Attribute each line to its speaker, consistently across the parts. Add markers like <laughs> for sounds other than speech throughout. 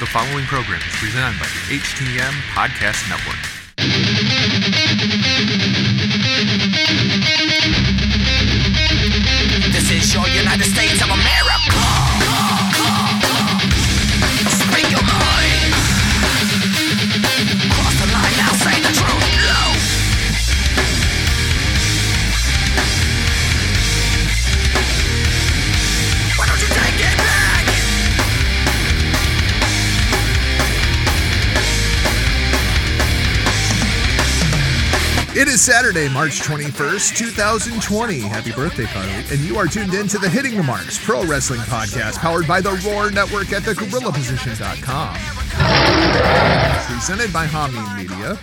Speaker 1: The following program is presented by the HTM Podcast Network.
Speaker 2: This is your
Speaker 3: is Saturday, March 21st, 2020. Happy birthday, Carly. And you are tuned in to the Hitting the Marks Pro Wrestling Podcast, powered by the Roar Network at thegorillaposition.com. Presented by Hameen Media.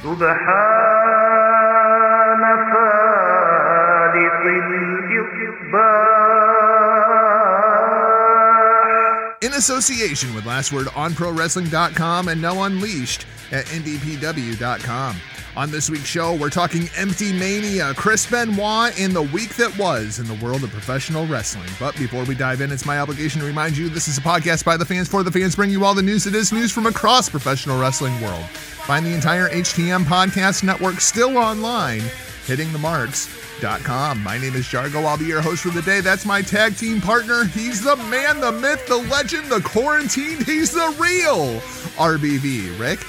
Speaker 3: Association with Last Word on ProWrestling.com and Now Unleashed at NDPW.com. On this week's show, we're talking Empty Mania, Chris Benoit in the week that was in the world of professional wrestling. But before we dive in, it's my obligation to remind you this is a podcast by the fans for the fans, bring you all the news that is news from across professional wrestling world. Find the entire HTM podcast network still online, hittingthemarks.com. My name is Jargo. I'll be your host for the day. That's my tag team partner. He's the man, the myth, the legend, the quarantined. He's the real RBV. Rick,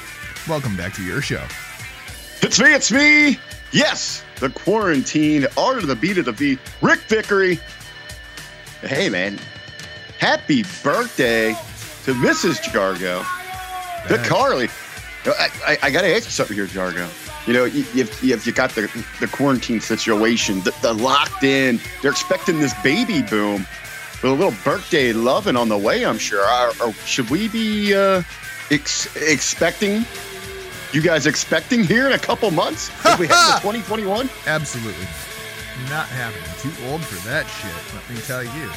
Speaker 3: welcome back to your show.
Speaker 4: It's me, it's me. Yes, the quarantine, art of the beat of the beat, Rick Vickery. Hey, man. Happy birthday to Mrs. Jargo, to
Speaker 3: Thanks.
Speaker 4: Carly. I, I, I got to ask you something here, Jargo. You know, if, you've, you've got the, the quarantine situation, the, the locked in, they're expecting this baby boom with a little birthday loving on the way, I'm sure. Or, are- should we be uh, ex- expecting, you guys expecting here in a couple months <laughs> if we head into 2021?
Speaker 3: Absolutely. Not happening. Too old for that shit, let me tell you.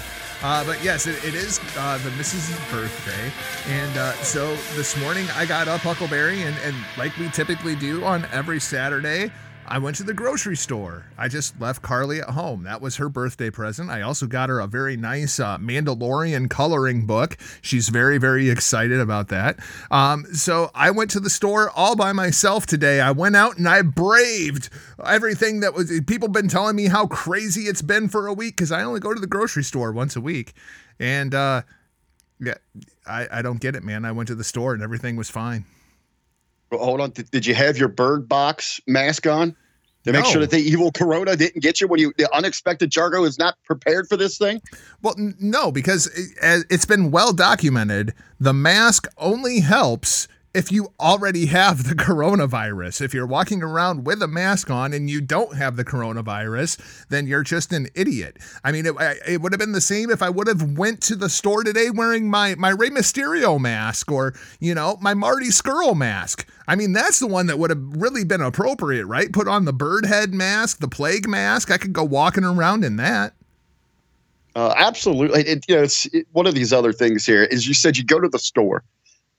Speaker 3: Uh, but yes, it, it is uh, the missus' birthday. And uh, so this morning I got up Huckleberry, and, and like we typically do on every Saturday, I went to the grocery store. I just left Carly at home. That was her birthday present. I also got her a very nice uh, Mandalorian coloring book. She's very, very excited about that. Um, so I went to the store all by myself today. I went out and I braved everything that was. People been telling me how crazy it's been for a week because I only go to the grocery store once a week, and uh, yeah, I, I don't get it, man. I went to the store and everything was fine.
Speaker 4: Well, hold on. Did, did you have your bird box mask on to make
Speaker 3: No.
Speaker 4: sure that the evil corona didn't get you when you the unexpected Jargo is not prepared for this thing?
Speaker 3: Well, n- no, because it- as it's been well documented. The mask only helps if you already have the coronavirus. If you're walking around with a mask on and you don't have the coronavirus, then you're just an idiot. I mean, it, it would have been the same if I would have went to the store today wearing my my Rey Mysterio mask or you know my Marty Scurll mask. I mean, that's the one that would have really been appropriate, right? Put on the bird head mask, the plague mask. I could go walking around in that.
Speaker 4: Uh, absolutely. It, you know, it's it, one of these other things here is you said you go to the store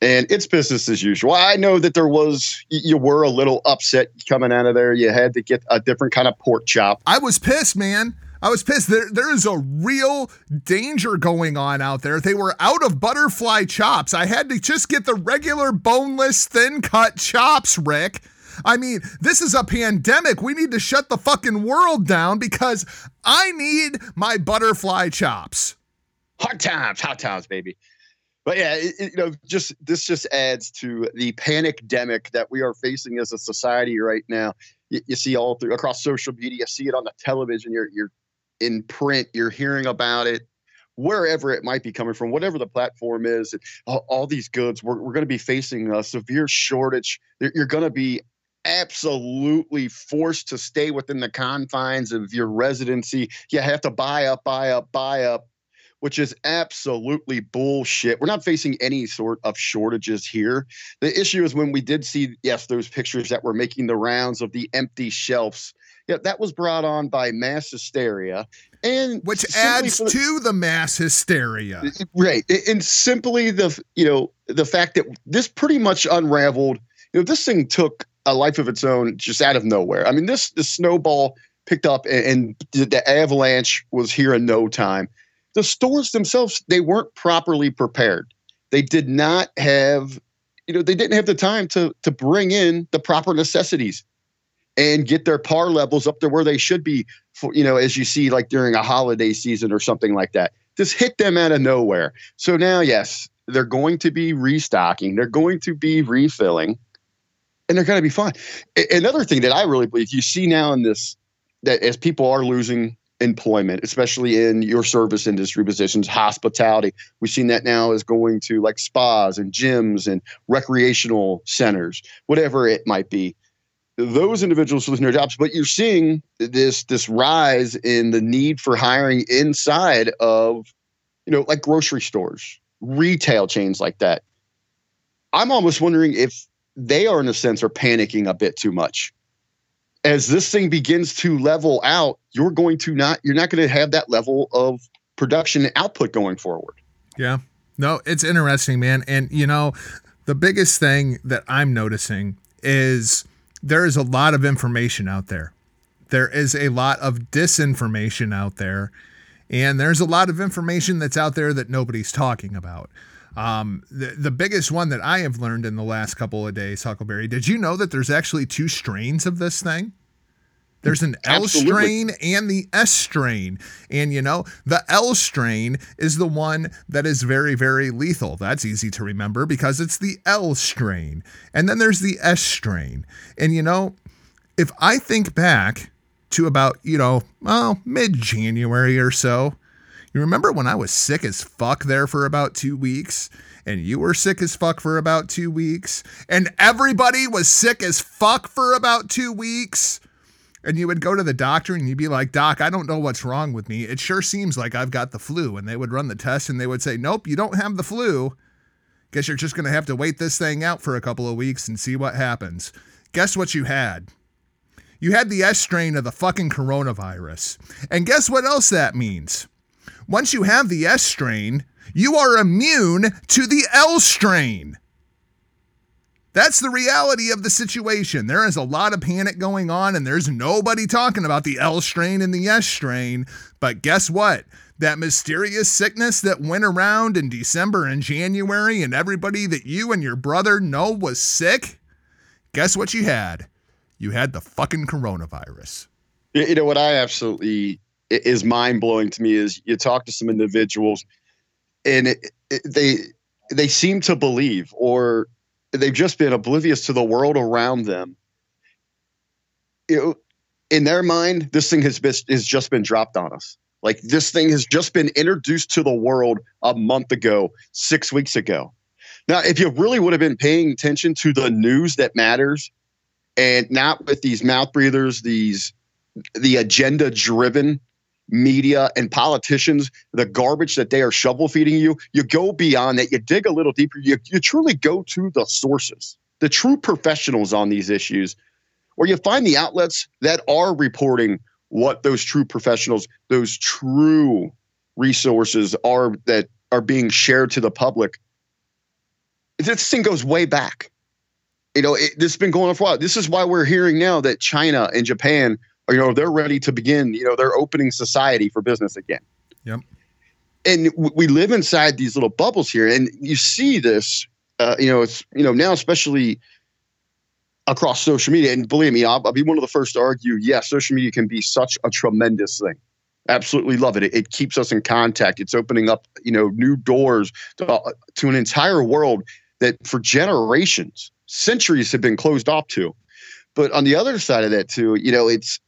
Speaker 4: and it's business as usual. I know that there was you were a little upset coming out of there. You had to get a different kind of pork chop.
Speaker 3: I was pissed, man. I was pissed. There, there is a real danger going on out there. They were out of butterfly chops. I had to just get the regular boneless, thin cut chops, Rick. I mean, this is a pandemic. We need to shut the fucking world down because I need my butterfly chops.
Speaker 4: hard times, hot times, baby. But yeah, it, it- you know, just this just adds to the panic demic that we are facing as a society right now. You, you see all through across social media, see it on the television, you're you're in print, you're hearing about it wherever it might be coming from, whatever the platform is. All, all these goods, we're, we're going to be facing a severe shortage. You're, you're going to be absolutely forced to stay within the confines of your residency. You have to buy up, buy up, buy up which is absolutely bullshit. We're not facing any sort of shortages here. The issue is when we did see, yes, those pictures that were making the rounds of the empty shelves. Yeah, that was brought on by mass hysteria, and
Speaker 3: Which adds
Speaker 4: the-
Speaker 3: to the mass hysteria.
Speaker 4: right, and simply the you know the fact that this pretty much unraveled. You know, this thing took a life of its own just out of nowhere. I mean, this the snowball picked up, and, and the, the avalanche was here in no time. The stores themselves they weren't properly prepared. they did not have, you know, they didn't have the time to to bring in the proper necessities and get their par levels up to where they should be for, you know, as you see like during a holiday season or something like that. Just hit them out of nowhere. So now, yes, they're going to be restocking, they're going to be refilling, and they're going to be fine. Another thing that I really believe you see now in this that as people are losing employment, especially in your service industry positions, hospitality. We've seen that now is going to like spas and gyms and recreational centers, whatever it might be. Those individuals losing their jobs, but you're seeing this this rise in the need for hiring inside of, you know, like grocery stores, retail chains like that. I'm almost wondering if they are in a sense are panicking a bit too much as this thing begins to level out, you're going to not you're not going to have that level of production output going forward.
Speaker 3: Yeah. No, it's interesting, man. And you know, the biggest thing that I'm noticing is there is a lot of information out there. There is a lot of disinformation out there. And there's a lot of information that's out there that nobody's talking about. Um, the, the biggest one that I have learned in the last couple of days, Huckleberry, did you know that there's actually two strains of this thing? There's an L
Speaker 4: Absolutely.
Speaker 3: strain and the S strain. And you know, the L strain is the one that is very, very lethal. That's easy to remember because it's the L strain. And then there's the S strain. And you know, if I think back to about, you know, well, mid January or so, you remember when I was sick as fuck there for about two weeks? And you were sick as fuck for about two weeks? And everybody was sick as fuck for about two weeks? And you would go to the doctor and you'd be like, Doc, I don't know what's wrong with me. It sure seems like I've got the flu. And they would run the test and they would say, Nope, you don't have the flu. Guess you're just going to have to wait this thing out for a couple of weeks and see what happens. Guess what you had? You had the S strain of the fucking coronavirus. And guess what else that means? Once you have the S strain, you are immune to the L strain. That's the reality of the situation. There is a lot of panic going on, and there's nobody talking about the L strain and the S strain. But guess what? That mysterious sickness that went around in December and January, and everybody that you and your brother know was sick, guess what you had? You had the fucking coronavirus.
Speaker 4: You know what I absolutely is mind blowing to me is you talk to some individuals, and it, it, they they seem to believe, or they've just been oblivious to the world around them. You in their mind, this thing has been has just been dropped on us. Like this thing has just been introduced to the world a month ago, six weeks ago. Now, if you really would have been paying attention to the news that matters, and not with these mouth breathers, these the agenda driven media and politicians, the garbage that they are shovel feeding you, you go beyond that. You dig a little deeper. You, you truly go to the sources, the true professionals on these issues, or you find the outlets that are reporting what those true professionals, those true resources are that are being shared to the public. This thing goes way back. You know, it, this has been going on for a while. This is why we're hearing now that China and Japan you know they're ready to begin you know they're opening society for business again.
Speaker 3: Yep.
Speaker 4: and w- we live inside these little bubbles here and you see this uh, you know it's you know now especially across social media. And believe me I'll, I'll be one of the first to argue yes social media can be such a tremendous thing. Absolutely love it. it it keeps us in contact. It's opening up you know new doors to, to an entire world that for generations centuries have been closed off to. But on the other side of that too you know it's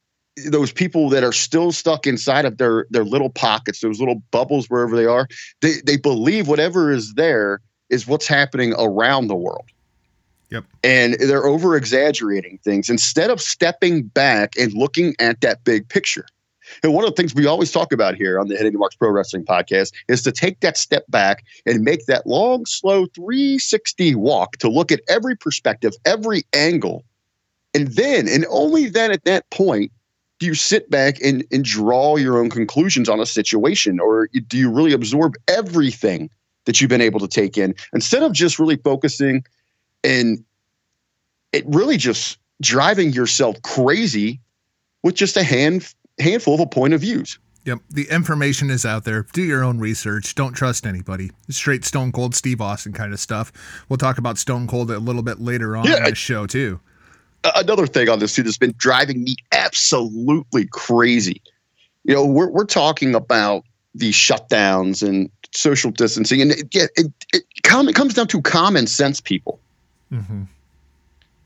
Speaker 4: those people that are still stuck inside of their their little pockets, those little bubbles wherever they are, they they believe whatever is there is what's happening around the world.
Speaker 3: Yep.
Speaker 4: And they're over exaggerating things instead of stepping back and looking at that big picture. And one of the things we always talk about here on the Hitting the Marks Pro Wrestling podcast is to take that step back and make that long, slow 360 walk to look at every perspective, every angle. And then, and only then at that point, do you sit back and, and draw your own conclusions on a situation or do you really absorb everything that you've been able to take in instead of just really focusing and it really just driving yourself crazy with just a hand handful of a point of views
Speaker 3: Yep. The information is out there. Do your own research. Don't trust anybody. Straight Stone Cold Steve Austin kind of stuff. We'll talk about Stone Cold a little bit later on
Speaker 4: Yeah,
Speaker 3: in the show, too.
Speaker 4: Another thing on this too that's been driving me absolutely crazy. You know, we're we're talking about these shutdowns and social distancing, and it, yeah, it, it, com- it comes down to common sense, people.
Speaker 3: hmm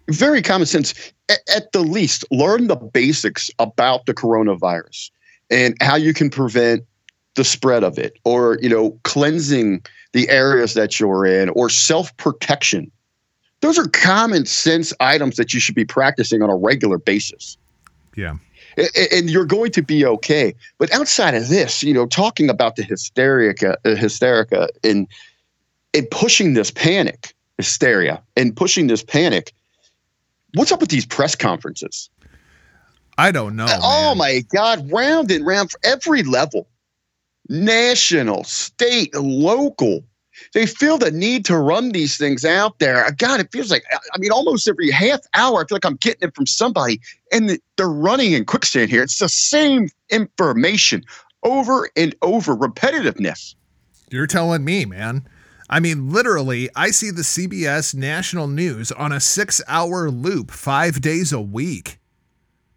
Speaker 4: Very common sense. At, at the least, learn the basics about the coronavirus and how you can prevent the spread of it, or you know, cleansing the areas that you're in, or self protection. Those are common sense items that you should be practicing on a regular basis.
Speaker 3: Yeah.
Speaker 4: And you're going to be okay. But outside of this, you know, talking about the hysterica, uh, hysterica, and and pushing this panic, hysteria, and pushing this panic. What's up with these press conferences?
Speaker 3: I don't know.
Speaker 4: oh
Speaker 3: man.
Speaker 4: my God, round and round for every level, national, state, local. They feel the need to run these things out there. Uh, God, it feels like, uh, I mean, almost every half hour, I feel like I'm getting it from somebody, and they're running in quicksand here. It's the same information over and over, repetitiveness.
Speaker 3: You're telling me, man. I mean, literally, I see the CBS national news on a six hour loop five days a week.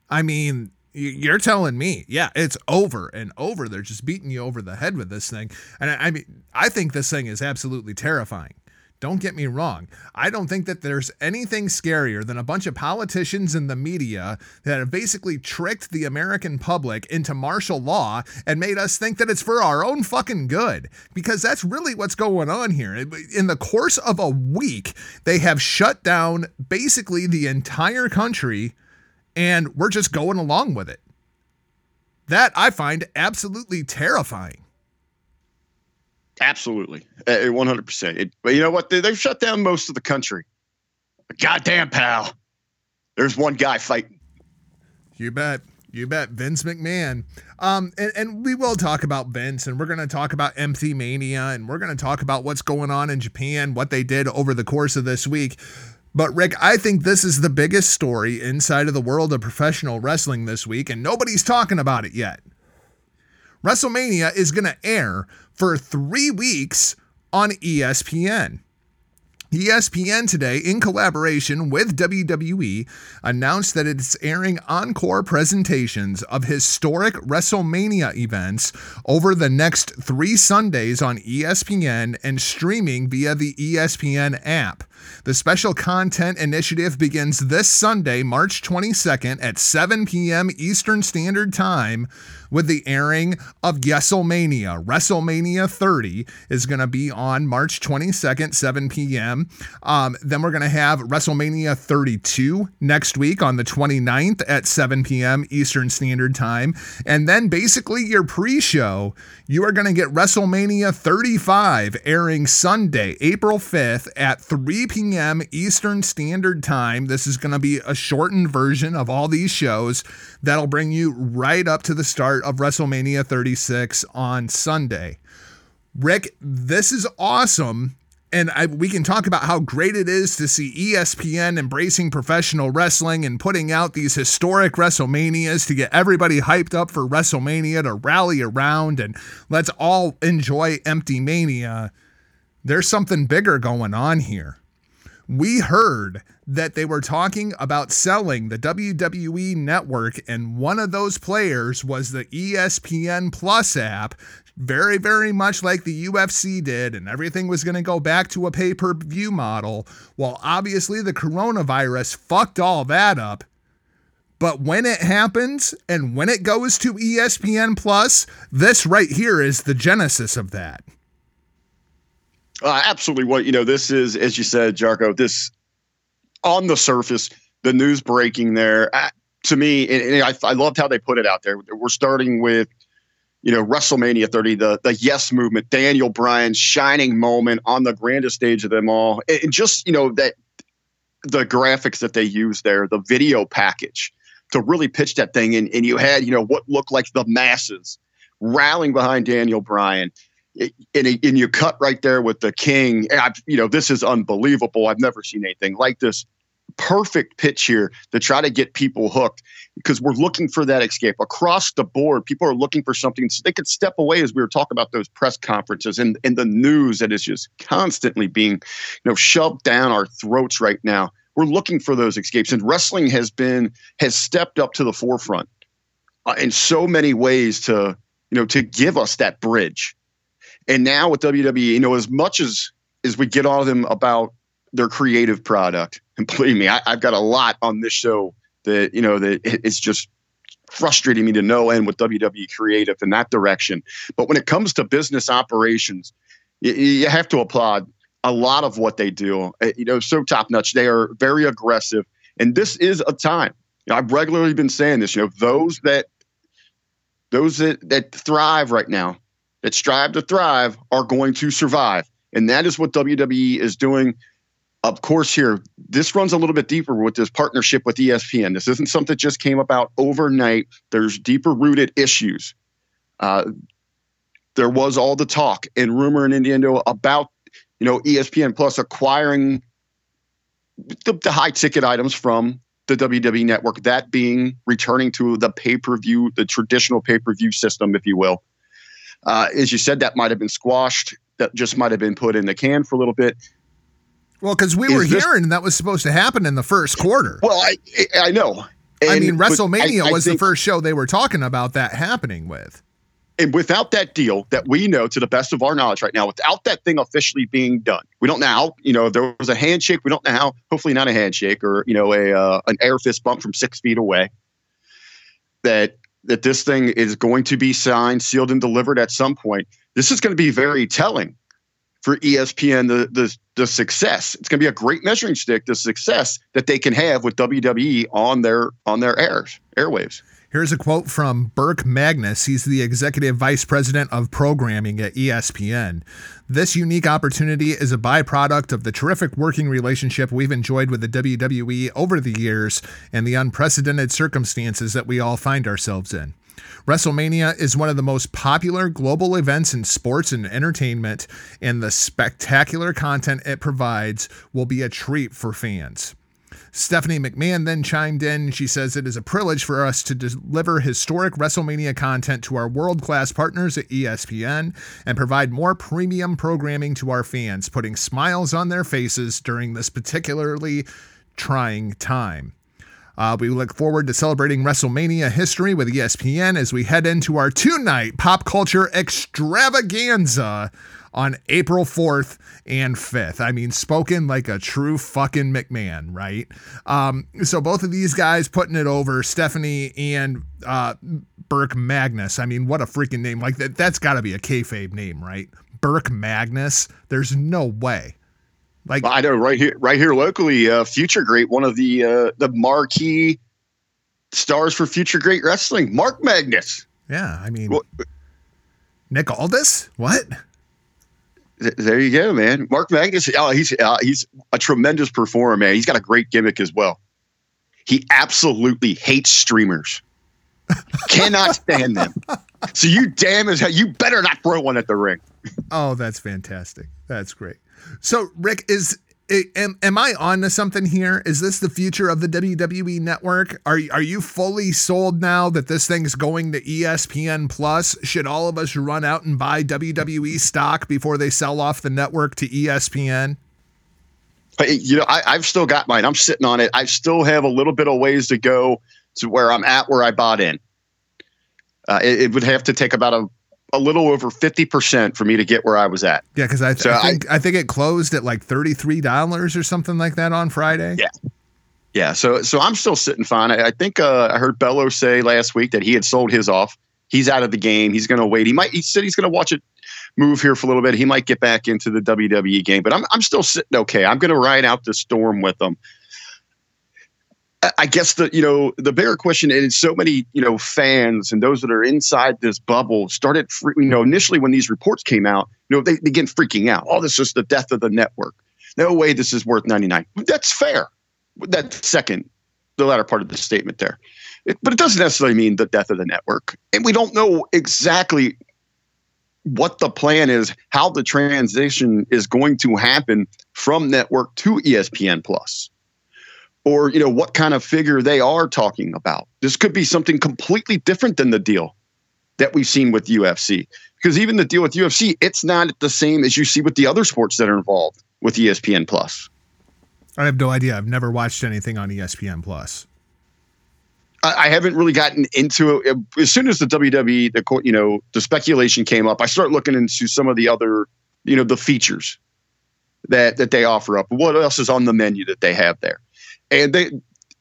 Speaker 3: I mean, you're telling me, yeah, it's over and over. They're just beating you over the head with this thing. And I, I mean, I think this thing is absolutely terrifying. Don't get me wrong. I don't think that there's anything scarier than a bunch of politicians in the media that have basically tricked the American public into martial law and made us think that it's for our own fucking good. Because that's really what's going on here. In the course of a week, they have shut down basically the entire country and we're just going along with it. That I find absolutely terrifying.
Speaker 4: Absolutely. Uh, 100%. It, but you know what? They, they've shut down most of the country. But goddamn, pal, there's one guy fighting.
Speaker 3: You bet. You bet. Vince McMahon. Um, and, and we will talk about Vince and we're going to talk about Empty Mania and we're going to talk about what's going on in Japan, what they did over the course of this week. But Rick, I think this is the biggest story inside of the world of professional wrestling this week, and nobody's talking about it yet. WrestleMania is going to air for three weeks on ESPN. ESPN today, in collaboration with WWE, announced that it's airing encore presentations of historic WrestleMania events over the next three Sundays on ESPN and streaming via the ESPN app. The special content initiative begins this Sunday, March 22nd at 7 p.m. Eastern Standard Time with the airing of WrestleMania. WrestleMania 30 is going to be on March 22nd, 7 p.m. Um, then we're going to have WrestleMania 32 next week on the 29th at 7 p.m. Eastern Standard Time. And then basically your pre show, you are going to get WrestleMania 35 airing Sunday, April 5th at 3 p.m. Eastern Standard Time. This is going to be a shortened version of all these shows that'll bring you right up to the start of WrestleMania 36 on Sunday. Rick, this is awesome. And I, we can talk about how great it is to see ESPN embracing professional wrestling and putting out these historic WrestleManias to get everybody hyped up for WrestleMania to rally around and let's all enjoy Empty Mania. There's something bigger going on here. We heard that they were talking about selling the WWE network, and one of those players was the ESPN Plus app, very, very much like the UFC did, and everything was going to go back to a pay per view model. Well, obviously, the coronavirus fucked all that up. But when it happens and when it goes to ESPN Plus, this right here is the genesis of that.
Speaker 4: Uh, absolutely. What you know, this is, as you said, Jarko. This on the surface, the news breaking there. Uh, to me, and, and I, I loved how they put it out there. We're starting with, you know, WrestleMania 30, the the Yes movement, Daniel Bryan's shining moment on the grandest stage of them all, and, and just you know that the graphics that they used there, the video package to really pitch that thing, and and you had you know what looked like the masses rallying behind Daniel Bryan and, and you cut right there with the king. I, you know, this is unbelievable. I've never seen anything like this. perfect pitch here to try to get people hooked because we're looking for that escape across the board. People are looking for something so they could step away as we were talking about those press conferences and, and the news that is just constantly being, you know, shoved down our throats right now. We're looking for those escapes, and wrestling has been has stepped up to the forefront uh, in so many ways to you know to give us that bridge. And now with WWE, you know, as much as as we get on them about their creative product, and believe me, I, I've got a lot on this show that you know that it's just frustrating me to no end with WWE creative in that direction. But when it comes to business operations, you, you have to applaud a lot of what they do. Uh, you know, so top notch. They are very aggressive, and this is a time. You know, I've regularly been saying this. You know, those that those that that thrive right now, that strive to thrive, are going to survive, and that is what WWE is doing. Of course, here this runs a little bit deeper with this partnership with ESPN. This isn't something that just came about overnight. There's deeper rooted issues. Uh, there was all the talk and rumor in Indiana about you know, ESPN Plus acquiring the, the high ticket items from the WWE network, that being returning to the pay per view, the traditional pay per view system, if you will. Uh, as you said, that might have been squashed. That just might have been put in the can for a little bit.
Speaker 3: Well, because we Is were this, hearing that was supposed to happen in the first quarter.
Speaker 4: Well, I I know.
Speaker 3: And, I mean, WrestleMania I, I was think, the first show they were talking about that happening with
Speaker 4: and without that deal that we know to the best of our knowledge right now, without that thing officially being done, we don't know how, you know, there was a handshake. We don't know how, hopefully not a handshake or, you know, a, uh, an air fist bump from six feet away that, that this thing is going to be signed, sealed and delivered at some point. This is going to be very telling for ESPN, the, the, the success. It's going to be a great measuring stick, the success that they can have with WWE on their, on their airs, airwaves.
Speaker 3: Here's a quote from Burke Magnus. He's the executive vice president of programming at ESPN. This unique opportunity is a byproduct of the terrific working relationship we've enjoyed with the WWE over the years and the unprecedented circumstances that we all find ourselves in. WrestleMania is one of the most popular global events in sports and entertainment, and the spectacular content it provides will be a treat for fans. Stephanie McMahon then chimed in. She says it is a privilege for us to deliver historic WrestleMania content to our world class partners at ESPN and provide more premium programming to our fans, putting smiles on their faces during this particularly trying time. Uh, we look forward to celebrating WrestleMania history with ESPN as we head into our two night pop culture extravaganza on April 4th and 5th. I mean, spoken like a true fucking McMahon, right? Um, so both of these guys putting it over, Stephanie and uh, Burke Magnus. I mean, what a freaking name. Like that, that's got to be a kayfabe name, right? Burke Magnus. There's no way.
Speaker 4: Like I know right here, right here locally, uh, Future Great, one of the uh, the marquee stars for Future Great Wrestling, Mark Magnus.
Speaker 3: Yeah, I mean, well, Nick Aldis. What?
Speaker 4: There you go, man. Mark Magnus, oh, he's uh, he's a tremendous performer, man. He's got a great gimmick as well. He absolutely hates streamers. <laughs> Cannot stand them. So you damn as hell, you better not throw one at the ring.
Speaker 3: oh, that's fantastic. That's great. So Rick is am, am I on to something here? Is this the future of the WWE network? Are are you fully sold now that this thing's going to ESPN Plus? Should all of us run out and buy WWE stock before they sell off the network to ESPN?
Speaker 4: You know, I, I've still got mine. I'm sitting on it. I still have a little bit of ways to go to where I'm at where I bought in. Uh, it, it would have to take about a a little over 50% for me to get where I was at.
Speaker 3: Yeah, because I, th- so I, think, I, I think it closed at like $33 or something like that on Friday.
Speaker 4: Yeah. Yeah. So so I'm still sitting fine. I, I think uh, I heard Bello say last week that he had sold his off. He's out of the game. He's going to wait. He might. He said he's going to watch it move here for a little bit. He might get back into the WWE game, but I'm I'm still sitting okay. I'm going to ride out the storm with them. I guess the you know the bigger question is so many you know fans and those that are inside this bubble started you know initially when these reports came out you know they begin freaking out. Oh, this is the death of the network. No way this is worth ninety nine. That's fair. That second, the latter part of the statement there, it, but it doesn't necessarily mean the death of the network. And we don't know exactly what the plan is, how the transition is going to happen from network to ESPN Plus or you know what kind of figure they are talking about. This could be something completely different than the deal that we've seen with UFC. Because even the deal with UFC, it's not the same as you see with the other sports that are involved with ESPN Plus.
Speaker 3: I have no idea. I've never watched anything on ESPN Plus.
Speaker 4: I, haven't really gotten into it. As soon as the WWE, the you know, the speculation came up, I start looking into some of the other, you know, the features that that they offer up. What else is on the menu that they have there? And they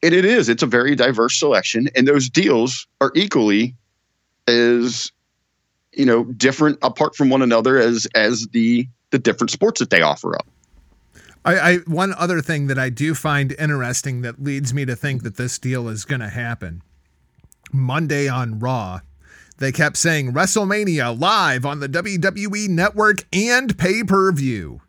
Speaker 4: and it is, it's a very diverse selection, and those deals are equally as you know different apart from one another as as the the different sports that they offer up.
Speaker 3: I, I, one other thing that I do find interesting that leads me to think that this deal is going to happen. Monday on Raw, they kept saying WrestleMania live on the WWE network and pay per view.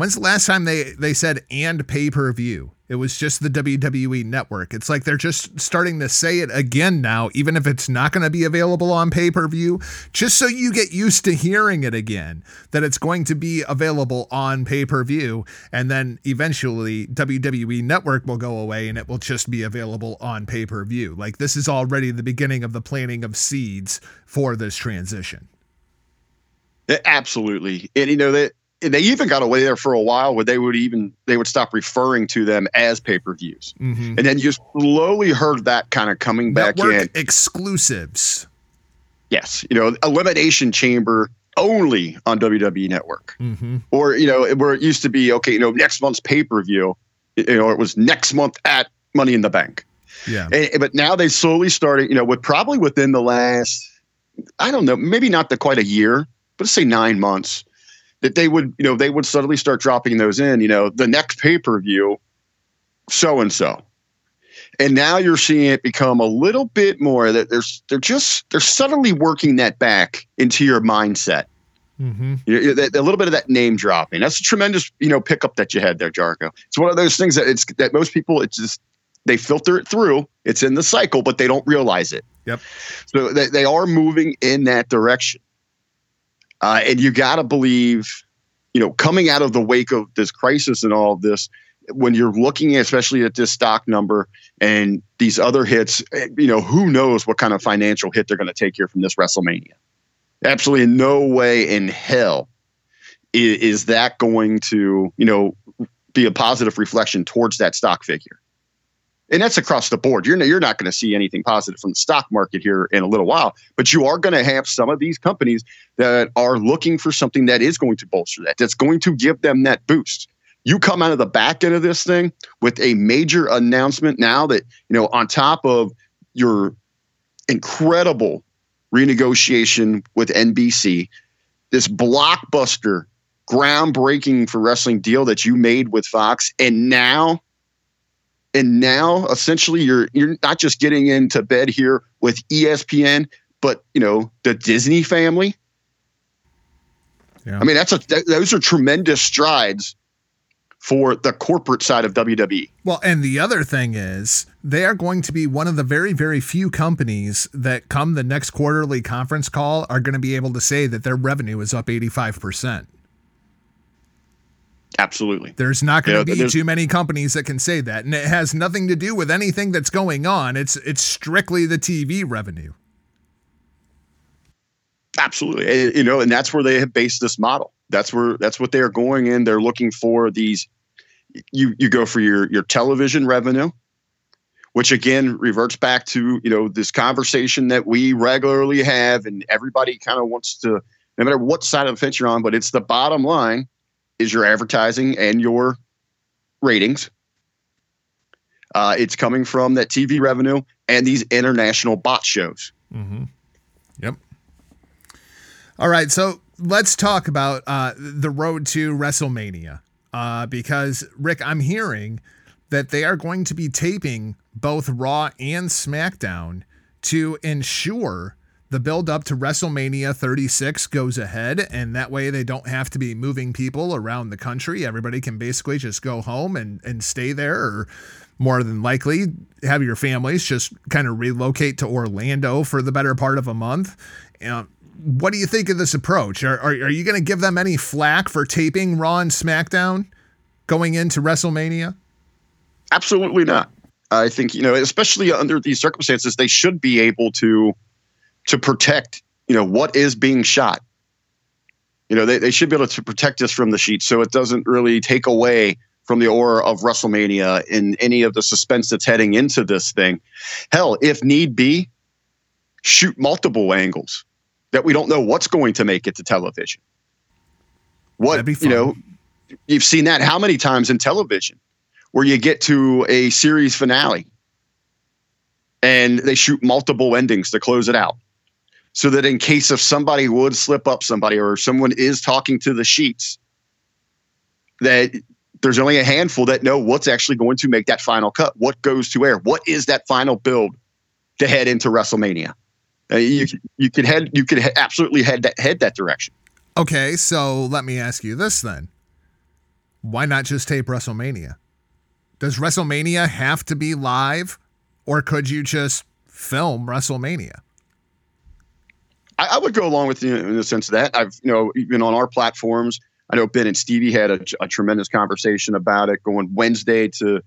Speaker 3: When's the last time they they said and pay per view? It was just the WWE network. It's like they're just starting to say it again now, even if it's not going to be available on pay per view, just so you get used to hearing it again, that it's going to be available on pay per view. And then eventually WWE network will go away and it will just be available on pay per view. Like this is already the beginning of the planting of seeds for this transition.
Speaker 4: Absolutely. And you know that they even got away there for a while where they would even they would stop referring to them as pay-per-views. Mm-hmm. and then you slowly heard that kind of coming back in.
Speaker 3: exclusives.
Speaker 4: Yes you know elimination chamber only on wwe network. Mm-hmm. or you know where it used to be okay you know next month's pay-per-view you know it was next month at money in the bank.
Speaker 3: Yeah.
Speaker 4: And, but now they slowly started you know with probably within the last i don't know maybe not the quite a year but let's say nine months that they would, you know, they would suddenly start dropping those in, you know, the next pay per view, so and so. And now you're seeing it become a little bit more that there's they're just they're suddenly working that back into your mindset. Mm-hmm. You know, a little bit of that name dropping. That's a tremendous, you know, pickup that you had there, Jarko. It's one of those things that it's that most people it's just they filter it through. It's in the cycle, but they don't realize it.
Speaker 3: Yep.
Speaker 4: So they, they are moving in that direction. Uh, and you got to believe, you know, coming out of the wake of this crisis and all of this, when you're looking especially at this stock number and these other hits, eh, you know, who knows what kind of financial hit they're going to take here from this WrestleMania. Absolutely no way in hell is, is that going to, you know, be a positive reflection towards that stock figure and that's across the board. You're you're not going to see anything positive from the stock market here in a little while, but you are going to have some of these companies that are looking for something that is going to bolster that, that's going to give them that boost. You come out of the back end of this thing with a major announcement now that you know on top of your incredible renegotiation with NBC, this blockbuster, groundbreaking for wrestling deal that you made with Fox, and now and now essentially you're you're not just getting into bed here with ESPN, but you know the Disney family. Yeah. I mean that's a that, those are tremendous strides for the corporate side of WWE.
Speaker 3: Well, and the other thing is they are going to be one of the very very few companies that come the next quarterly conference call are going to be able to say that their revenue is up 85%.
Speaker 4: Absolutely.
Speaker 3: There's not going to be too many companies that can say that, and it has nothing to do with anything that's going on. It's it's strictly the TV revenue.
Speaker 4: Absolutely, you know, and that's where they have based this model. That's where that's what they are going in. They're looking for these. You you go for your your television revenue, which again reverts back to you know this conversation that we regularly have, and everybody kind of wants to, no matter what side of the fence you're on, but it's the bottom line is your advertising and your ratings. Uh, it's coming from that TV revenue and these international bot shows.
Speaker 3: Mm-hmm. Yep. All right, so let's talk about uh, the road to WrestleMania uh, because Rick, I'm hearing that they are going to be taping both Raw and SmackDown to ensure the build up to WrestleMania 36 goes ahead, and that way they don't have to be moving people around the country. Everybody can basically just go home and, and stay there, or more than likely have your families just kind of relocate to Orlando for the better part of a month. You what do you think of this approach? Are, are, are you going to give them any flack for taping Raw and SmackDown going into WrestleMania?
Speaker 4: Absolutely not. I think you know, especially under these circumstances, they should be able to to protect you know what is being shot. You know, they, they should be able to protect us from the sheet so it doesn't really take away from the aura of WrestleMania in any of the suspense that's heading into this thing. Hell, if need be, shoot multiple angles that we don't know what's going to make it to television. What you know, you've seen that how many times in television where you get to a series finale and they shoot multiple endings to close it out. So that in case if somebody would slip up somebody or someone is talking to the sheets, that there's only a handful that know what's actually going to make that final cut. What goes to air? What is that final build to head into WrestleMania? Uh, you you could head you could absolutely head that head that direction.
Speaker 3: Okay, so let me ask you this then: Why not just tape WrestleMania? Does WrestleMania have to be live, or could you just film WrestleMania?
Speaker 4: I, I would go along with you in the sense of that I've you know even on our platforms I know Ben and Stevie had a, a tremendous conversation about it going Wednesday to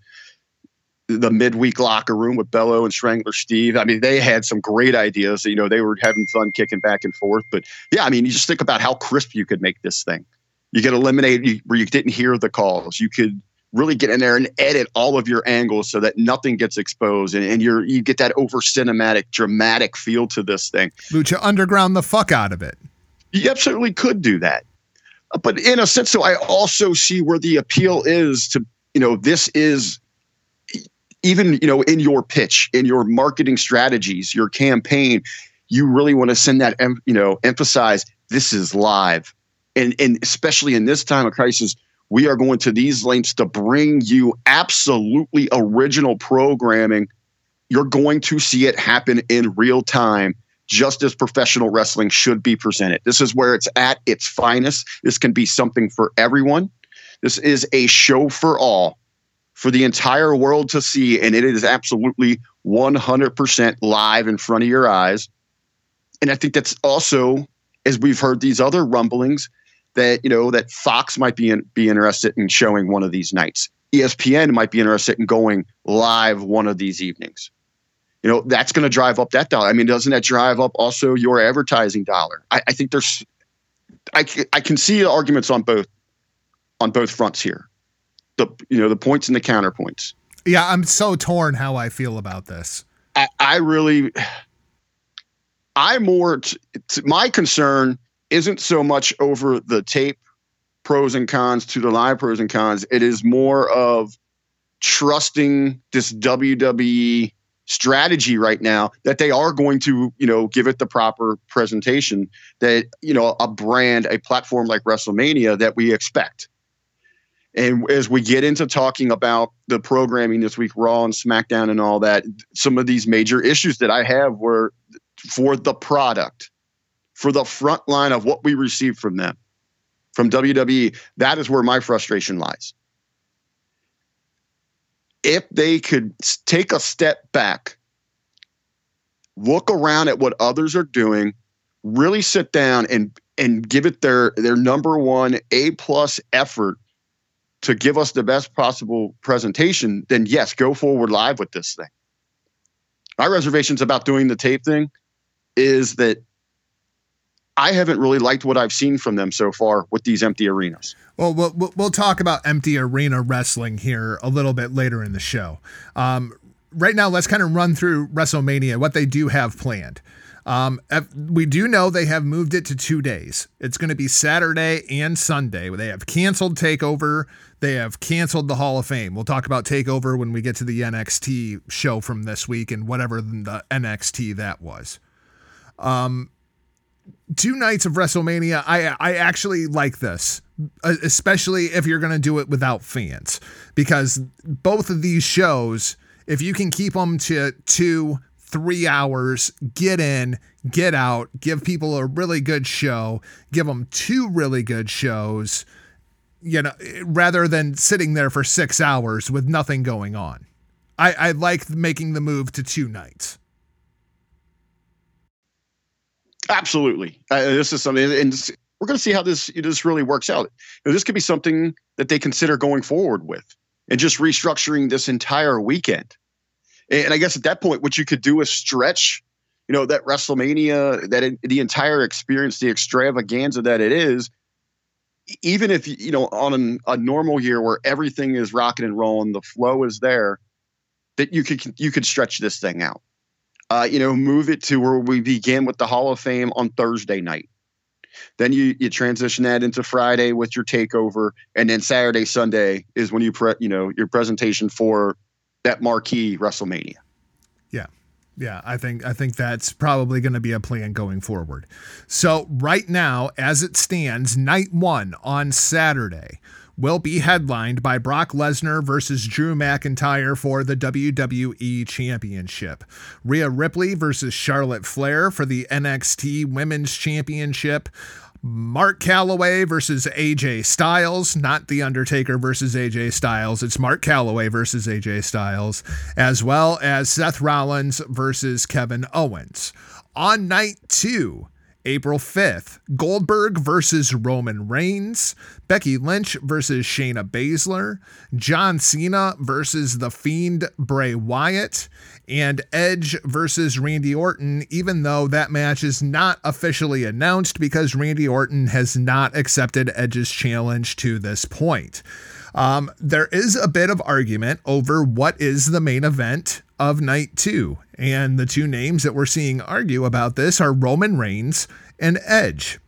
Speaker 4: the midweek locker room with Bello and Strangler Steve. I mean, they had some great ideas. You know, they were having fun kicking back and forth. But yeah, I mean, you just think about how crisp you could make this thing. You could eliminate you, where you didn't hear the calls. You could really get in there and edit all of your angles so that nothing gets exposed and, and you're you get that over cinematic, dramatic feel to this thing.
Speaker 3: Lucha underground the fuck out of it.
Speaker 4: You absolutely could do that uh, but in a sense, so I also see where the appeal is to, you know, this is even, you know, in your pitch, in your marketing strategies, your campaign, you really want to send that, you know, emphasize this is live. And, and especially in this time of crisis, we are going to these lengths to bring you absolutely original programming. You're going to see it happen in real time just as professional wrestling should be presented. This is where it's at its finest. This can be something for everyone. This is a show for all, for the entire world to see, and it is absolutely 100% live in front of your eyes. And I think that's also, as we've heard these other rumblings, that you know that Fox might be in, be interested in showing one of these nights. ESPN might be interested in going live one of these evenings you know that's going to drive up that dollar. I mean, doesn't that drive up also your advertising dollar? I, I think there's, I I can see arguments on both, on both fronts here, the you know the points and the counterpoints.
Speaker 3: Yeah, I'm so torn how I feel about this.
Speaker 4: I, I really, I more t- t- my concern isn't so much over the tape pros and cons to the live pros and cons. It is more of trusting this WWE strategy right now that they are going to, you know, give it the proper presentation that, you know, a brand, a platform like WrestleMania that we expect. And as we get into talking about the programming this week, Raw and SmackDown and all that, some of these major issues that I have were for the product, for the front line of what we received from them, from WWE. That is where my frustration lies if they could take a step back, look around at what others are doing, really sit down and and give it their their number one A plus effort to give us the best possible presentation, then yes, go forward live with this thing. My reservations about doing the tape thing is that I haven't really liked what I've seen from them so far with these empty arenas.
Speaker 3: Well, we'll, we'll talk about empty arena wrestling here a little bit later in the show. Um, right now, let's kind of run through WrestleMania, what they do have planned. Um, we do know they have moved it to two days. It's going to be Saturday and Sunday. They have canceled Takeover. They have canceled the Hall of Fame. We'll talk about Takeover when we get to the NXT show from this week and whatever the NXT that was. Um, two nights of WrestleMania, I I actually like this, uh, especially if you're going to do it without fans, because both of these shows, if you can keep them to two, three hours, get in, get out, give people a really good show, give them two really good shows, you know, rather than sitting there for six hours with nothing going on. I, I like making the move to two nights.
Speaker 4: Absolutely. Uh, this is something, and we're going to see how this this really works out. You know, this could be something that they consider going forward with. and just restructuring this entire weekend. And I guess at that point, what you could do is stretch, you know, that WrestleMania, that the entire experience, the extravaganza that it is, even if you know on an, a normal year where everything is rocking and rolling, the flow is there, that you could you could stretch this thing out. Uh, you know, move it to where we begin with the Hall of Fame on Thursday night. Then you you transition that into Friday with your takeover, and then Saturday Sunday is when you pre you know your presentation for that marquee WrestleMania.
Speaker 3: Yeah. Yeah, I think I think that's probably going to be a plan going forward. So right now, as it stands, night one on Saturday will be headlined by Brock Lesnar versus Drew McIntyre for the WWE Championship. Rhea Ripley versus Charlotte Flair for the NXT Women's Championship. Mark Calaway versus AJ Styles, not The Undertaker versus AJ Styles. It's Mark Calaway versus AJ Styles, as well as Seth Rollins versus Kevin Owens. On night two, April 5th, Goldberg versus Roman Reigns, Becky Lynch versus Shayna Baszler, John Cena versus The Fiend Bray Wyatt, and Edge versus Randy Orton, even though that match is not officially announced because Randy Orton has not accepted Edge's challenge to this point. Um, there is a bit of argument over what is the main event of night two. And the two names that we're seeing argue about this are Roman Reigns and Edge.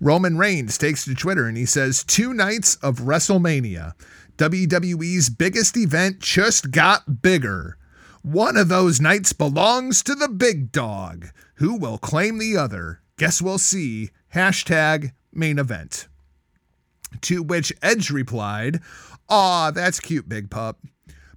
Speaker 3: Roman Reigns takes to Twitter and he says, Two nights of WrestleMania. WWE's biggest event just got bigger. One of those nights belongs to the big dog. Who will claim the other? Guess we'll see. Hashtag main event. To which Edge replied, Aw, that's cute, big pup.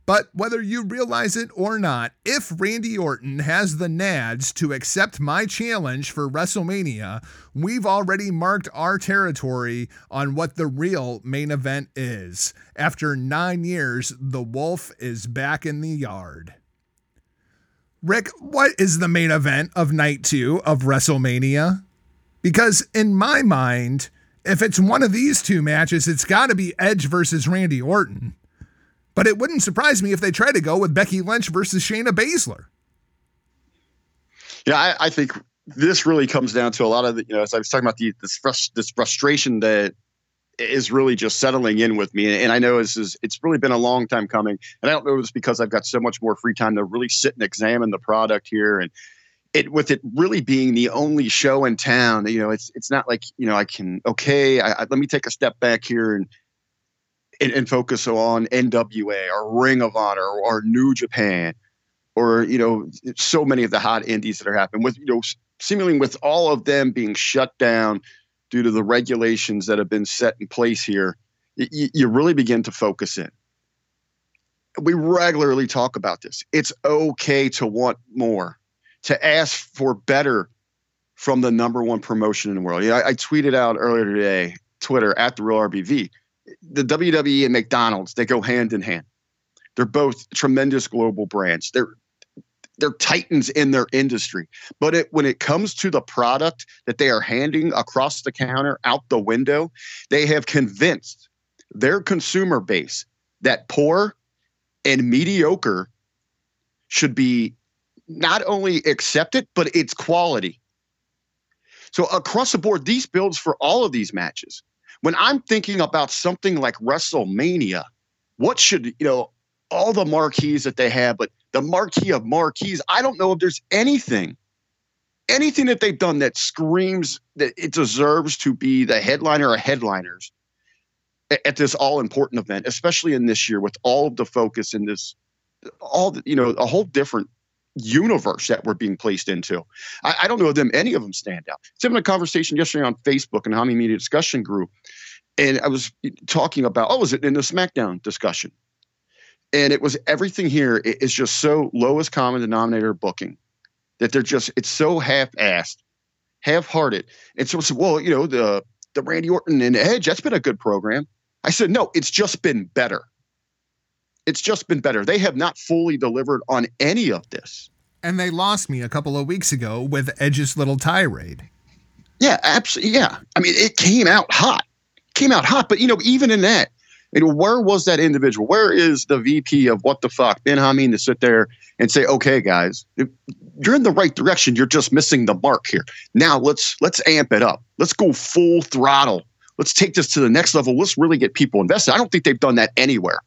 Speaker 3: But whether you realize it or not, if Randy Orton has the nads to accept my challenge for WrestleMania, we've already marked our territory on what the real main event is. After nine years, the wolf is back in the yard. Rick, what is the main event of night two of WrestleMania? Because in my mind, if it's one of these two matches, it's got to be Edge versus Randy Orton. But it wouldn't surprise me if they try to go with Becky Lynch versus Shayna Baszler.
Speaker 4: Yeah, I, I think this really comes down to a lot of the, you know, as I was talking about the, this, frust- this frustration that is really just settling in with me. And I know this is, it's really been a long time coming. And I don't know if it's because I've got so much more free time to really sit and examine the product here. And it, with it really being the only show in town, you know, it's, it's not like, you know, I can, okay, I, I, let me take a step back here and, and, and focus on NWA or Ring of Honor or, New Japan or you know so many of the hot indies that are happening with you know seemingly with all of them being shut down due to the regulations that have been set in place here you, you really begin to focus in. We regularly talk about this. It's okay to want more to ask for better from the number one promotion in the world. Yeah I, I tweeted out earlier today twitter at the real rbv the WWE and McDonald's, they go hand in hand. They're both tremendous global brands. They're they're titans in their industry. But it, when it comes to the product that they are handing across the counter out the window, they have convinced their consumer base that poor and mediocre should be not only accepted, but it's quality. So across the board, these builds for all of these matches when I'm thinking about something like WrestleMania, what should, you know, all the marquees that they have, but the marquee of marquees, I don't know if there's anything, anything that they've done that screams that it deserves to be the headliner or headliners at this all important event, especially in this year with all of the focus in this, all the, you know, a whole different universe that we're being placed into. I, I don't know them any of them stand out. It's having a conversation yesterday on Facebook and Hami Media discussion group, and I was talking about oh, was it in the SmackDown discussion? And it was everything here is just so lowest common denominator booking that they're just it's so half-assed, half-hearted. And so it's well, you know, the the Randy Orton and Edge, that's been a good program. I said, no, it's just been better it's just been better. They have not fully delivered on any of this.
Speaker 3: And they lost me a couple of weeks ago with Edge's little tirade.
Speaker 4: Yeah, absolutely. Yeah. I mean, it came out hot. Came out hot, but you know, even in that, And where was that individual? Where is the VP of what the fuck, Ben Hameen, to sit there and say, okay, guys, you're in the right direction. You're just missing the mark here. Now let's let's amp it up. Let's go full throttle. Let's take this to the next level. Let's really get people invested. I don't think they've done that anywhere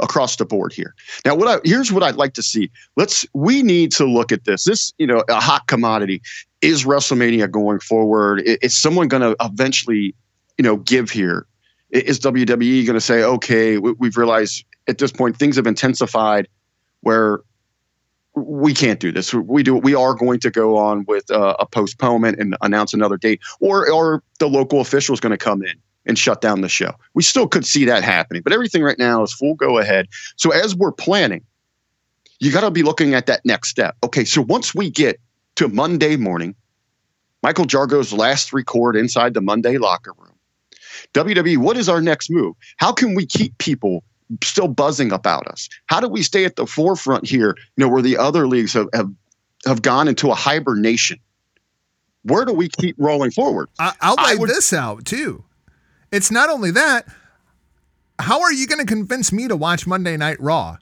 Speaker 4: across the board here. Now, what I, here's what I'd like to see. Let's we need to look at this. This, you know, a hot commodity is WrestleMania going forward. Is someone going to eventually, you know, give here? Is WWE going to say, okay, we've realized at this point things have intensified where we can't do this. We do. We are going to go on with uh, a postponement and announce another date, or or the local official is going to come in and shut down the show. We still could see that happening, but everything right now is full go ahead. So as we're planning, you got to be looking at that next step. Okay, so once we get to Monday morning, Michael Jargo's last record inside the Monday locker room. WWE, what is our next move? How can we keep people still buzzing about us? How do we stay at the forefront here, you know, where the other leagues have, have, have gone into a hibernation? Where do we keep rolling forward?
Speaker 3: I, will lay would, this out too. It's not only that, how are you going to convince me to watch Monday Night Raw?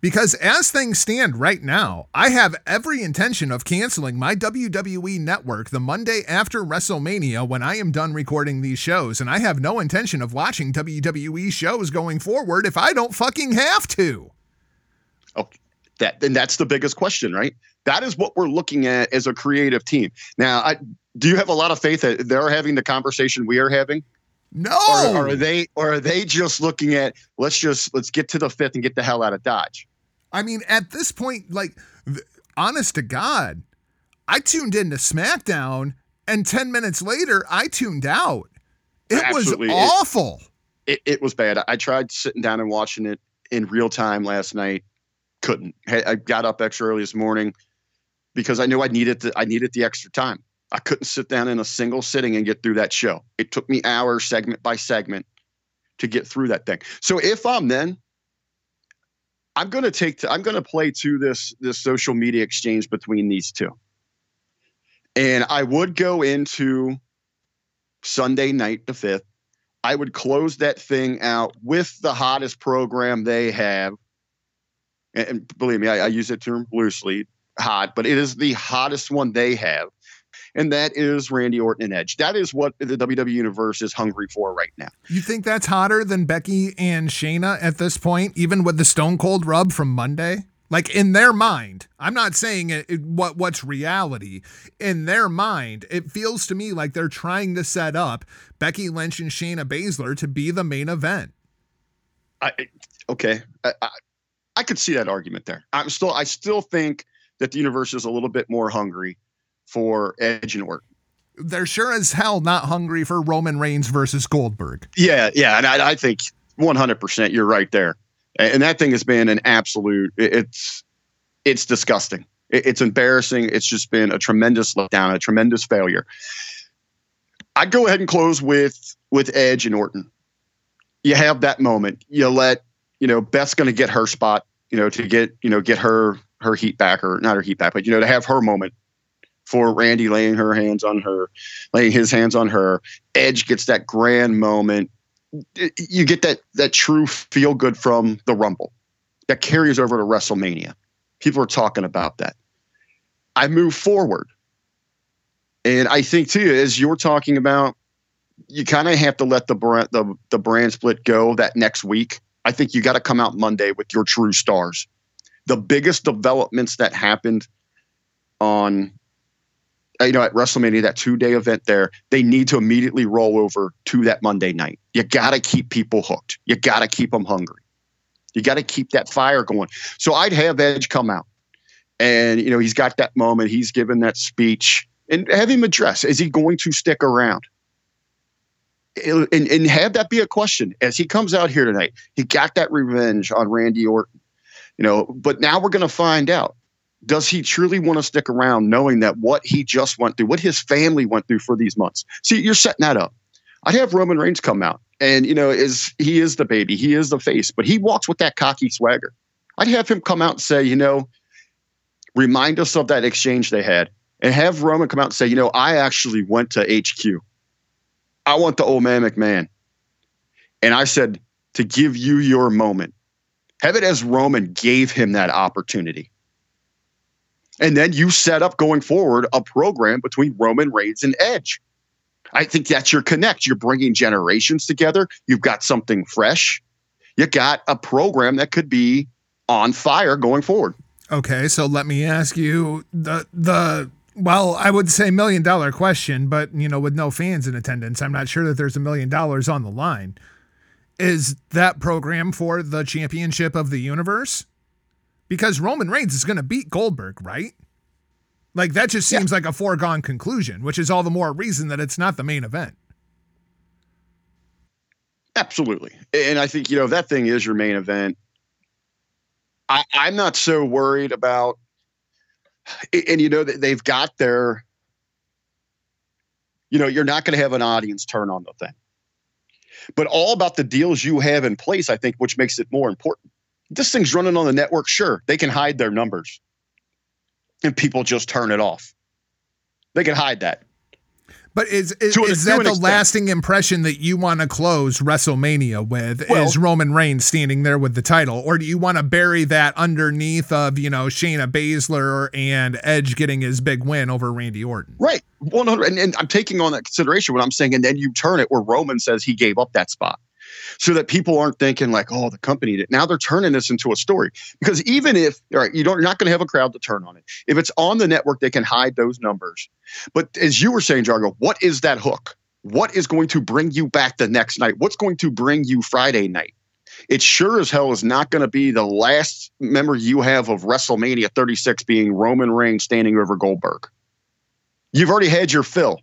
Speaker 3: Because as things stand right now, I have every intention of canceling my WWE network the Monday after WrestleMania when I am done recording these shows, and I have no intention of watching WWE shows going forward if I don't fucking have to.
Speaker 4: Oh, that then that's the biggest question, right? That is what we're looking at as a creative team. Now, I, do you have a lot of faith that they're having the conversation we are having?
Speaker 3: No.
Speaker 4: Or, or, are they or are they just looking at let's just let's get to the fifth and get the hell out of Dodge?
Speaker 3: I mean, at this point, like, honest to God, I tuned into SmackDown, and 10 minutes later, I tuned out. It Absolutely. was awful.
Speaker 4: It, it, it, was bad. I tried sitting down and watching it in real time last night. Couldn't. I got up extra early this morning because I knew I needed the, I needed the extra time. I couldn't sit down in a single sitting and get through that show. It took me hours, segment by segment, to get through that thing. So if I'm then I'm going to take to, I'm going to play to this this social media exchange between these two. And I would go into Sunday night the 5th. I would close that thing out with the hottest program they have. And, and believe me, I, I use that term loosely, hot, but it is the hottest one they have and that is Randy Orton and Edge. That is what the WWE universe is hungry for right now.
Speaker 3: You think that's hotter than Becky and Shayna at this point, even with the Stone Cold rub from Monday? Like in their mind, I'm not saying it, it, what what's reality. In their mind, it feels to me like they're trying to set up Becky Lynch and Shayna Baszler to be the main event.
Speaker 4: I, okay, I, I, I could see that argument there. I'm still I still think that the universe is a little bit more hungry for Edge and Orton.
Speaker 3: They're sure as hell not hungry for Roman Reigns versus Goldberg.
Speaker 4: Yeah, yeah, and I, I think 100% you're right there. And that thing has been an absolute. It's it's disgusting. It's embarrassing. It's just been a tremendous letdown, a tremendous failure. I'd go ahead and close with with Edge and Orton. You have that moment. You let you know Beth's going to get her spot. You know to get you know get her her heat back or not her heat back, but you know to have her moment for Randy laying her hands on her, laying his hands on her. Edge gets that grand moment. You get that that true feel good from the Rumble that carries over to WrestleMania. People are talking about that. I move forward. And I think too, as you're talking about, you kind of have to let the brand the, the brand split go that next week. I think you got to come out Monday with your true stars. The biggest developments that happened on Uh, you know, at WrestleMania, that two day event there, they need to immediately roll over to that Monday night. You got to keep people hooked. You got to keep them hungry. You got to keep that fire going. So I'd have Edge come out and, you know, he's got that moment. He's given that speech and have him address is he going to stick around? And, and have that be a question as he comes out here tonight. He got that revenge on Randy Orton, you know, but now we're going to find out does he truly want to stick around knowing that what he just went through, what his family went through for these months? See, you're setting that up. I'd have Roman Reigns come out and, you know, is he is the baby, he is the face, but he walks with that cocky swagger. I'd have him come out and say, you know, remind us of that exchange they had and have Roman come out and say, you know, I actually went to HQ. I want the old man McMahon. And I said, to give you your moment. Have it as Roman gave him that opportunity. And then you set up going forward a program between Roman Reigns and Edge. I think that's your connect. You're bringing generations together. You've got something fresh. You got a program that could be on fire going forward.
Speaker 3: Okay, so let me ask you the the well, I would say million dollar question, but you know, with no fans in attendance, I'm not sure that there's a million dollars on the line. Is that program for the championship of the universe? Because Roman Reigns is going to beat Goldberg, right? Like that just seems yeah. like a foregone conclusion, which is all the more reason that it's not the main event.
Speaker 4: Absolutely. And I think, you know, that thing is your main event. I, I'm not so worried about and you know that they've got their you know you're not going to have an audience turn on the thing but all about the deals you have in place i think which makes it more important this thing's running on the network sure they can hide their numbers and people just turn it off they can hide that
Speaker 3: but is is, is that the extent. lasting impression that you want to close WrestleMania with? Well, is Roman Reigns standing there with the title, or do you want to bury that underneath of you know Shayna Baszler and Edge getting his big win over Randy Orton?
Speaker 4: Right, one hundred. And, and I'm taking on that consideration when I'm saying, and then you turn it where Roman says he gave up that spot so that people aren't thinking like, oh, the company did. Now they're turning this into a story because even if all right, you don't, you're not going to have a crowd to turn on it. If it's on the network, they can hide those numbers. But as you were saying, Jargo, what is that hook? What is going to bring you back the next night? What's going to bring you Friday night? It sure as hell is not going to be the last memory you have of WrestleMania 36 being Roman Reigns standing over Goldberg. You've already had your fill.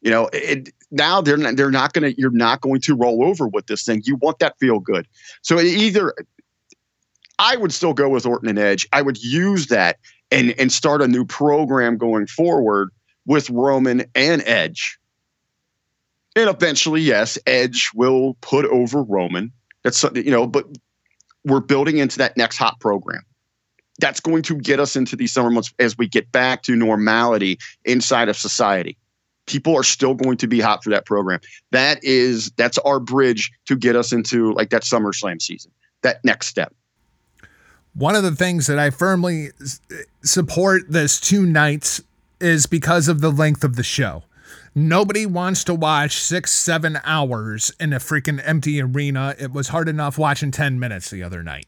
Speaker 4: You know, it, now they're not, they're not going to you're not going to roll over with this thing. You want that feel good. So either I would still go with Orton and Edge. I would use that and and start a new program going forward with Roman and Edge. And eventually, yes, Edge will put over Roman. That's you know, but we're building into that next hot program. That's going to get us into these summer months as we get back to normality inside of society people are still going to be hot for that program. That is that's our bridge to get us into like that SummerSlam season. That next step.
Speaker 3: One of the things that I firmly support this two nights is because of the length of the show. Nobody wants to watch six, seven hours in a freaking empty arena. It was hard enough watching 10 minutes the other night.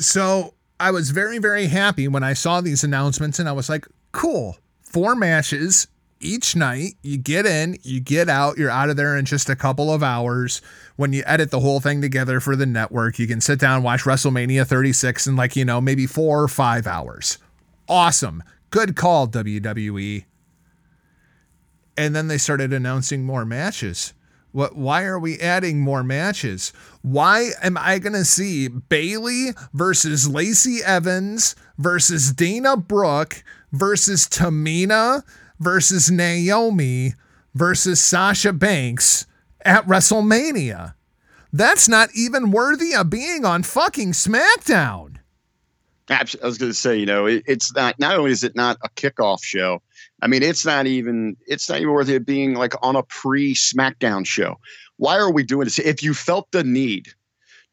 Speaker 3: So I was very, very happy when I saw these announcements and I was like, cool, four matches, each night. You get in, you get out, you're out of there in just a couple of hours. When you edit the whole thing together for the network, you can sit down watch WrestleMania 36 in like, you know, maybe four or five hours. Awesome. Good call, WWE. And then they started announcing more matches. What why are we adding more matches? Why am I going to see Bayley versus Lacey Evans versus Dana Brooke versus Tamina versus Naomi versus Sasha Banks at WrestleMania. That's not even worthy of being on fucking SmackDown.
Speaker 4: I was going to say, you know, it, it's not. Not only is it not a kickoff show, I mean, it's not even. It's not even worthy of being like on a pre SmackDown show. Why are we doing this? If you felt the need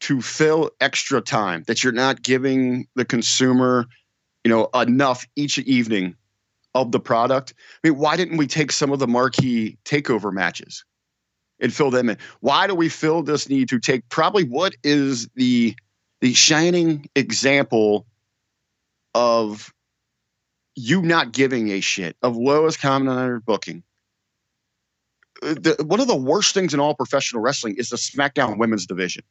Speaker 4: to fill extra time that you're not giving the consumer, you know, enough each evening of the product. I mean, why didn't we take some of the marquee takeover matches and fill them in? Why do we feel this need to take probably what is the the shining example of you not giving a shit of lowest common denominator booking? Uh, the, one of the worst things in all professional wrestling is the SmackDown Women's Division.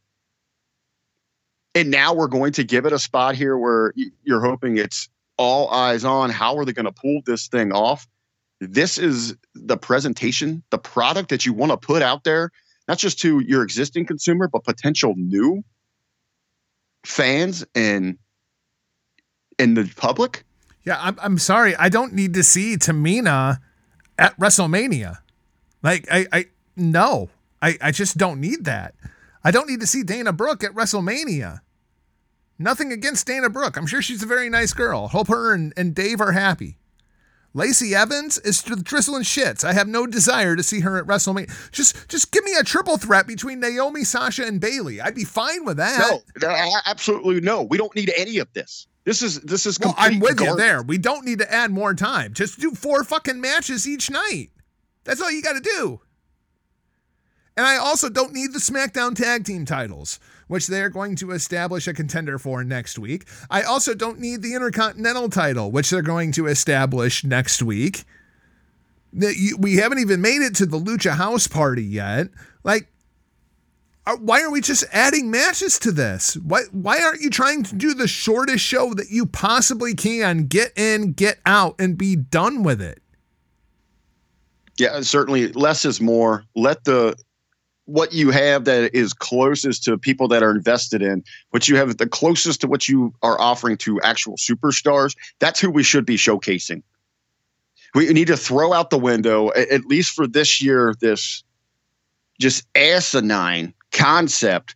Speaker 4: And now we're going to give it a spot here where you're hoping it's all eyes on how are they going to pull this thing off. This is the presentation, the product that you want to put out there, not just to your existing consumer, but potential new fans and in the public.
Speaker 3: Yeah, I'm, I'm sorry. I don't need to see Tamina at WrestleMania. Like, I, I, no, I, I just don't need that. I don't need to see Dana Brooke at WrestleMania. Nothing against Dana Brooke. I'm sure she's a very nice girl. Hope her and, and Dave are happy. Lacey Evans is drizzling shits. I have no desire to see her at WrestleMania. Just, just give me a triple threat between Naomi, Sasha, and Bayley. I'd be fine with that.
Speaker 4: No, absolutely no. We don't need any of this. This is this is.
Speaker 3: Well, I'm with garbage. you there. We don't need to add more time. Just do four fucking matches each night. That's all you got to do. And I also don't need the SmackDown tag team titles, which they're going to establish a contender for next week. I also don't need the Intercontinental title, which they're going to establish next week. We haven't even made it to the Lucha House Party yet. Like, why are we just adding matches to this? Why why aren't you trying to do the shortest show that you possibly can? Get in, get out, and be done with it.
Speaker 4: Yeah, certainly less is more. Let the what you have that is closest to people that are invested in, what you have the closest to what you are offering to actual superstars, that's who we should be showcasing. We need to throw out the window, at least for this year, this just asinine concept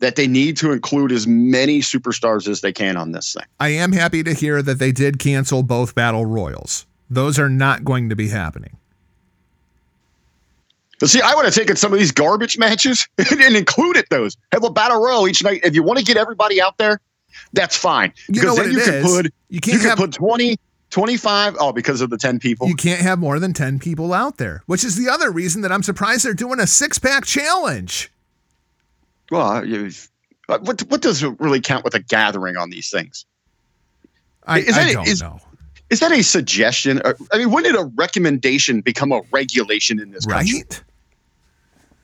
Speaker 4: that they need to include as many superstars as they can on this thing.
Speaker 3: I am happy to hear that they did cancel both battle royals. Those are not going to be happening.
Speaker 4: See, I would have taken some of these garbage matches <laughs> and included those. Have a battle royal each night. If you want to get everybody out there, that's fine.
Speaker 3: You because then
Speaker 4: you
Speaker 3: can put
Speaker 4: you, can't you can put 20, 25. Oh, because of the 10 people.
Speaker 3: You can't have more than 10 people out there, which is the other reason that I'm surprised they're doing a six pack challenge.
Speaker 4: Well, uh, what, what does it really count with a gathering on these things?
Speaker 3: I, is I don't is, know.
Speaker 4: Is that a suggestion? Uh, I mean, when did a recommendation become a regulation in this
Speaker 3: right?
Speaker 4: country?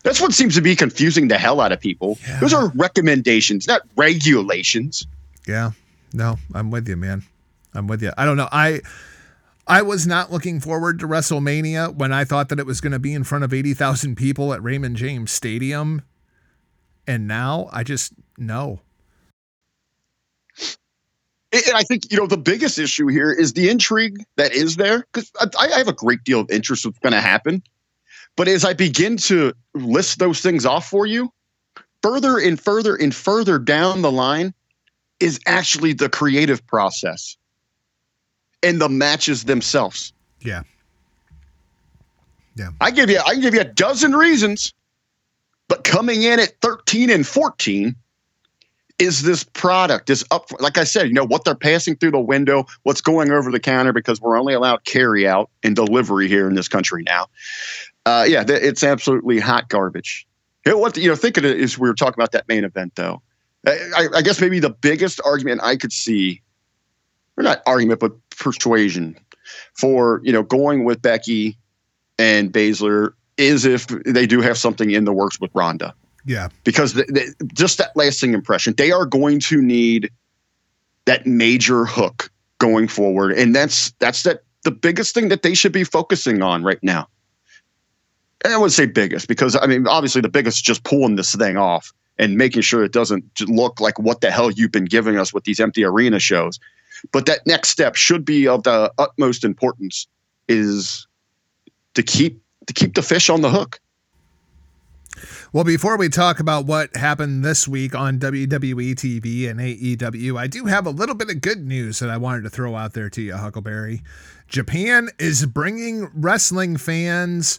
Speaker 4: That's what seems to be confusing the hell out of people. Yeah. Those are recommendations, not regulations.
Speaker 3: Yeah. No, I'm with you, man. I'm with you. I don't know. I I was not looking forward to WrestleMania when I thought that it was going to be in front of 80,000 people at Raymond James Stadium. And now I just no.
Speaker 4: And I think, you know, the biggest issue here is the intrigue that is there because I, I have a great deal of interest in what's going to happen. But as I begin to list those things off for you, further and further and further down the line is actually the creative process and the matches themselves.
Speaker 3: Yeah.
Speaker 4: Yeah. I give you I can give you a dozen reasons, but coming in at 13 and 14 is this product is up for, like I said, you know, what they're passing through the window, what's going over the counter because we're only allowed carry out and delivery here in this country now uh, yeah, it's absolutely hot garbage. It, what you know, think of it is we were talking about that main event though. I, I guess maybe the biggest argument I could see, or not argument, but persuasion for you know going with Becky and Baszler is if they do have something in the works with Ronda.
Speaker 3: Yeah,
Speaker 4: because just that lasting impression, they are going to need that major hook going forward, and that's that's that the biggest thing that they should be focusing on right now. I would say biggest because I mean, obviously the biggest is just pulling this thing off and making sure it doesn't look like what the hell you've been giving us with these empty arena shows. But that next step should be of the utmost importance is to keep to keep the fish on the hook.
Speaker 3: Well, before we talk about what happened this week on WWE TV and AEW, I do have a little bit of good news that I wanted to throw out there to you, Huckleberry. Japan is bringing wrestling fans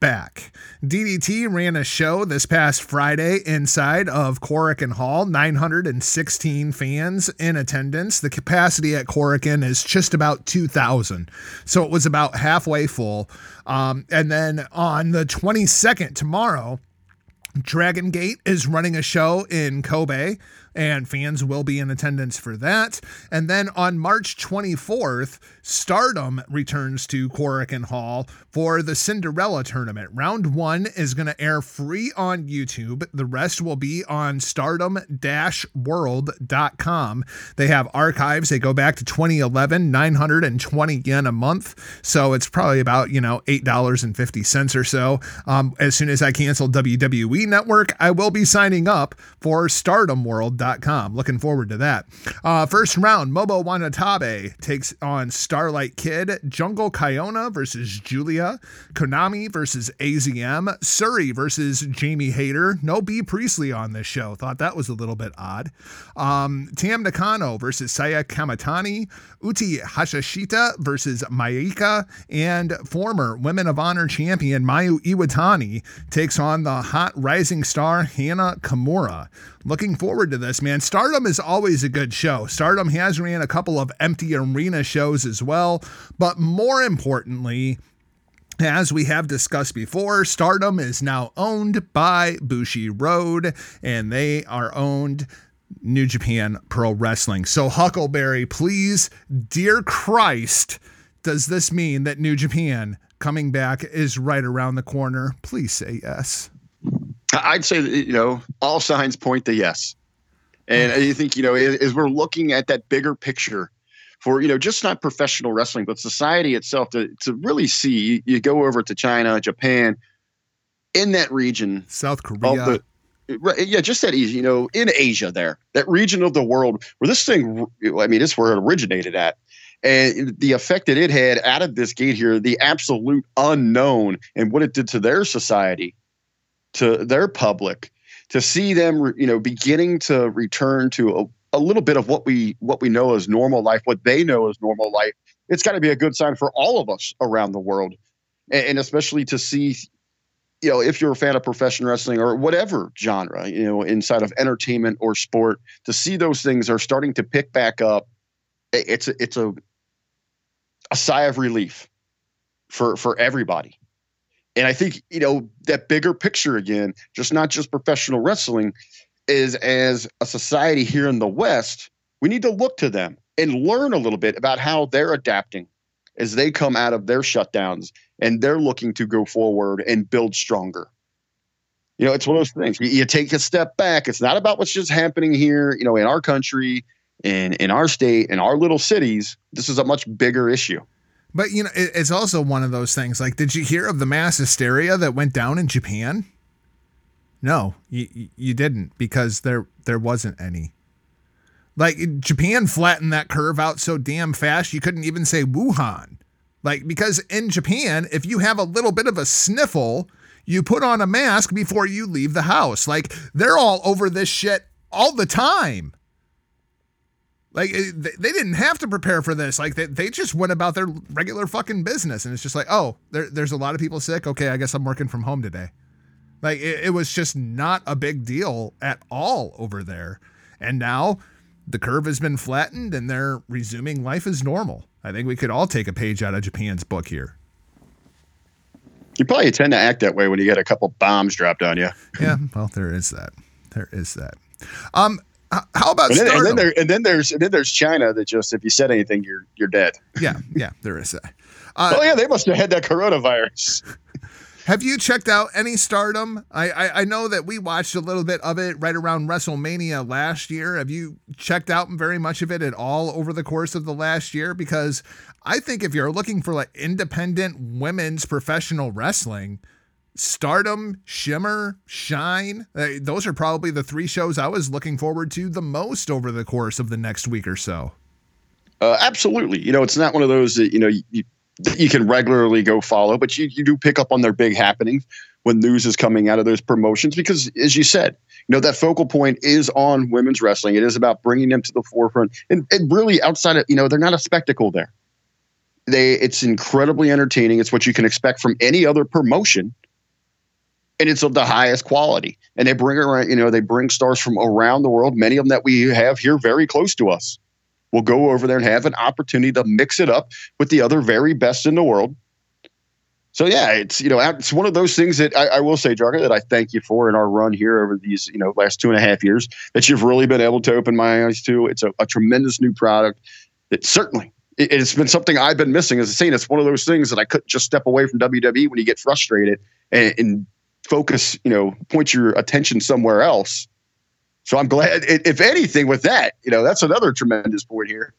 Speaker 3: back. DDT ran a show this past Friday inside of Korakuen Hall, 916 fans in attendance. The capacity at Korakuen is just about 2,000, so it was about halfway full. Um, and then on the 22nd, tomorrow, Dragon Gate is running a show in Kobe and fans will be in attendance for that. And then on March 24th, Stardom returns to Korakuen Hall for the Cinderella tournament. Round one is going to air free on YouTube. The rest will be on stardom-world.com. They have archives. They go back to 2011, 920 yen a month. So it's probably about, you know, $8.50 or so. Um, as soon as I cancel WWE Network, I will be signing up for Stardom World gmail.com. Looking forward to that. Uh, first round, Momo Watanabe takes on Starlight Kid, Jungle Kyona versus Julia, Konami versus AZM, Syuri versus Jamie Hayter. No Bea Priestley on this show. Thought that was a little bit odd. Um, Tam Nakano versus Saya Kamitani, Uti Hashishita versus Maika, and former Women of Honor champion Mayu Iwatani takes on the hot rising star Hana Kimura. Looking forward to this, man. Stardom is always a good show. Stardom has ran a couple of empty arena shows as well, but more importantly, as we have discussed before, Stardom is now owned by Bushiroad, and they are owned New Japan Pro Wrestling. So, Huckleberry, please, dear Christ, does this mean that New Japan coming back is right around the corner? Please say yes.
Speaker 4: I'd say that, you know all signs point to yes, and hmm. I think you know as we're looking at that bigger picture for you know just not professional wrestling but society itself to to really see you go over to China, Japan, in that region,
Speaker 3: South Korea.
Speaker 4: Yeah, just that easy. You know, in Asia, there that region of the world where this thing, I mean, it's where it originated at. And the effect that it had out of this gate here, the absolute unknown, and what it did to their society, to their public to see them you know beginning to return to a, a little bit of what we what we know as normal life what they know as normal life it's got to be a good sign for all of us around the world and, and especially to see you know if you're a fan of professional wrestling or whatever genre you know inside of entertainment or sport to see those things are starting to pick back up it's a, it's a a sigh of relief for for everybody. And I think, you know, that bigger picture again, just not just professional wrestling, is as a society here in the West, we need to look to them and learn a little bit about how they're adapting as they come out of their shutdowns and they're looking to go forward and build stronger. You know, it's one of those things. You, take a step back. It's not about what's just happening here, you know, in our country, in in our state, in our little cities. This is a much bigger issue.
Speaker 3: But you know, it's also one of those things. Like, did you hear of the mass hysteria that went down in Japan? No, you you didn't because there there wasn't any. Like Japan flattened that curve out so damn fast you couldn't even say Wuhan. Like because in Japan, if you have a little bit of a sniffle, you put on a mask before you leave the house. Like they're all over this shit all the time. Like eh, they didn't have to prepare for this. Like they, they just went about their regular fucking business, and it's just like, oh, there, there's a lot of people sick. Okay, I guess I'm working from home today. Like it was just not a big deal at all over there. And now the curve has been flattened, and they're resuming life as normal. I think we could all take a page out of Japan's book here.
Speaker 4: You probably tend to act that way when you get a couple bombs dropped on you.
Speaker 3: yeah, well, there is that. There is that. Um, how about
Speaker 4: and then, and then, there, and then there's and then there's China that just if you said anything you're you're dead.
Speaker 3: Yeah, yeah, there is that.
Speaker 4: Uh, oh yeah, they must have had that coronavirus.
Speaker 3: Have you checked out any Stardom? I, I, I know that we watched a little bit of it right around WrestleMania last year. Have you checked out very much of it at all over the course of the last year? Because I think if you're looking for like independent women's professional wrestling, Stardom, Shimmer, Shine. Uh, those are probably the three shows I was looking forward to the most over the course of the next week or so.
Speaker 4: Uh, absolutely. You know, it's not one of those that, you know, you, you can regularly go follow, but you, you do pick up on their big happenings when news is coming out of those promotions because, as you said, you know, that focal point is on women's wrestling. It is about bringing them to the forefront. And, and really, outside of, you know, they're not a spectacle there. They, it's incredibly entertaining. It's what you can expect from any other promotion and it's of the highest quality. And they bring around, you know, they bring stars from around the world, many of them that we have here very close to us. We'll go over there and have an opportunity to mix it up with the other very best in the world. So yeah, it's you know it's one of those things that I, I will say, Jarga, that I thank you for in our run here over these you know last two and a half years that you've really been able to open my eyes to. It's a, a tremendous new product that certainly it, has been something I've been missing. As I say, it's one of those things that I couldn't just step away from WWE when you get frustrated and, and focus, you know, point your attention somewhere else. So I'm glad, if anything, with that, you know, that's another tremendous point here.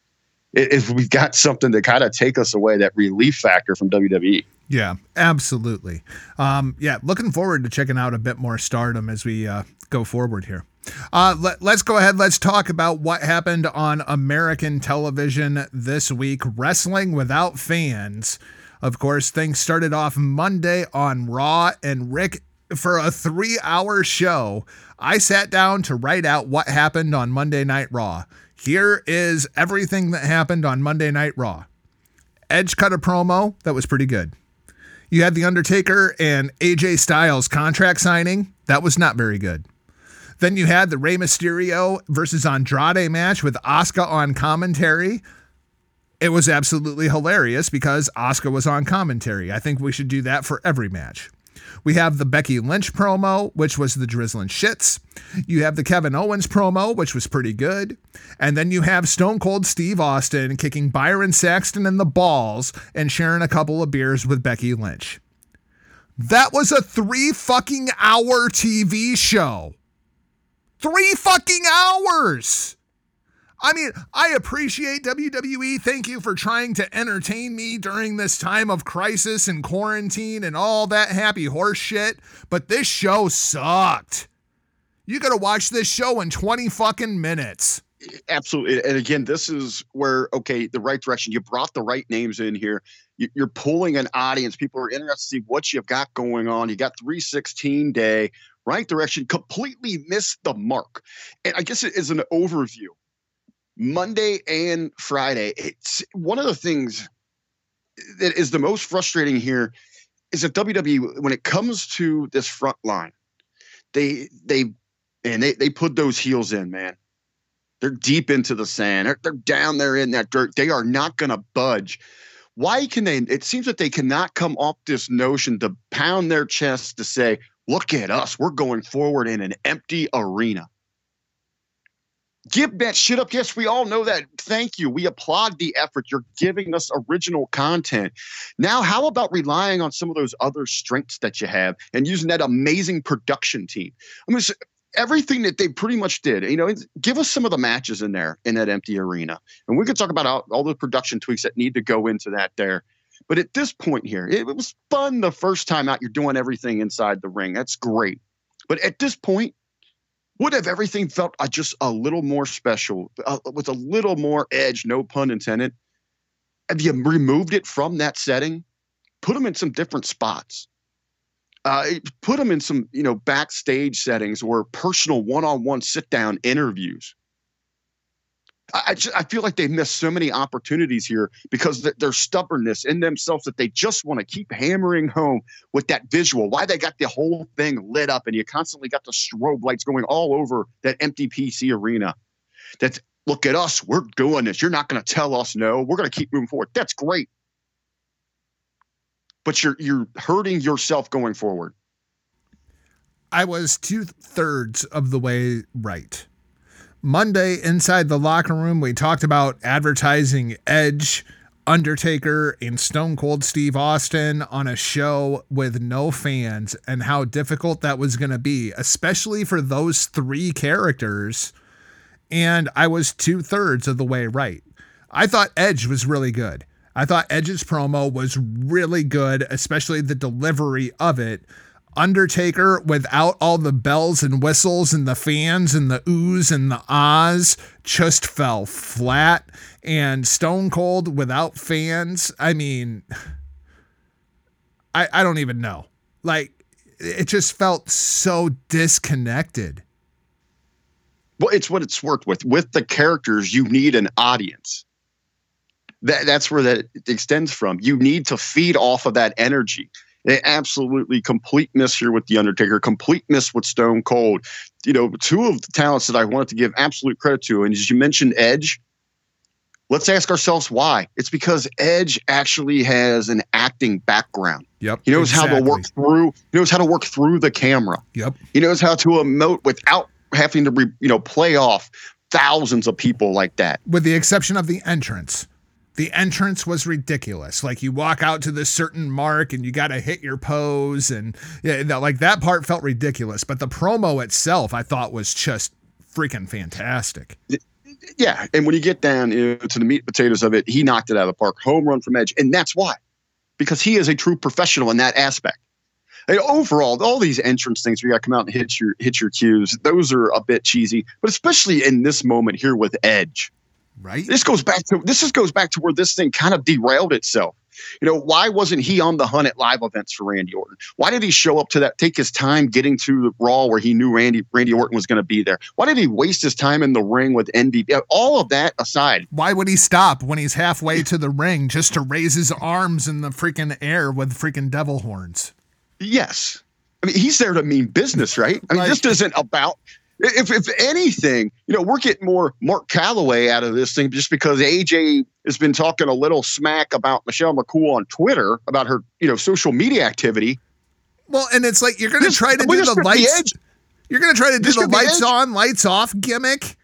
Speaker 4: If we've got something to kind of take us away, that relief factor from WWE.
Speaker 3: Yeah, absolutely. Um, yeah, looking forward to checking out a bit more stardom as we uh, go forward here. Uh, let, let's go ahead. Let's talk about what happened on American television this week. Wrestling without fans. Of course, things started off Monday on Raw, and Rick, for a three hour show, I sat down to write out what happened on Monday Night Raw. Here is everything that happened on Monday Night Raw. Edge cut a promo that was pretty good. You had The Undertaker and AJ Styles contract signing. That was not very good. Then you had the Rey Mysterio versus Andrade match with Asuka on commentary. It was absolutely hilarious because Asuka was on commentary. I think we should do that for every match. We have the Becky Lynch promo, which was the drizzling shits. You have the Kevin Owens promo, which was pretty good. And then you have Stone Cold Steve Austin kicking Byron Saxton in the balls and sharing a couple of beers with Becky Lynch. That was a three fucking hour TV show. Three fucking hours. I mean, I appreciate WWE. Thank you for trying to entertain me during this time of crisis and quarantine and all that happy horse shit. But this show sucked. You got to watch this show in 20 fucking minutes.
Speaker 4: Absolutely. And again, this is where, okay, the right direction. You brought the right names in here. You're pulling an audience. People are interested to see what you've got going on. You got 316 day right direction, completely missed the mark. And I guess it is an overview. Monday and Friday, it's one of the things that is the most frustrating here is that WWE, when it comes to this front line, they they and they they put those heels in, man. They're deep into the sand. They're, they're down there in that dirt. They are not going to budge. Why can they? It seems that they cannot come off this notion to pound their chest to say, Look at us. We're going forward in an empty arena. Give that shit up. Yes, we all know that. Thank you. We applaud the effort. You're giving us original content. Now, how about relying on some of those other strengths that you have and using that amazing production team? I mean, everything that they pretty much did, you know, give us some of the matches in there in that empty arena. And we could talk about all, all the production tweaks that need to go into that there. But at this point here, it, it was fun the first time out. You're doing everything inside the ring. That's great. But at this point, would have everything felt uh, just a little more special, uh, with a little more edge, no pun intended. Have you removed it from that setting? Put them in some different spots. Uh, put them in some, you know, backstage settings or personal one-on-one sit-down interviews. I, just, I feel like they missed so many opportunities here because th- their stubbornness in themselves that they just want to keep hammering home with that visual. Why they got the whole thing lit up and you constantly got the strobe lights going all over that empty PC arena. That's look at us, we're doing this. You're not going to tell us no. We're going to keep moving forward. That's great, but you're you're hurting yourself going forward.
Speaker 3: I was two thirds of the way right. Monday, inside the locker room, we talked about advertising Edge, Undertaker, and Stone Cold Steve Austin on a show with no fans and how difficult that was going to be, especially for those three characters. And I was two thirds of the way right. I thought Edge was really good. I thought Edge's promo was really good, especially the delivery of it. Undertaker without all the bells and whistles and the fans and the oohs and the ahs just fell flat. And Stone Cold without fans, I mean, I, I don't even know. Like, it just felt so disconnected.
Speaker 4: Well, it's what it's worked with. With the characters, you need an audience. That, that's where that extends from. You need to feed off of that energy Eh, absolutely complete miss here with The Undertaker, complete miss with Stone Cold. You know, two of the talents that I wanted to give absolute credit to. And as you mentioned, Edge, let's ask ourselves why. It's because Edge actually has an acting background.
Speaker 3: Yep.
Speaker 4: He knows exactly. how to work through, he knows how to work through the camera.
Speaker 3: Yep.
Speaker 4: He knows how to emote without having to, re, you know, play off thousands of people like that.
Speaker 3: With the exception of the entrance the entrance was ridiculous. Like you walk out to this certain mark and you got to hit your pose, and yeah, like that part felt ridiculous. But the promo itself, I thought was just freaking fantastic.
Speaker 4: Yeah, and when you get down to the meat potatoes of it, he knocked it out of the park. Home run from Edge, and that's why, because he is a true professional in that aspect. And overall, all these entrance things where you got to come out and hit your hit your cues, those are a bit cheesy. But especially in this moment here with Edge,
Speaker 3: Right?
Speaker 4: this goes back to this just goes back to where this thing kind of derailed itself. You know, why wasn't he on the hunt at live events for Randy Orton? Why did he show up to that, take his time getting to the Raw where he knew Randy Randy Orton was going to be there? Why did he waste his time in the ring with MVP? All of that aside,
Speaker 3: Why would he stop when he's halfway to the ring just to raise his arms in the freaking air with freaking devil horns?
Speaker 4: yes. I mean, he's there to mean business, right? I mean,
Speaker 3: Like-
Speaker 4: this isn't about. If, if anything, you know, we're getting more Mark Calaway out of this thing just because AJ has been talking a little smack about Michelle McCool on Twitter about her, you know, social media activity.
Speaker 3: Well, and it's like you're gonna try to do the
Speaker 4: the
Speaker 3: lights.
Speaker 4: edge.
Speaker 3: You're gonna try to do
Speaker 4: Just
Speaker 3: the
Speaker 4: took the
Speaker 3: lights on, lights off gimmick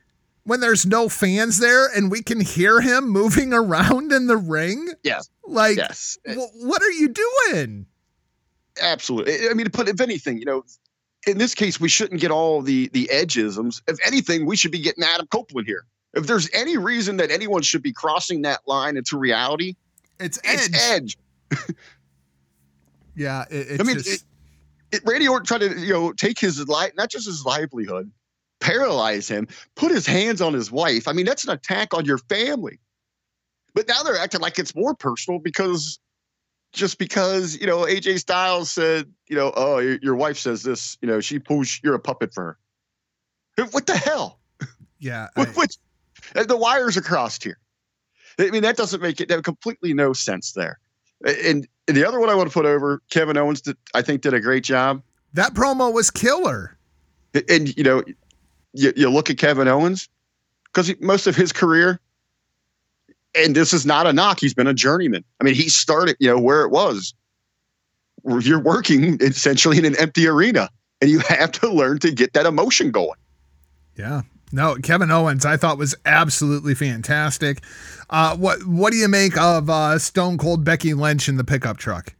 Speaker 3: when there's no fans there and we can hear him moving <laughs> around in the ring.
Speaker 4: Yes.
Speaker 3: Like,
Speaker 4: Yes.
Speaker 3: wh- what are you doing?
Speaker 4: Absolutely. I mean, but if anything, you know, in this case, we shouldn't get all the the edgeisms. If anything, we should be getting Adam Copeland here. If there's any reason that anyone should be crossing that line into reality,
Speaker 3: It's
Speaker 4: it's
Speaker 3: Edge.
Speaker 4: Edge. <laughs>
Speaker 3: Yeah, it, it's
Speaker 4: I mean,
Speaker 3: just,
Speaker 4: It, Randy Orton tried to, you know, take his life, not just his livelihood, paralyze him, put his hands on his wife. I mean, that's an attack on your family. But now they're acting like it's more personal because just because, you know, AJ Styles said, you know, oh, your, your wife says this, you know, she pulls, you're a puppet for her. What the hell?
Speaker 3: yeah. <laughs> I-
Speaker 4: what, the wires are crossed here. I mean, that doesn't make it that completely no sense there. And, and the other one I want to put over, Kevin Owens, did, I think did a great job.
Speaker 3: that promo was killer.
Speaker 4: And you know, you, you look at Kevin Owens because most of his career, and this is not a knock. He's been a journeyman. I mean, he started, you know, where it was. You're working essentially in an empty arena, and you have to learn to get that emotion going.
Speaker 3: Yeah. No, Kevin Owens, I thought was absolutely fantastic. Uh, what What do you make of uh, Stone Cold Becky Lynch in the pickup truck?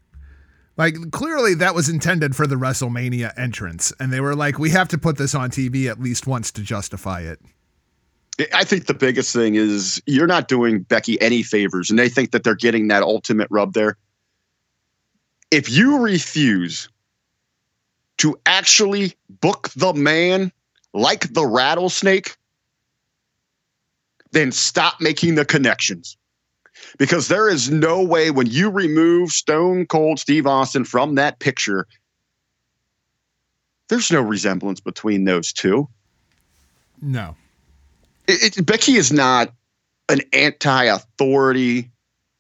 Speaker 3: Like clearly that was intended for the WrestleMania entrance, and they were like, we have to put this on TV at least once to justify it.
Speaker 4: I think the biggest thing is you're not doing Becky any favors, and they think that they're getting that ultimate rub there. If you refuse to actually book the man like the rattlesnake, then stop making the connections. Because there is no way when you remove Stone Cold Steve Austin from that picture, there's no resemblance between those two
Speaker 3: No.
Speaker 4: It, it- Becky is not an anti-authority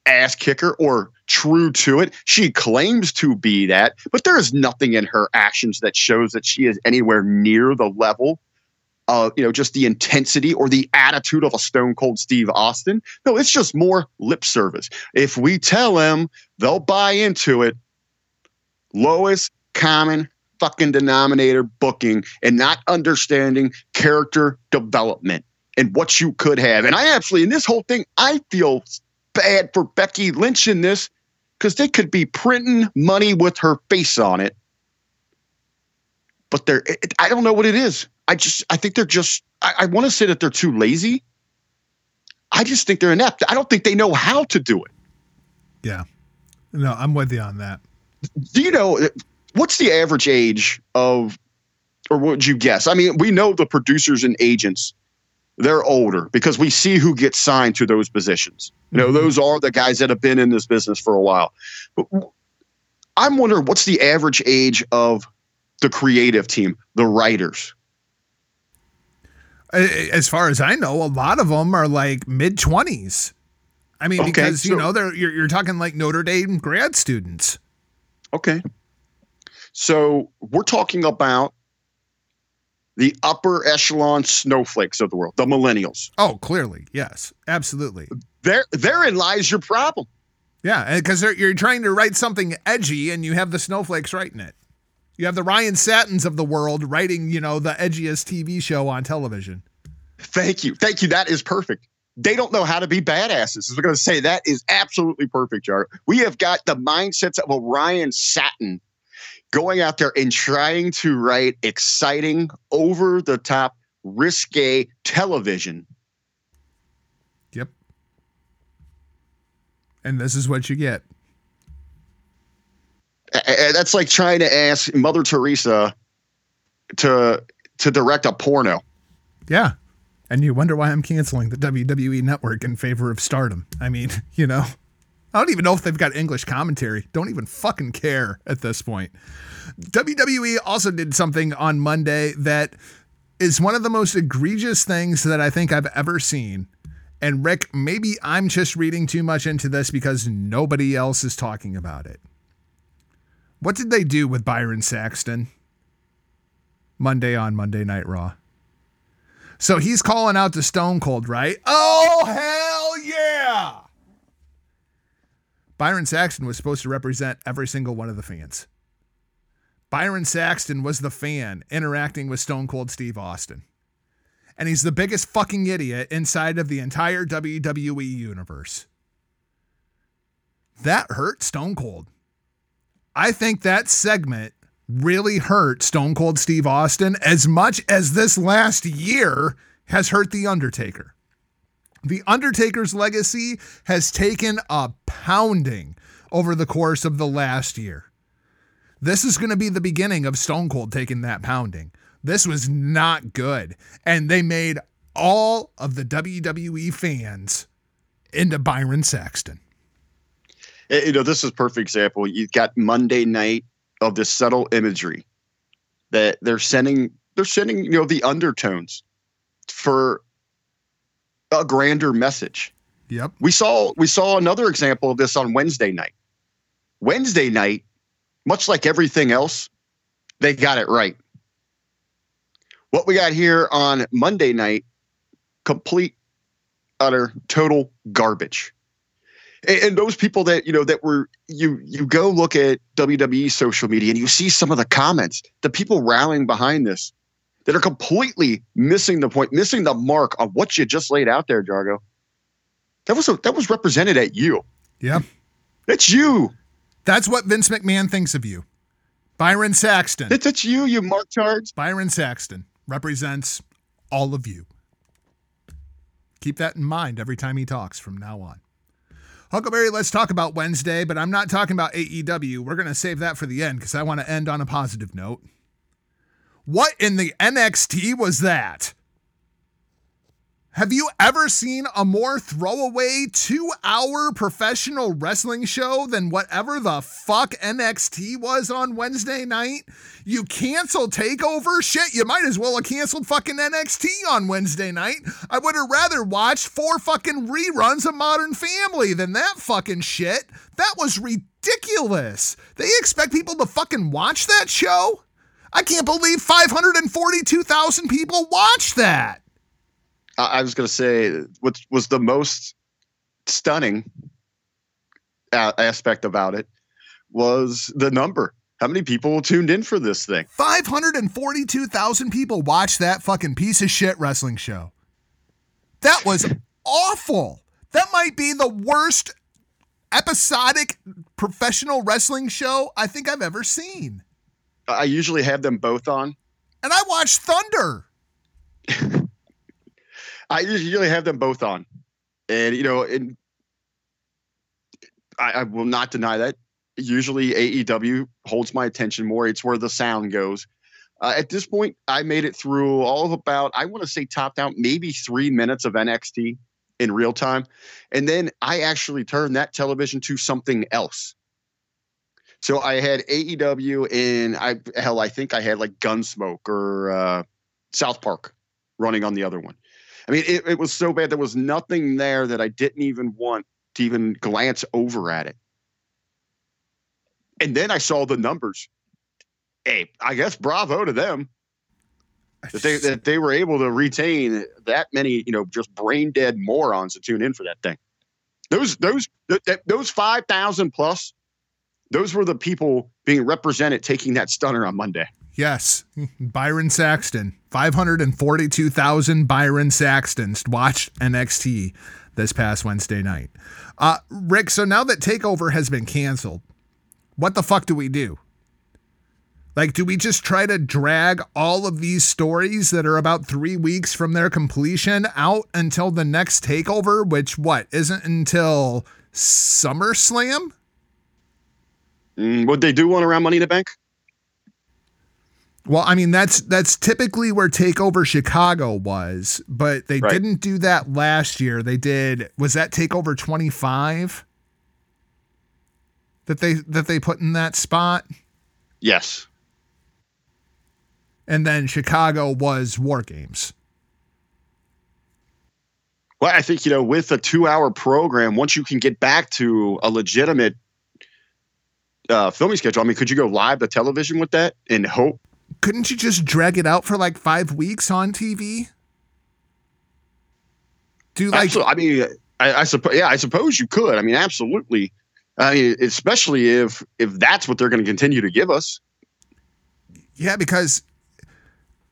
Speaker 4: ass kicker or true to it. She claims to be that, but there is nothing in her actions that shows that she is anywhere near the level of, you know, just the intensity or the attitude of a stone cold Steve Austin. No, it's just more lip service. If we tell them, they'll buy into it. Lowest common fucking denominator booking and not understanding character development and what you could have. And I actually, in this whole thing, I feel bad for Becky Lynch in this because they could be printing money with her face on it. But they're, it, I don't know what it is. I just, I think they're just, I, I want to say that they're too lazy. I just think they're inept. I don't think they know how to do it.
Speaker 3: Yeah. No, I'm with you on that.
Speaker 4: Do you know what's the average age of, or would you guess? I mean, we know the producers and agents they're older because we see who gets signed to those positions. You know,
Speaker 3: Mhm.
Speaker 4: those are the guys that have been in this business for a while. But I'm wondering what's the average age of the creative team, the writers.
Speaker 3: As far as I know, a lot of them are like mid 20s. I mean,
Speaker 4: Okay,
Speaker 3: because you
Speaker 4: so-
Speaker 3: know they're you're, you're talking like Notre Dame grad students.
Speaker 4: Okay. So we're talking about the upper echelon snowflakes of the world, the millennials.
Speaker 3: Oh, clearly, yes, absolutely.
Speaker 4: There, therein lies your problem.
Speaker 3: Yeah, because you're trying to write something edgy, and you have the snowflakes writing it. You have the Ryan Satins of the world writing, you know, the edgiest TV show on television.
Speaker 4: Thank you. Thank you. That is perfect. They don't know how to be badasses. We're going to say that is absolutely perfect, Jar. We have got the mindsets of a Ryan Satin going out there and trying to write exciting, over the top, risque television.
Speaker 3: Yep. And this is what you get.
Speaker 4: A- Yeah, that's like trying to ask Mother Teresa to to direct a porno.
Speaker 3: Yeah. And you wonder why I'm canceling the WWE network in favor of stardom. I mean, <laughs> you know, I don't even know if they've got English commentary. Don't even fucking care at this point. WWE also did something on Monday that is one of the most egregious things that I think I've ever seen. And Rick, maybe I'm just reading too much into this because nobody else is talking about it. What did they do with Byron Saxton Monday on Monday Night Raw? So he's calling out to Stone Cold, right? Oh, hell! Byron Saxton was supposed to represent every single one of the fans. Byron Saxton was the fan interacting with Stone Cold Steve Austin. And he's the biggest fucking idiot inside of the entire WWE universe. That hurt Stone Cold. I think that segment really hurt Stone Cold Steve Austin as much as this last year has hurt The Undertaker. The Undertaker's legacy has taken a pounding over the course of the last year. This is going to be the beginning of Stone Cold taking that pounding. This was not good. And they made all of the WWE fans into Byron Saxton.
Speaker 4: Eh, you know, this is perfect example. You've got Monday night of this subtle imagery that they're sending they're sending, you know, the undertones for a grander message.
Speaker 3: Yep.
Speaker 4: We saw we saw another example of this on Wednesday night. Wednesday night, much like everything else, they got it right. What we got here on Monday night, complete, utter, total garbage. And, and those people that you know that were you you go look at WWE social media and you see some of the comments, the people rallying behind this that are completely missing the point, missing the mark of what you just laid out there, Jargo. That was a, that was represented at you.
Speaker 3: Yeah.
Speaker 4: That's you.
Speaker 3: That's what Vince McMahon thinks of you. Byron Saxton.
Speaker 4: That's, that's you, you Mark Charles.
Speaker 3: Byron Saxton represents all of you. Keep that in mind every time he talks from now on. Huckleberry, let's talk about Wednesday, but I'm not talking about AEW. We're going to save that for the end because I want to end on a positive note. What in the NXT was that? Have you ever seen a more throwaway two hour professional wrestling show than whatever the fuck NXT was on Wednesday night? You cancel TakeOver? Shit, you might as well have canceled fucking NXT on Wednesday night. I would have rather watched four fucking reruns of Modern Family than that fucking shit. That was ridiculous. They expect people to fucking watch that show? I can't believe 542,000 people watched that.
Speaker 4: I was going to say what was the most stunning aspect about it was the number. How many people tuned in for this thing?
Speaker 3: 542,000 people watched that fucking piece of shit wrestling show. That was awful. That might be the worst episodic professional wrestling show I think I've ever seen.
Speaker 4: I usually have them both on.
Speaker 3: And I watch Thunder. <laughs>
Speaker 4: I usually have them both on, and you know, and I, I will not deny that. Usually, AEW holds my attention more. It's where the sound goes. Uh, at this point, I made it through all of about I want to say top down maybe three minutes of NXT in real time, and then I actually turned that television to something else. So I had AEW and I hell I think I had like Gunsmoke or uh, South Park running on the other one. I mean, it, it was so bad. There was nothing there that I didn't even want to even glance over at it. And then I saw the numbers. Hey, I guess bravo to them that they that they were able to retain that many, you know, just brain dead morons to tune in for that thing. Those those that, those five thousand plus, those were the people being represented taking that stunner on Monday.
Speaker 3: Yes, Byron Saxton. 542,000 Byron Saxtons watched NXT this past Wednesday night. Uh, Rick, so now that TakeOver has been canceled, what the fuck do we do? Like, do we just try to drag all of these stories that are about three weeks from their completion out until the next takeover, which what isn't until SummerSlam?
Speaker 4: Mm, would they do one around Money in the Bank?
Speaker 3: Well, I mean that's that's typically where Takeover Chicago was, but they
Speaker 4: Right.
Speaker 3: didn't do that last year. They did was that Takeover 25 that they that they put in that spot
Speaker 4: Yes.
Speaker 3: and then Chicago was War Games.
Speaker 4: Well, I think you know, with a two-hour program, once you can get back to a legitimate uh, filming schedule, I mean, could you go live to television with that and hope?
Speaker 3: Couldn't you just drag it out for like 5 weeks on TV? Do like
Speaker 4: Absolutely. I mean, I, I suppose, yeah, I suppose you could. I mean, absolutely. I mean, especially if if that's what they're going to continue to give us.
Speaker 3: Yeah, because,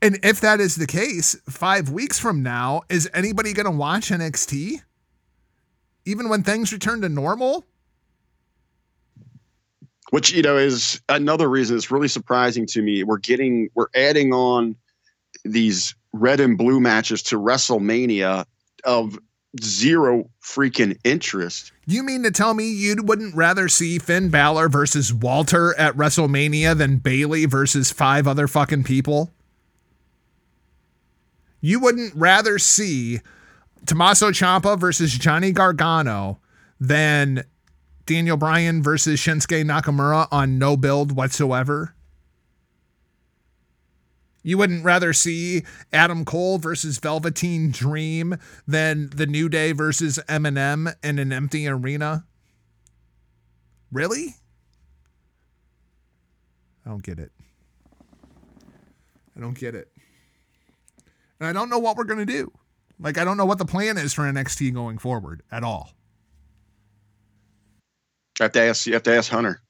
Speaker 3: and if that is the case, five weeks from now, is anybody going to watch NXT? Even when things return to normal?
Speaker 4: Which you know is another reason it's really surprising to me. We're getting we're adding on these red and blue matches to WrestleMania of zero freaking interest.
Speaker 3: You mean to tell me you wouldn't rather see Finn Balor versus Walter at WrestleMania than Bayley versus five other fucking people? You wouldn't rather see Tommaso Ciampa versus Johnny Gargano than Daniel Bryan versus Shinsuke Nakamura on no build whatsoever? You wouldn't rather see Adam Cole versus Velveteen Dream than The New Day versus Eminem in an empty arena? Really? I don't get it. I don't get it. And I don't know what we're going to do. Like, I don't know what the plan is for NXT going forward at all.
Speaker 4: I have to ask you have to ask Hunter.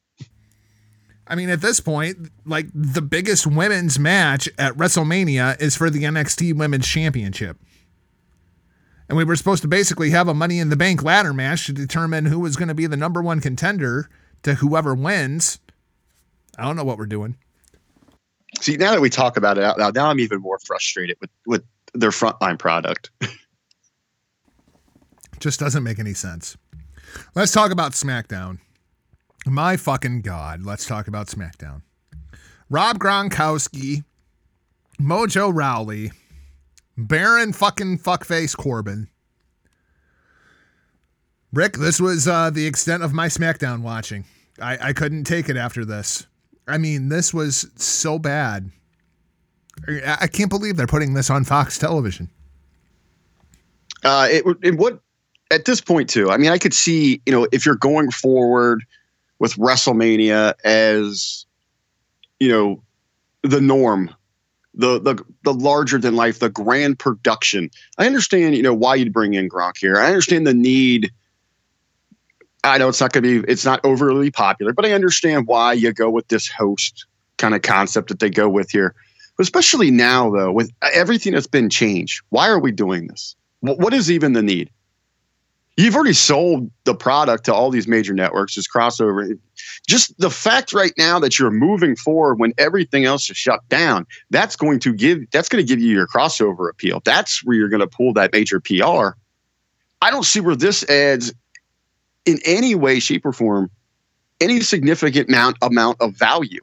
Speaker 3: I mean, at this point, like the biggest women's match at WrestleMania is for the NXT Women's Championship. And we were supposed to basically have a Money in the Bank ladder match to determine who was going to be the number one contender to whoever wins. I don't know what we're doing.
Speaker 4: See, now that we talk about it out loud, now I'm even more frustrated with with their frontline product. <laughs>
Speaker 3: Just doesn't make any sense. Let's talk about SmackDown. My fucking God, let's talk about SmackDown. Rob Gronkowski, Mojo Rawley, Baron fucking fuckface Corbin. Rick, this was uh, the extent of my SmackDown watching. I, I couldn't take it after this. I mean, this was so bad. I, I can't believe they're putting this on Fox television.
Speaker 4: Uh, it, it would at this point too. I mean, I could see you know if you're going forward with WrestleMania as you know the norm, the the the larger than life, the grand production. I understand you know why you'd bring in Gronk here. I understand the need. I know it's not going to be it's not overly popular, but I understand why you go with this host kind of concept that they go with here. Especially now though, with everything that's been changed, why are we doing this? What is even the need? You've already sold the product to all these major networks, this crossover. Just the fact right now that you're moving forward when everything else is shut down, that's going to give that's going to give you your crossover appeal. That's where you're going to pull that major PR. I don't see where this adds in any way, shape, or form any significant amount amount of value.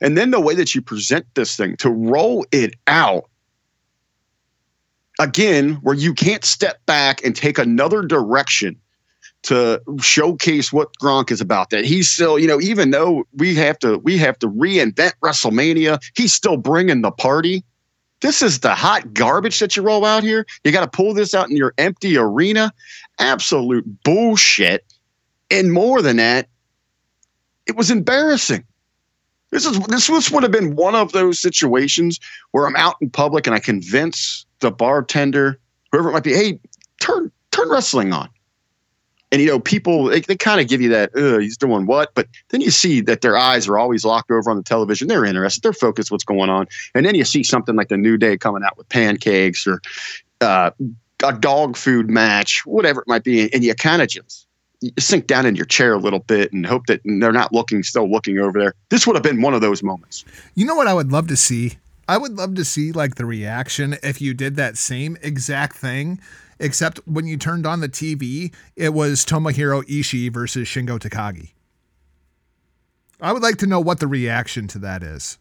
Speaker 4: And then the way that you present this thing to roll it out again, where you can't step back and take another direction to showcase what Gronk is about. That he's still, you know, even though we have to we have to reinvent WrestleMania, he's still bringing the party. This is the hot garbage that you roll out here. You got to pull this out in your empty arena. Absolute bullshit. And more than that, it was embarrassing. This is this would have been one of those situations where I'm out in public and I convince the bartender, whoever it might be, hey, turn turn wrestling on. And you know, people they, they kind of give you that, he's doing what? But then you see that their eyes are always locked over on the television. They're interested, they're focused what's going on. And then you see something like the New Day coming out with pancakes or uh, a dog food match, whatever it might be, and you kind of just sink down in your chair a little bit and hope that they're not looking still looking over there. This would have been one of those moments.
Speaker 3: You know what I would love to see? I would love to see like the reaction if you did that same exact thing, except when you turned on the TV, it was Tomohiro Ishii versus Shingo Takagi. I would like to know what the reaction to that is.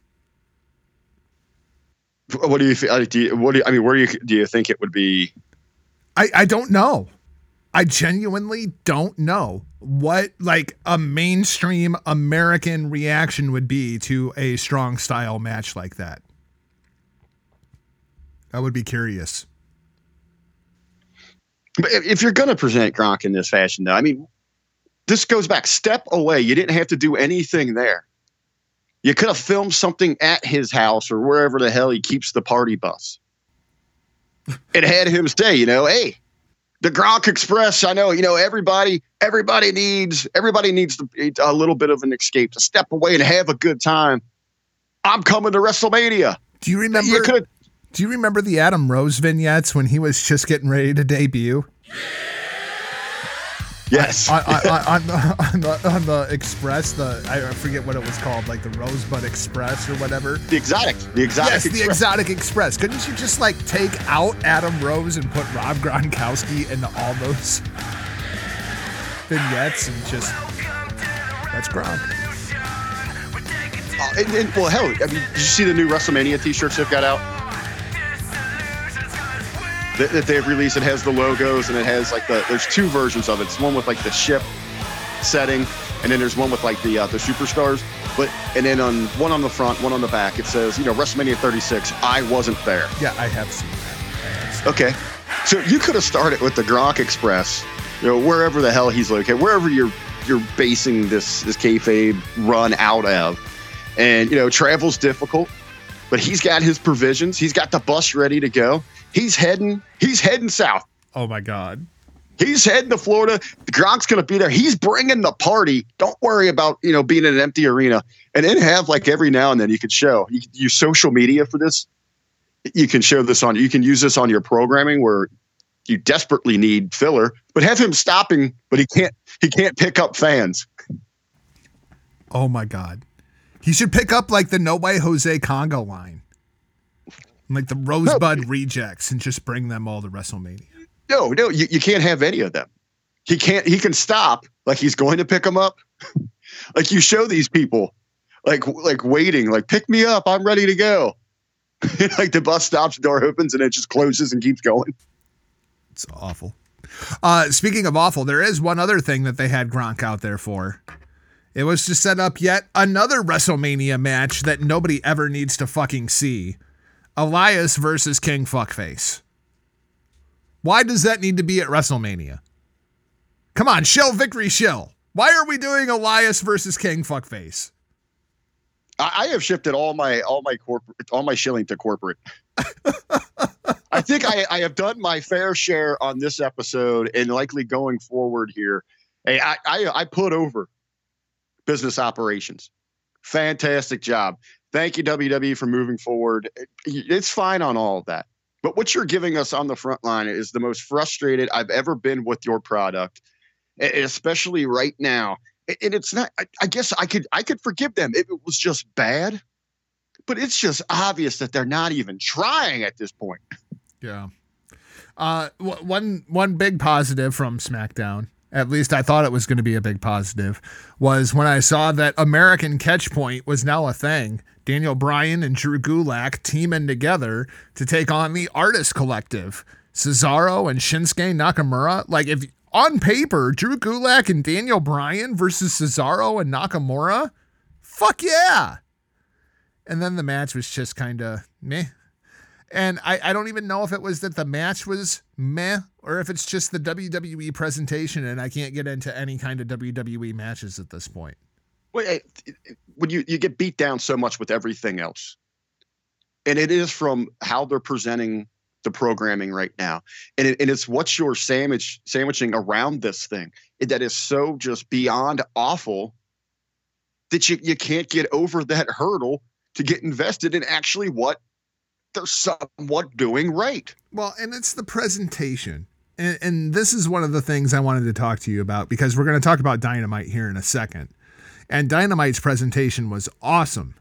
Speaker 4: What do you feel? Uh, do you, what do you, I mean? Where do you do you think it would be?
Speaker 3: I, I don't know. I genuinely don't know what like a mainstream American reaction would be to a strong style match like that. I would be curious.
Speaker 4: But if you're going to present Gronk in this fashion, though, I mean, this goes back step away. You didn't have to do anything there. You could have filmed something at his house or wherever the hell he keeps the party bus. It had him say, you know, hey, the Gronk Express. I know, you know, everybody, everybody needs, everybody needs to, a little bit of an escape to step away and have a good time. I'm coming to WrestleMania.
Speaker 3: Do you remember?
Speaker 4: You could,
Speaker 3: do you remember the Adam Rose vignettes when he was just getting ready to debut?
Speaker 4: yes.
Speaker 3: on, on, on, the, on, the, on the Express, the I forget what it was called, like the Rosebud Express or whatever.
Speaker 4: the exotic, the exotic.
Speaker 3: Yes, the
Speaker 4: Express.
Speaker 3: Exotic Express. Couldn't you just like take out Adam Rose and put Rob Gronkowski into all those vignettes and just that's Gronk.
Speaker 4: Uh, and, and, well, hell, I mean, did you see the new WrestleMania T-shirts they've got out? That, that they've released. It has the logos and it has like the. There's two versions of it. It's one with like the ship setting, and then there's one with like the uh, the superstars. But and then on one on the front, one on the back, it says you know WrestleMania 36. I wasn't there.
Speaker 3: Yeah, I have seen that. Have seen
Speaker 4: Okay, so you could have started with the Gronk Express, you know, wherever the hell he's located, wherever you're you're basing this this kayfabe run out of, and you know, travel's difficult, but he's got his provisions. He's got the bus ready to go. He's heading. He's heading south.
Speaker 3: Oh my God.
Speaker 4: He's heading to Florida. Gronk's going to be there. He's bringing the party. Don't worry about you know being in an empty arena. And then have like every now and then you could show you social media for this. You can show this on. You can use this on your programming where you desperately need filler, but have him stopping, but he can't. He can't pick up fans.
Speaker 3: Oh my God. He should pick up like the No Way Jose Congo line. Like the Rosebud rejects and just bring them all to WrestleMania.
Speaker 4: No, no, you, you can't have any of them. He can't. He can stop like he's going to pick them up. <laughs> like you show these people, like like waiting, like pick me up. I'm ready to go. <laughs> like the bus stops, door opens, and it just closes and keeps going.
Speaker 3: It's awful. Uh, speaking of awful, there is one other thing that they had Gronk out there for. It was to set up yet another WrestleMania match that nobody ever needs to fucking see. Elias versus King Fuckface. Why does that need to be at WrestleMania? Come on, Shell victory Shell. Why are we doing Elias versus King Fuckface?
Speaker 4: I, have shifted all my all my corporate all my shilling to corporate. <laughs> I think I, I have done my fair share on this episode and likely going forward here. Hey, I, I I put over business operations. Fantastic job. Thank you, WWE, for moving forward. It's fine on all of that. But what you're giving us on the front line is the most frustrated I've ever been with your product, especially right now. And it's not. I, I guess I could I could forgive them if it was just bad, but it's just obvious that they're not even trying at this point.
Speaker 3: Yeah. Uh, one one big positive from SmackDown, at least I thought it was going to be a big positive, was when I saw that American Catch Point was now a thing. Daniel Bryan and Drew Gulak teaming together to take on the Artist Collective, Cesaro and Shinsuke Nakamura. Like if on paper, Drew Gulak and Daniel Bryan versus Cesaro and Nakamura, fuck yeah. And then the match was just kind of meh. And I, I don't even know if it was that the match was meh or if it's just the WWE presentation and I can't get into any kind of WWE matches at this point.
Speaker 4: Well, eh, when you you get beat down so much with everything else, and it is from how they're presenting the programming right now, and it, and it's what you're sandwich sandwiching around this thing that is so just beyond awful that you you can't get over that hurdle to get invested in actually what they're somewhat doing right.
Speaker 3: Well, and it's the presentation. And, and this is one of the things I wanted to talk to you about because we're going to talk about Dynamite here in a second. And Dynamite's presentation was awesome.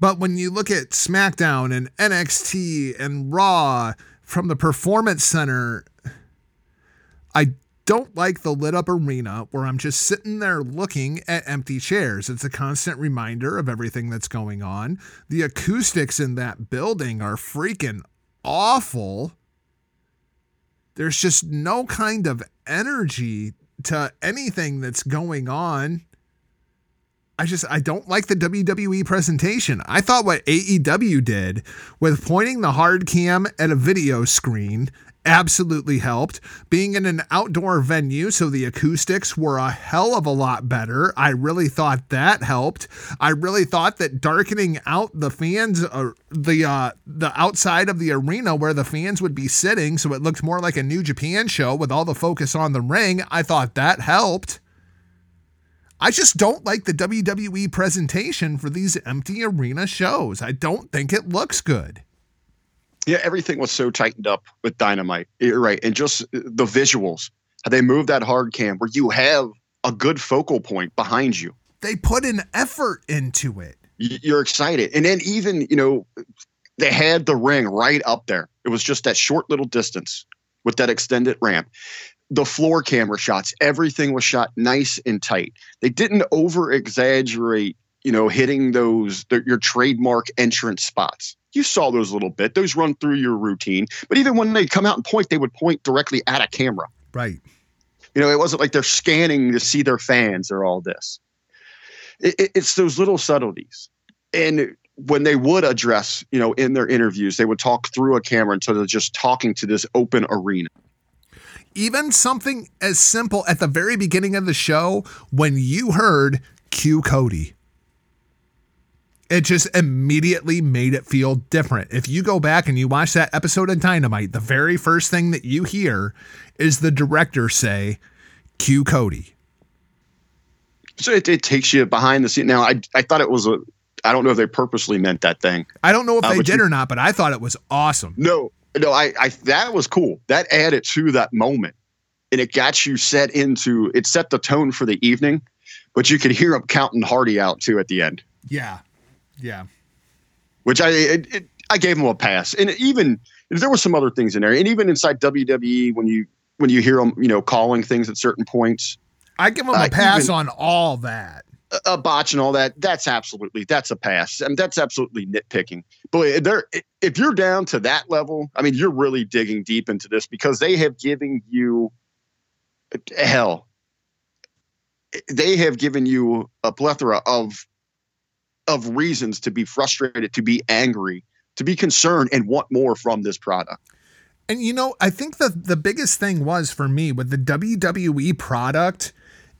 Speaker 3: But when you look at SmackDown and NXT and Raw from the Performance Center, I don't like the lit up arena where I'm just sitting there looking at empty chairs. It's a constant reminder of everything that's going on. The acoustics in that building are freaking awful. There's just no kind of energy to anything that's going on. I just I don't like the WWE presentation. I thought what AEW did with pointing the hard cam at a video screen absolutely helped. Being in an outdoor venue, so the acoustics were a hell of a lot better. I really thought that helped. I really thought that darkening out the fans, uh, the uh, the outside of the arena where the fans would be sitting, so it looked more like a New Japan show with all the focus on the ring. I thought that helped. I just don't like the WWE presentation for these empty arena shows. I don't think it looks good
Speaker 4: yeah, everything was so tightened up with dynamite. You're right. And just uh, the visuals, how they moved that hard cam where you have a good focal point behind you.
Speaker 3: They put an effort into it.
Speaker 4: You're excited. And then even, you know, they had the ring right up there. It was just that short little distance with that extended ramp. The floor camera shots, everything was shot nice and tight. They didn't over exaggerate, you know, hitting those, the, your trademark entrance spots you saw those a little bit. Those run through your routine. But even when they come out and point, they would point directly at a camera.
Speaker 3: Right.
Speaker 4: You know, it wasn't like they're scanning to see their fans or all this. It, it, it's those little subtleties. And when they would address, you know, in their interviews, they would talk through a camera instead of just talking to this open arena.
Speaker 3: Even something as simple at the very beginning of the show when you heard Q Cody it just immediately made it feel different. If you go back and you watch that episode of Dynamite, the very first thing that you hear is the director say, Q Cody.
Speaker 4: So it, it takes you behind the scene. Now, I, I thought it was a, I don't know if they purposely meant that thing.
Speaker 3: I don't know if uh, they did you, or not, but I thought it was awesome.
Speaker 4: No, no, I, I, that was cool. That added to that moment and it got you set into, it set the tone for the evening, but you could hear him counting Hardy out too at the end.
Speaker 3: Yeah. Yeah.
Speaker 4: Which I it, it, I gave him a pass, and even there were some other things in there, and even inside WWE when you when you hear them, you know, calling things at certain points.
Speaker 3: I give him a uh, pass on all that.
Speaker 4: A, botch and all that. That's absolutely that's a pass, and that's absolutely nitpicking. But there, if you're down to that level, I mean, you're really digging deep into this because they have given you hell. They have given you a plethora of of reasons to be frustrated, to be angry, to be concerned, and want more from this product.
Speaker 3: And you know, I think the the biggest thing was for me with the WWE product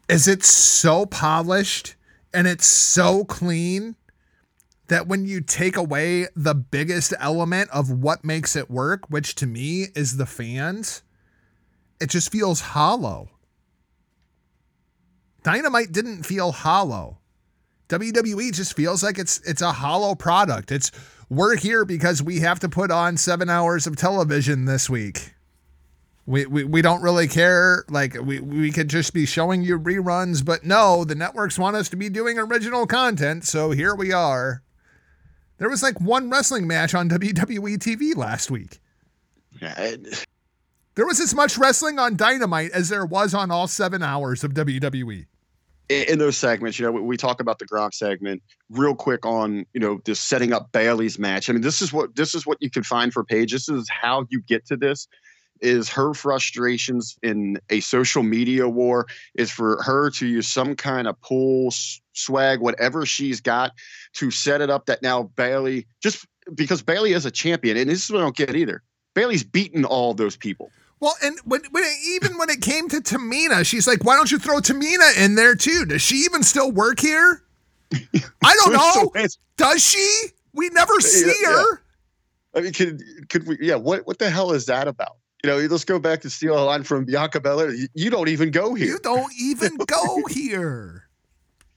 Speaker 3: is it's so polished and it's so clean that when you take away the biggest element of what makes it work, which to me is the fans, it just feels hollow. Dynamite didn't feel hollow. WWE just feels like it's it's a hollow product. It's we're here because we have to put on seven hours of television this week. We, we, we don't really care. Like we, we could just be showing you reruns, but no, the networks want us to be doing original content. So here we are. There was like one wrestling match on WWE TV last week.
Speaker 4: Yeah.
Speaker 3: There was as much wrestling on Dynamite as there was on all seven hours of WWE
Speaker 4: in those segments, you know, we talk about the Gronk segment real quick on, you know, this setting up Bayley's match. I mean, this is what this is what you can find for Paige. This is how you get to this. Is her frustrations in a social media war is for her to use some kind of pull swag, whatever she's got, to set it up that now Bayley just because Bayley is a champion, and this is what I don't get either. Bayley's beaten all those people.
Speaker 3: Well, and when, when it, even when it came to Tamina, she's like, "Why don't you throw Tamina in there too? Does she even still work here? <laughs> I don't know. Does she? We never see yeah, her. Yeah.
Speaker 4: I mean, could could we? Yeah. What what the hell is that about? You know, let's go back to steal a line from Bianca Belair. You don't even go here.
Speaker 3: You don't even go <laughs> here.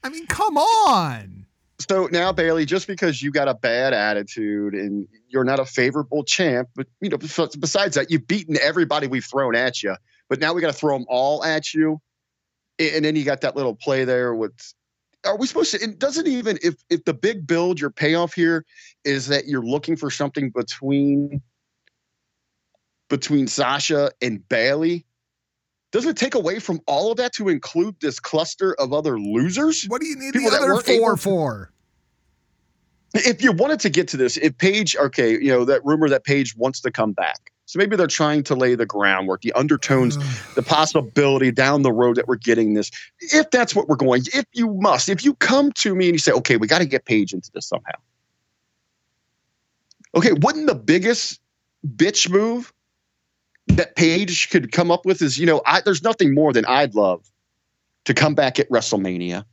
Speaker 3: I mean, come on
Speaker 4: so now Bayley, just because you got a bad attitude and you're not a favorable champ, but you know, besides that, you've beaten everybody we've thrown at you. But now we got to throw them all at you, and then you got that little play there with. Are we supposed to? It doesn't even if if the big build, your payoff here is that you're looking for something between between Sasha and Bayley. doesn't it take away from all of that to include this cluster of other losers?
Speaker 3: What do you need
Speaker 4: People
Speaker 3: the other four
Speaker 4: to-
Speaker 3: for?
Speaker 4: If you wanted to get to this, if Paige, okay, you know, that rumor that Paige wants to come back. So maybe they're trying to lay the groundwork, the undertones, <sighs> the possibility down the road that we're getting this. If that's what we're going, if you must, if you come to me and you say, okay, we got to get Paige into this somehow. Okay, wouldn't the biggest bitch move that Paige could come up with is, you know, I, there's nothing more than I'd love to come back at WrestleMania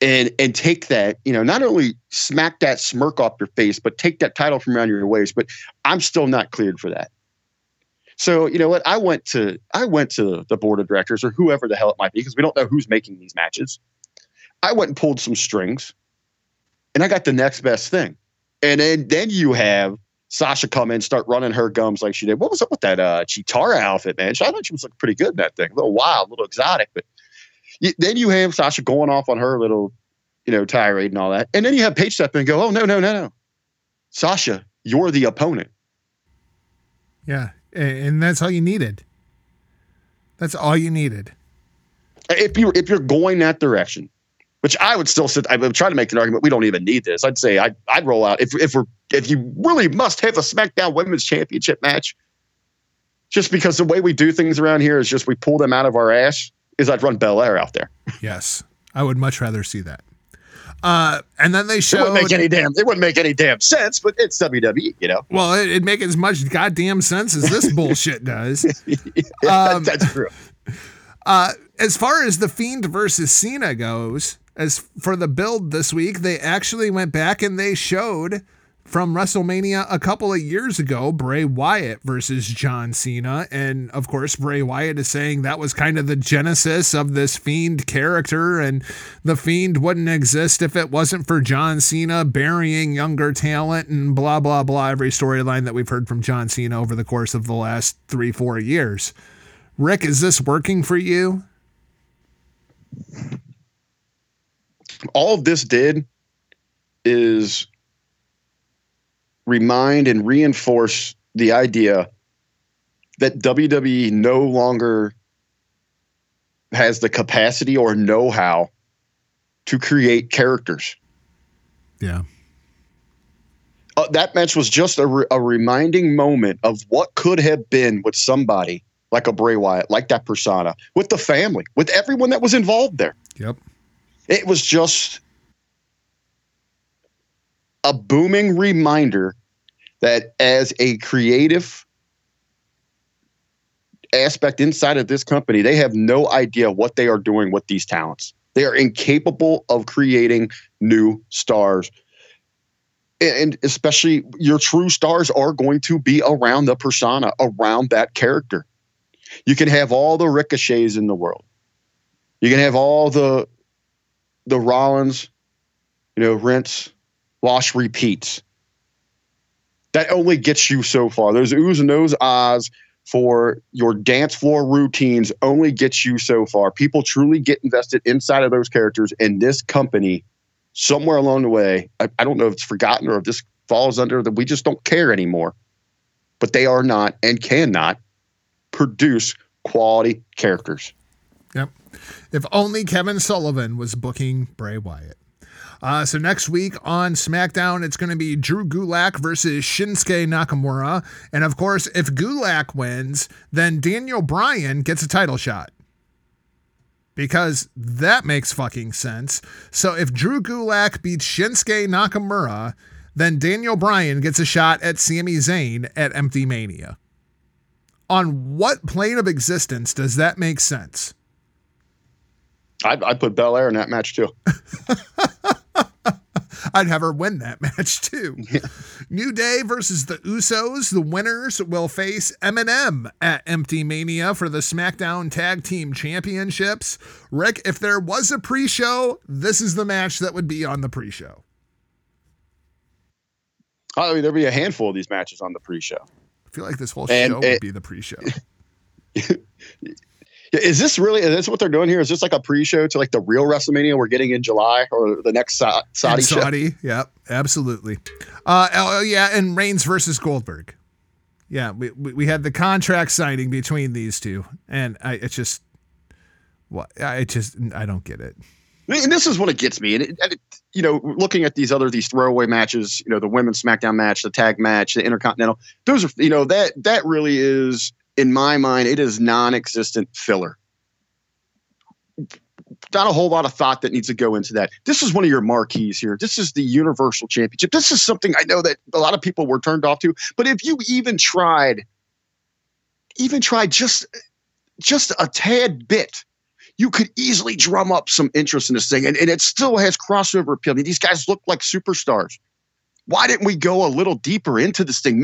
Speaker 4: and and take that, you know, not only smack that smirk off your face, but take that title from around your waist. But I'm still not cleared for that. So you know what? I went to I went to the board of directors or whoever the hell it might be because we don't know who's making these matches. I went and pulled some strings, and I got the next best thing. And then then you have Sasha come in, start running her gums like she did. What was up with that uh, Chitara outfit, man? She, I thought she was looking pretty good in that thing. A little wild, a little exotic, but you, then you have Sasha going off on her little, you know, tirade and all that, and then you have Paige step in and go, "Oh no, no, no, no, Sasha, you're the opponent."
Speaker 3: Yeah, and that's all you needed. That's all you needed.
Speaker 4: if you if you're going that direction, which I would still sit, I would try to make an argument. We don't even need this. I'd say I'd, I'd roll out if if we're if you really must have a SmackDown Women's Championship match, just because the way we do things around here is just we pull them out of our ass. Is I'd run Belair out there.
Speaker 3: Yes, I would much rather see that. Uh, and then they
Speaker 4: It wouldn't make any damn. It wouldn't make any damn sense, but it's WWE, you know.
Speaker 3: well, it, it'd make as much goddamn sense as this <laughs> bullshit does. <laughs> Um,
Speaker 4: That's true.
Speaker 3: Uh, as far as the Fiend versus Cena goes, as for the build this week, they actually went back and they showed from WrestleMania a couple of years ago Bray Wyatt versus John Cena. And of course, Bray Wyatt is saying that was kind of the genesis of this Fiend character, and the Fiend wouldn't exist if it wasn't for John Cena burying younger talent and blah, blah, blah. Every storyline that we've heard from John Cena over the course of the last three, four years. Rick, is this working for you?
Speaker 4: All of this did is remind and reinforce the idea that WWE no longer has the capacity or know-how to create characters.
Speaker 3: Yeah.
Speaker 4: Uh, that match was just a, re- a reminding moment of what could have been with somebody like a Bray Wyatt, like that persona, with the family, with everyone that was involved there.
Speaker 3: Yep.
Speaker 4: It was just a booming reminder that as a creative aspect inside of this company, they have no idea what they are doing with these talents. They are incapable of creating new stars. And especially your true stars are going to be around the persona, around that character. You can have all the ricochets in the world. You can have all the the Rollins, you know, rinse, wash, repeats. That only gets you so far. Those oohs and those ahs for your dance floor routines only gets you so far. People truly get invested inside of those characters, and this company, somewhere along the way, I, I don't know if it's forgotten or if this falls under that we just don't care anymore. But they are not and cannot produce quality characters.
Speaker 3: If only Kevin Sullivan was booking Bray Wyatt. Uh, so next week on SmackDown, it's going to be Drew Gulak versus Shinsuke Nakamura. And of course, if Gulak wins, then Daniel Bryan gets a title shot. Because that makes fucking sense. So if Drew Gulak beats Shinsuke Nakamura, then Daniel Bryan gets a shot at Sami Zayn at Empty Mania. On what plane of existence does that make sense?
Speaker 4: I'd, I'd put Belair in that match too. <laughs>
Speaker 3: I'd have her win that <laughs> match too. New Day versus the Usos. The winners will face Eminem at Empty Mania for the SmackDown Tag Team Championships. Rick, if there was a pre show, this is the match that would be on the pre show.
Speaker 4: I mean, there'd be a handful of these matches on the pre-show.
Speaker 3: I feel like this whole
Speaker 4: And
Speaker 3: show would be the pre show. <laughs>
Speaker 4: Is this really? Is this what they're doing here? Is this like a pre-show to like the real WrestleMania we're getting in July or the next Sa- Saudi show?
Speaker 3: Saudi, yep, absolutely. Uh, oh, yeah, and Reigns versus Goldberg. yeah, we, we we had the contract signing between these two, and I it's just what I just I don't get it.
Speaker 4: And this is what it gets me. And, it, and it, you know, looking at these other these throwaway matches, you know, the women's SmackDown match, the tag match, the Intercontinental, those are you know that that really is in my mind, it is non-existent filler. Not a whole lot of thought that needs to go into that. This is one of your marquees here. This is the Universal Championship. This is something I know that a lot of people were turned off to. But if you even tried, even tried just just a tad bit you could easily drum up some interest in this thing. And, and it still has crossover appeal. I mean, these guys look like superstars. Why didn't we go a little deeper into this thing?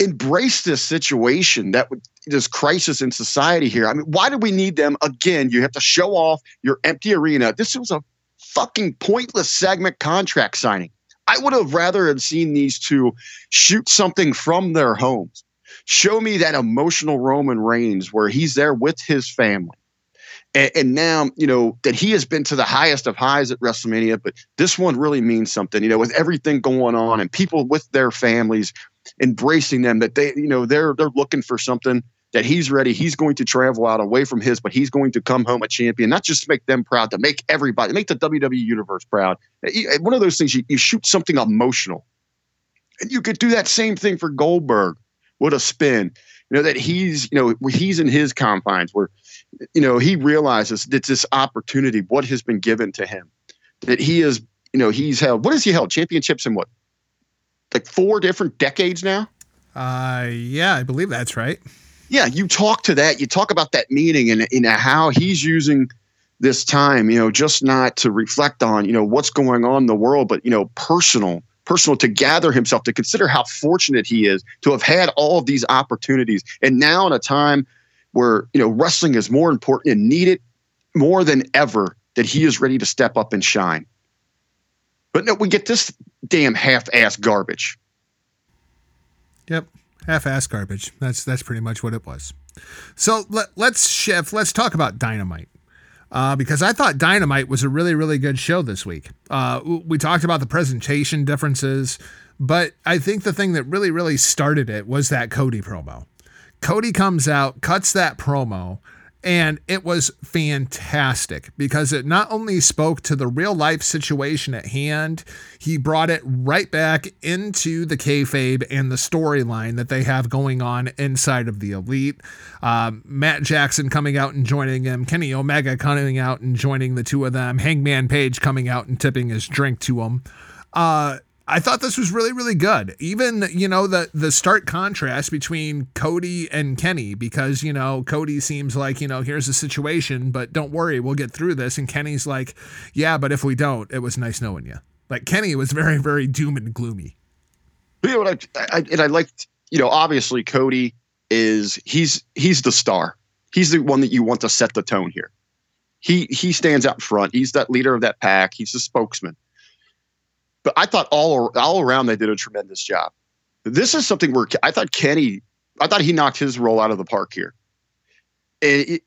Speaker 4: Embrace this situation that this crisis in society here. I mean, why do we need them again? You have to show off your empty arena. This was a fucking pointless segment contract signing. I would have rather have seen these two shoot something from their homes. Show me that emotional Roman Reigns where he's there with his family and, and, now, you know, that he has been to the highest of highs at WrestleMania, but this one really means something, you know, with everything going on and people with their families embracing them, that they, you know, they're they're looking for something that he's ready. He's going to travel out away from his, but he's going to come home a champion, not just to make them proud, to make everybody, make the WWE universe proud. Eh, eh, one of those things you, you shoot something emotional. And you could do that same thing for Goldberg with a spin. You know, that he's, you know, he's in his confines where you know, he realizes that this opportunity, what has been given to him, that he is, you know, he's held, what has he held? Championships in what? Like four different decades now?
Speaker 3: Uh, yeah, I believe that's right.
Speaker 4: Yeah, you talk to that, you talk about that meeting and, and how he's using this time, you know, just not to reflect on, you know, what's going on in the world, but, you know, personal, personal to gather himself, to consider how fortunate he is to have had all of these opportunities. And now in a time where you know wrestling is more important and needed more than ever that he is ready to step up and shine. But no, we get this damn half-ass garbage.
Speaker 3: Yep, half-ass garbage. That's that's pretty much what it was. So let, let's shift. Let's talk about Dynamite. Uh, because I thought Dynamite was a really, really good show this week. Uh, we talked about the presentation differences, but I think the thing that really, really started it was that Cody promo. Cody comes out, cuts that promo, and it was fantastic because it not only spoke to the real life situation at hand, he brought it right back into the kayfabe and the storyline that they have going on inside of the Elite. Um, Matt Jackson coming out and joining him, Kenny Omega coming out and joining the two of them, Hangman Page coming out and tipping his drink to him. Uh, I thought this was really, really good. Even, you know, the the stark contrast between Cody and Kenny, because, you know, Cody seems like, you know, here's the situation, but don't worry, we'll get through this. And Kenny's like, yeah, but if we don't, it was nice knowing you. Like Kenny was very, very doom and gloomy.
Speaker 4: You know what I, I and I liked, you know, obviously Cody is he's he's the star. He's the one that you want to set the tone here. He he stands out front. He's that leader of that pack. He's the spokesman but I thought all all around they did a tremendous job. This is something where I thought Kenny, I thought he knocked his role out of the park here. It,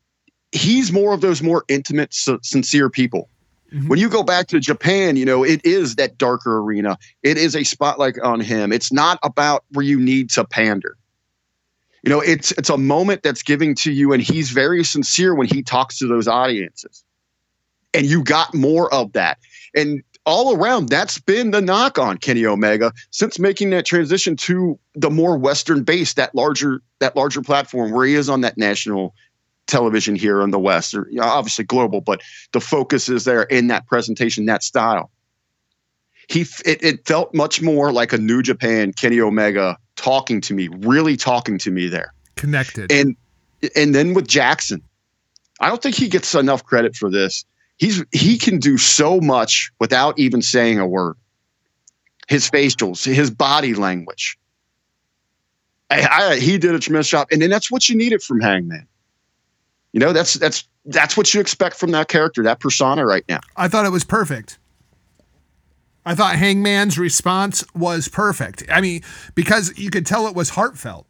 Speaker 4: he's more of those more intimate, sincere people. Mm-hmm. When you go back to Japan, you know, it is that darker arena. It is a spotlight on him. It's not about where you need to pander. You know, it's it's a moment that's giving to you, and he's very sincere when he talks to those audiences. And you got more of that. And all around, that's been the knock on Kenny Omega since making that transition to the more Western base, that larger that larger platform where he is on that national television here in the West, or you know, obviously global, but the focus is there in that presentation, that style. He it, it felt much more like a New Japan Kenny Omega talking to me, really talking to me there,
Speaker 3: connected,
Speaker 4: and and then with Jackson, I don't think he gets enough credit for this he's he can do so much without even saying a word. His facials, his body language. I, I, he did a tremendous job, and then that's what you needed from Hangman. You know, that's that's that's what you expect from that character, that persona right now.
Speaker 3: I thought it was perfect. I thought Hangman's response was perfect. I mean, because you could tell it was heartfelt.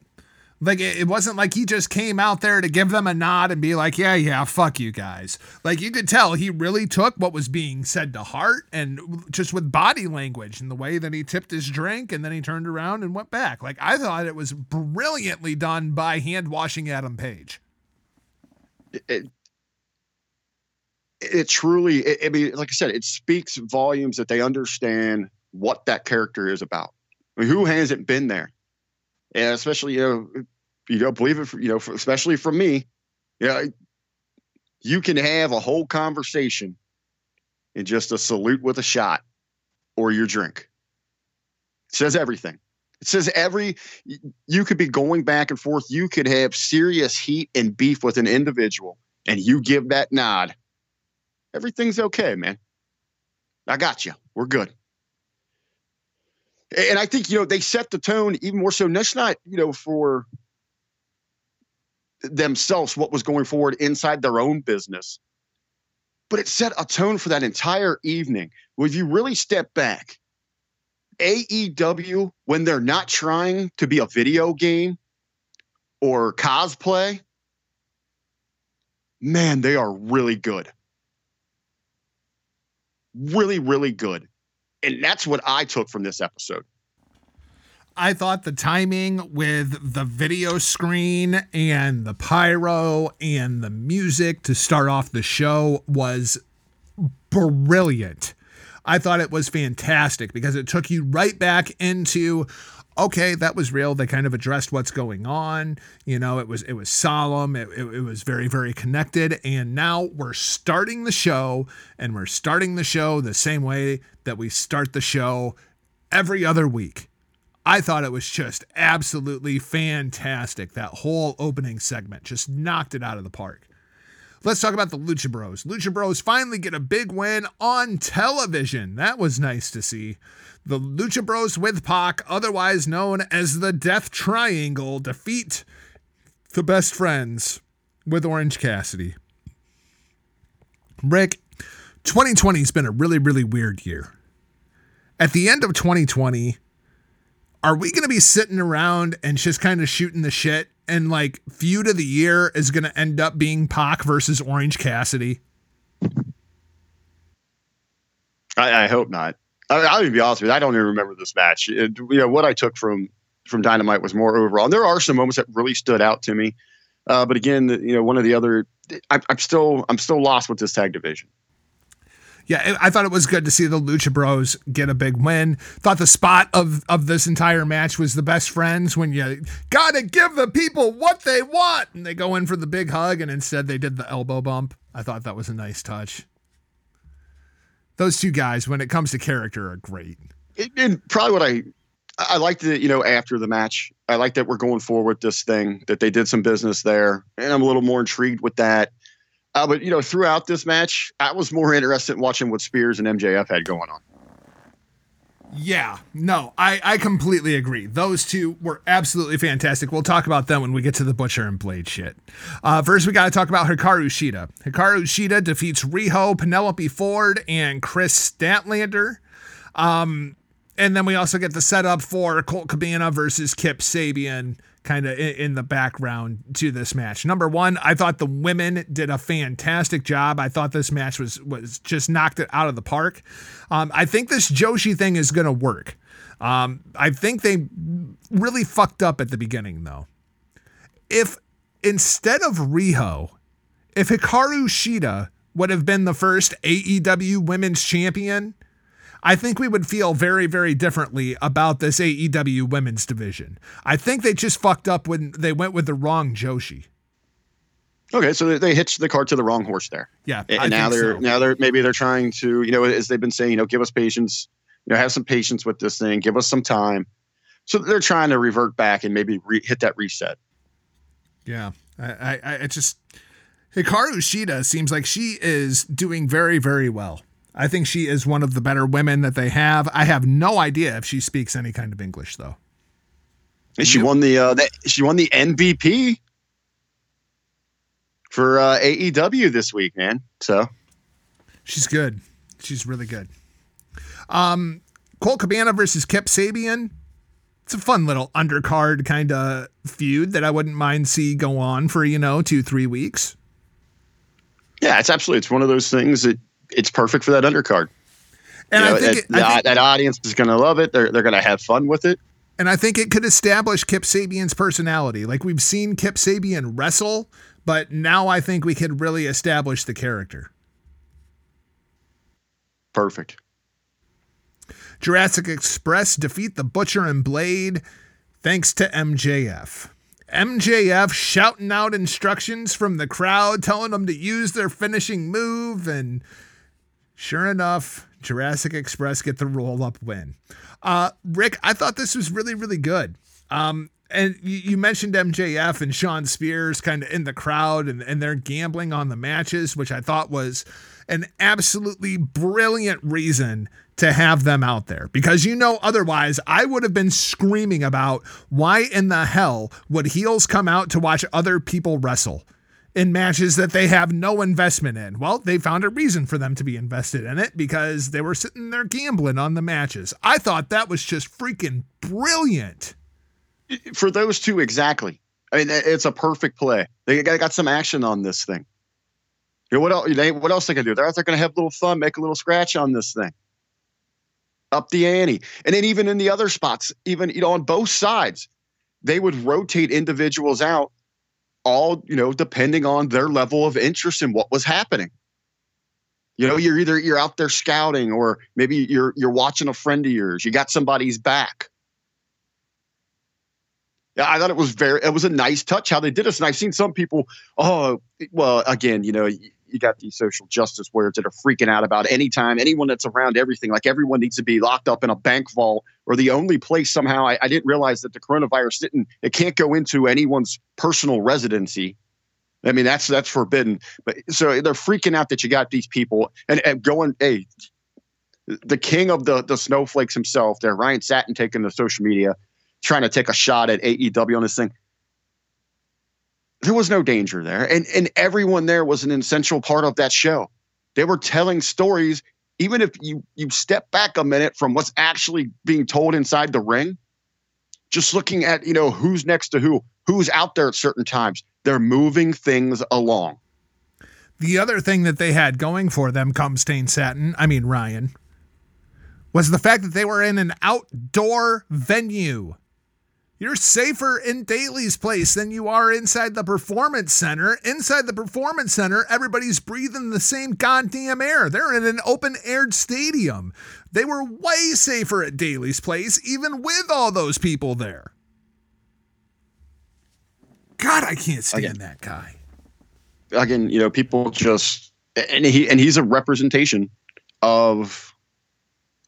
Speaker 3: Like it, it wasn't like he just came out there to give them a nod and be like, "Yeah, yeah, fuck you guys." Like you could tell he really took what was being said to heart, and just with body language and the way that he tipped his drink, and then he turned around and went back. Like I thought it was brilliantly done by hand washing Adam Page.
Speaker 4: It, it truly, it, I mean, like I said, it speaks volumes that they understand what that character is about. I mean, who hasn't been there? And especially, you know, you don't believe it, for, you know, for, especially from me, you know, you can have a whole conversation in just a salute with a shot or your drink. It says everything. It says every, you could be going back and forth. You could have serious heat and beef with an individual, and you give that nod. Everything's okay, man. I got you. We're good. And I think, you know, they set the tone even more so. That's not, you know, for themselves what was going forward inside their own business. But it set a tone for that entire evening. Well, if you really step back, AEW, when they're not trying to be a video game or cosplay, man, they are really good. Really, really good. And that's what I took from this episode.
Speaker 3: I thought the timing with the video screen and the pyro and the music to start off the show was brilliant. I thought it was fantastic because it took you right back into okay, that was real. They kind of addressed what's going on. You know, it was it was solemn. It, it, it, was very very connected. And now we're starting the show, and we're starting the show the same way that we start the show every other week. I thought it was just absolutely fantastic. That whole opening segment just knocked it out of the park. Let's talk about the Lucha Bros. Lucha Bros finally get a big win on television. That was nice to see. The Lucha Bros with Pac, otherwise known as the Death Triangle, defeat the best friends with Orange Cassidy. Rick, 2020 has been a really, really weird year. At the end of 2020, are we going to be sitting around and just kind of shooting the shit and like feud of the year is going to end up being Pac versus Orange Cassidy?
Speaker 4: I, I hope not. I, I'll be honest with you. I don't even remember this match. It, you know what I took from from Dynamite was more overall. And there are some moments that really stood out to me. Uh, but again, you know, one of the other, I, I'm still I'm still lost with this tag division
Speaker 3: yeah, I thought it was good to see the Lucha Bros get a big win. Thought the spot of of this entire match was the best friends when you gotta give the people what they want, and they go in for the big hug, and instead they did the elbow bump. I thought that was a nice touch. Those two guys, when it comes to character, are great.
Speaker 4: and probably what I I liked it, you know, after the match. I like that we're going forward with this thing, that they did some business there. And I'm a little more intrigued with that. Uh, but you know, throughout this match, I was more interested in watching what Spears and MJF had going on.
Speaker 3: Yeah, no, I, I completely agree. Those two were absolutely fantastic. We'll talk about them when we get to the Butcher and Blade shit. Uh, first, we got to talk about Hikaru Shida. Hikaru Shida defeats Riho, Penelope Ford, and Kris Statlander. Um, and then we also get the setup for Colt Cabana versus Kip Sabian kind of in, the background to this match. Number one, I thought the women did a fantastic job. I thought this match was was just knocked it out of the park. Um, I think this Joshi thing is going to work. Um, I think they really fucked up at the beginning though. If instead of Riho, if Hikaru Shida would have been the first AEW Women's Champion I think we would feel very, very differently about this AEW women's division. I think they just fucked up when they went with the wrong Joshi.
Speaker 4: Okay, so they hitched the cart to the wrong horse there.
Speaker 3: Yeah,
Speaker 4: and, now they're so. now they're maybe they're trying to you know as they've been saying you know give us patience, you know have some patience with this thing, give us some time. So they're trying to revert back and maybe re- hit that reset.
Speaker 3: Yeah, I, I, I just Hikaru Shida seems like she is doing very, very well. I think she is one of the better women that they have. I have no idea if she speaks any kind of English though.
Speaker 4: She won the, uh, the she won the MVP for uh, AEW this week, man. So
Speaker 3: she's good. She's really good. Um, Colt Cabana versus Kip Sabian. it's a fun little undercard kind of feud that I wouldn't mind see go on for you know two three weeks.
Speaker 4: Yeah, it's absolutely. It's one of those things that it's perfect for that undercard.
Speaker 3: And
Speaker 4: You know,
Speaker 3: I think,
Speaker 4: that,
Speaker 3: it, I think
Speaker 4: that audience is going to love it. They're they're going to have fun with it.
Speaker 3: and I think it could establish Kip Sabian's personality. Like we've seen Kip Sabian wrestle, but now I think we could really establish the character.
Speaker 4: Perfect.
Speaker 3: Jurassic Express defeat the Butcher and Blade thanks to MJF. MJF shouting out instructions from the crowd, telling them to use their finishing move, and sure enough, Jurassic Express get the roll up win. Uh, Rick, I thought this was really, really good. Um, and you, you mentioned MJF and Shawn Spears kind of in the crowd and, and they're gambling on the matches, which I thought was an absolutely brilliant reason to have them out there because you know otherwise I would have been screaming about why in the hell would heels come out to watch other people wrestle in matches that they have no investment in. Well, they found a reason for them to be invested in it because they were sitting there gambling on the matches. I thought that was just freaking brilliant.
Speaker 4: For those two, exactly. I mean, it's a perfect play. They got, some action on this thing. You know, what else? They, what else they can do? They're out there going to have a little fun, make a little scratch on this thing. Up the ante, and then even in the other spots, even you know on both sides, they would rotate individuals out, all you know depending on their level of interest in what was happening. You know, you're either you're out there scouting, or maybe you're you're watching a friend of yours. You got somebody's back. Yeah, I thought it was very. It was a nice touch how they did this, and I've seen some people. Oh, well, again, you know, you, got these social justice warriors that are freaking out about anytime anyone that's around everything. Like everyone needs to be locked up in a bank vault, or the only place somehow. I, I didn't realize that the coronavirus didn't. It can't go into anyone's personal residency. I mean, that's that's forbidden. But so they're freaking out that you got these people and, and going. Hey, the king of the the snowflakes himself, there, Ryan Satin, taking the social media trying to take a shot at AEW on this thing. There was no danger there. And and everyone there was an essential part of that show. They were telling stories, even if you you step back a minute from what's actually being told inside the ring, just looking at, you know, who's next to who, who's out there at certain times. They're moving things along.
Speaker 3: The other thing that they had going for them, come stain satin, I mean Ryan, was the fact that they were in an outdoor venue. You're safer in Daily's place than you are inside the performance center. Inside the performance center, everybody's breathing the same goddamn air. They're in an open aired stadium. They were way safer at Daily's place, even with all those people there. God, I can't stand
Speaker 4: Again.
Speaker 3: that guy.
Speaker 4: Again, you know, people just and he and he's a representation of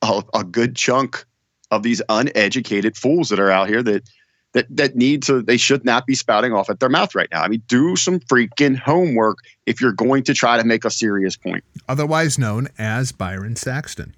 Speaker 4: a, a good chunk of these uneducated fools that are out here that that that need to they should not be spouting off at their mouth right now. I mean, do some freaking homework if you're going to try to make a serious point.
Speaker 3: otherwise known as Byron Saxton.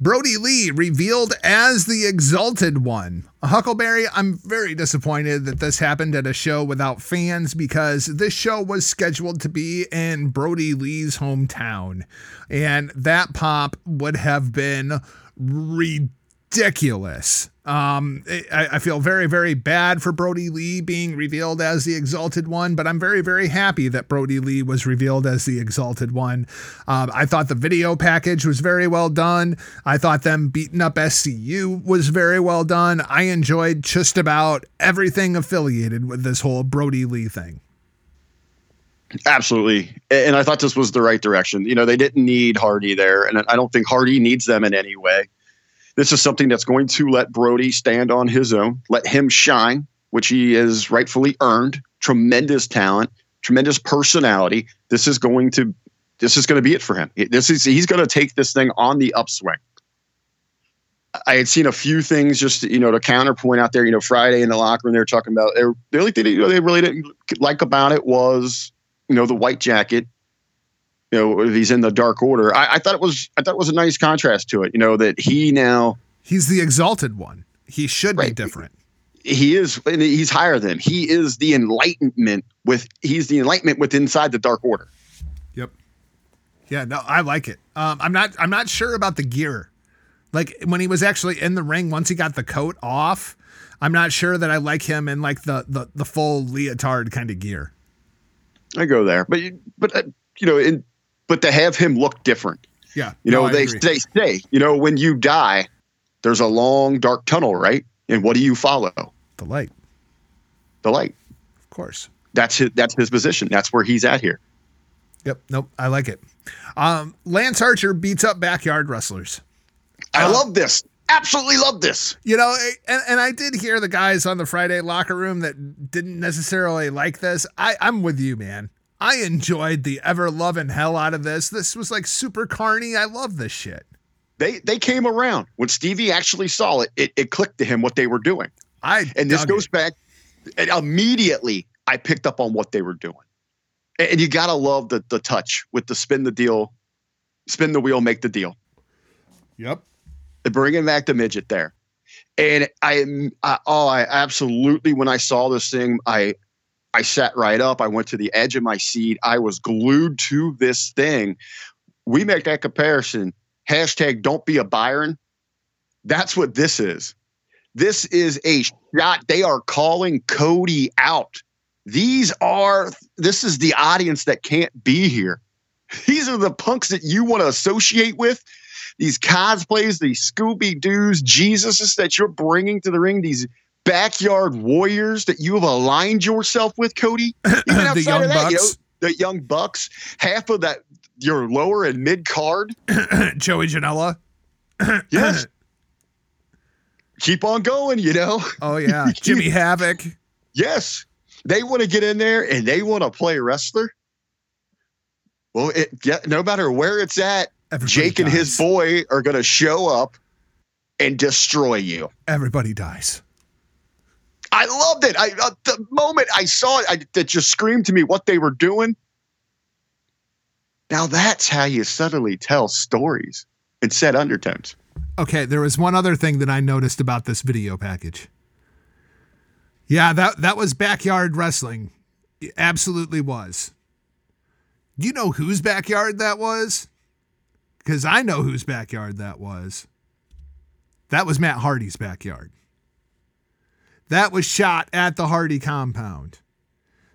Speaker 3: Brodie Lee revealed as the Exalted One. Huckleberry, I'm very disappointed that this happened at a show without fans because this show was scheduled to be in Brodie Lee's hometown. And that pop would have been ridiculous. Um, I, I feel very, very bad for Brodie Lee being revealed as the Exalted One, but I'm very, very happy that Brodie Lee was revealed as the Exalted One. Um, I thought the video package was very well done. I thought them beating up SCU was very well done. I enjoyed just about everything affiliated with this whole Brodie Lee thing.
Speaker 4: Absolutely. And I thought this was the right direction. You know, they didn't need Hardy there, and I don't think Hardy needs them in any way. This is something that's going to let Brodie stand on his own, let him shine, which he has rightfully earned. Tremendous talent, tremendous personality. This is going to this is going to be it for him. This is he's going to take this thing on the upswing. I had seen a few things just you know to counterpoint out there. You know, Friday in the locker room they were talking about the only thing they really didn't like about it was you know the white jacket you know if he's in the dark order I, I thought it was i thought it was a nice contrast to it you know that he now
Speaker 3: He's the Exalted One. He should be different.
Speaker 4: he is and he's higher than him. he is the enlightenment with he's the enlightenment with inside the dark order
Speaker 3: Yep. Yeah, no, I like it. Um, I'm not I'm not sure about the gear. Like when he was actually in the ring, once he got the coat off, I'm not sure that I like him in like the the, the full leotard kind of gear.
Speaker 4: I go there, but but uh, you know, in but to have him look different.
Speaker 3: Yeah.
Speaker 4: You know,
Speaker 3: no,
Speaker 4: they they say, you know, when you die, there's a long dark tunnel, right? And what do you follow?
Speaker 3: the light,
Speaker 4: The light.
Speaker 3: of course.
Speaker 4: That's his that's his position. That's where he's at here.
Speaker 3: Yep. Nope. I like it. Um, Lance Archer beats up backyard wrestlers.
Speaker 4: I
Speaker 3: Uh,
Speaker 4: love this. Absolutely love this.
Speaker 3: You know, and, and I did hear the guys on the Friday locker room that didn't necessarily like this. I, I'm with you, man. I enjoyed the ever loving hell out of this. This was like super carny. I love this shit.
Speaker 4: They they came around when Stevie actually saw it. It, it clicked to him what they were doing,
Speaker 3: I
Speaker 4: and this goes
Speaker 3: it.
Speaker 4: back. And immediately, I picked up on what they were doing. And, and you gotta love the the touch with the spin the deal, spin the wheel, make the deal.
Speaker 3: Yep.
Speaker 4: bringing back the midget there. And I, I, oh, I absolutely, when I saw this thing, I, I sat right up. I went to the edge of my seat. I was glued to this thing. We make that comparison. Hashtag don't be a Byron. That's what this is. This is a shot. They are calling Cody out. These are, this is the audience that can't be here. These are the punks that you want to associate with these cosplays, these Scooby Doo's, Jesuses that you're bringing to the ring, these backyard warriors that you have aligned yourself with, Cody. <coughs> Even
Speaker 3: the young
Speaker 4: of that, you know,
Speaker 3: bucks,
Speaker 4: the young bucks, half of that your lower and mid card. <coughs>
Speaker 3: Joey Janela. <coughs>
Speaker 4: Yes. Keep on going, you know.
Speaker 3: Oh yeah, <laughs> Jimmy Havoc.
Speaker 4: Yes. They want to get in there and they want to play wrestler. Well, it yeah, no matter where it's at,
Speaker 3: Everybody
Speaker 4: Jake and his boy are going to show up and destroy you.
Speaker 3: Everybody dies.
Speaker 4: I loved it. I uh, the moment I saw it, I, that just screamed to me what they were doing. Now that's how you subtly tell stories and set undertones.
Speaker 3: Okay, there was one other thing that I noticed about this video package. Yeah, that that was backyard wrestling. It absolutely was. Do you know whose backyard that was? Because I know whose backyard that was. That was Matt Hardy's backyard. That was shot at the Hardy compound.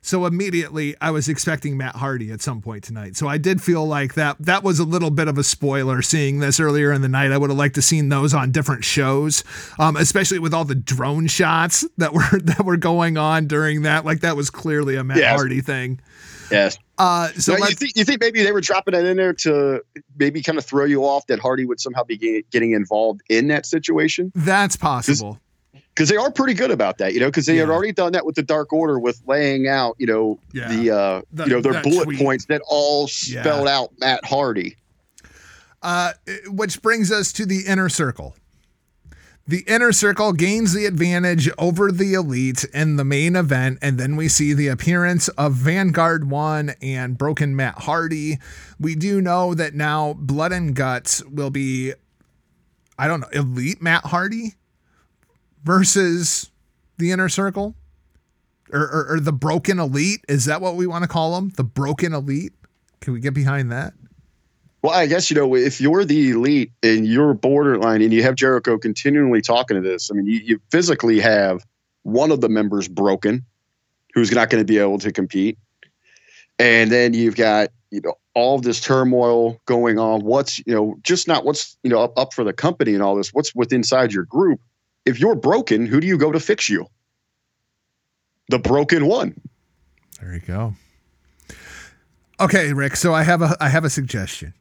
Speaker 3: So immediately I was expecting Matt Hardy at some point tonight. So I did feel like that that was a little bit of a spoiler seeing this earlier in the night. I would have liked to seen those on different shows. Um, especially with all the drone shots that were <laughs> that were going on during that. Like that was clearly a Matt
Speaker 4: Yes.
Speaker 3: Hardy thing.
Speaker 4: Yes.
Speaker 3: Uh so
Speaker 4: So you think you think maybe they were dropping it in there to maybe kind of throw you off that Hardy would somehow be getting involved in that situation
Speaker 3: that's possible.
Speaker 4: Because they are pretty good about that, you know, because they had already done that with the Dark Order with laying out, you know,
Speaker 3: Yeah.
Speaker 4: the uh, you know their bullet points that all
Speaker 3: Yeah.
Speaker 4: spelled out Matt Hardy.
Speaker 3: Uh, which brings us to the inner circle. The inner circle gains the advantage over the elite in the main event, and then we see the appearance of Vanguard One and Broken Matt Hardy. We do know that now Blood and Guts will be, I don't know, elite Matt Hardy versus the inner circle, or, or, or the Broken Elite. Is that what we want to call them? The Broken Elite. Can we get behind that?
Speaker 4: Well, I guess you know if you're the elite and you're borderline and you have Jericho continually talking to this, I mean, you, you physically have one of the members broken, who's not going to be able to compete, and then you've got you know all this turmoil going on. What's you know just not what's you know up, up for the company and all this. What's with inside your group? If you're broken, who do you go to fix you? The broken one.
Speaker 3: There you go. Okay, Rick. So I have a I have a suggestion.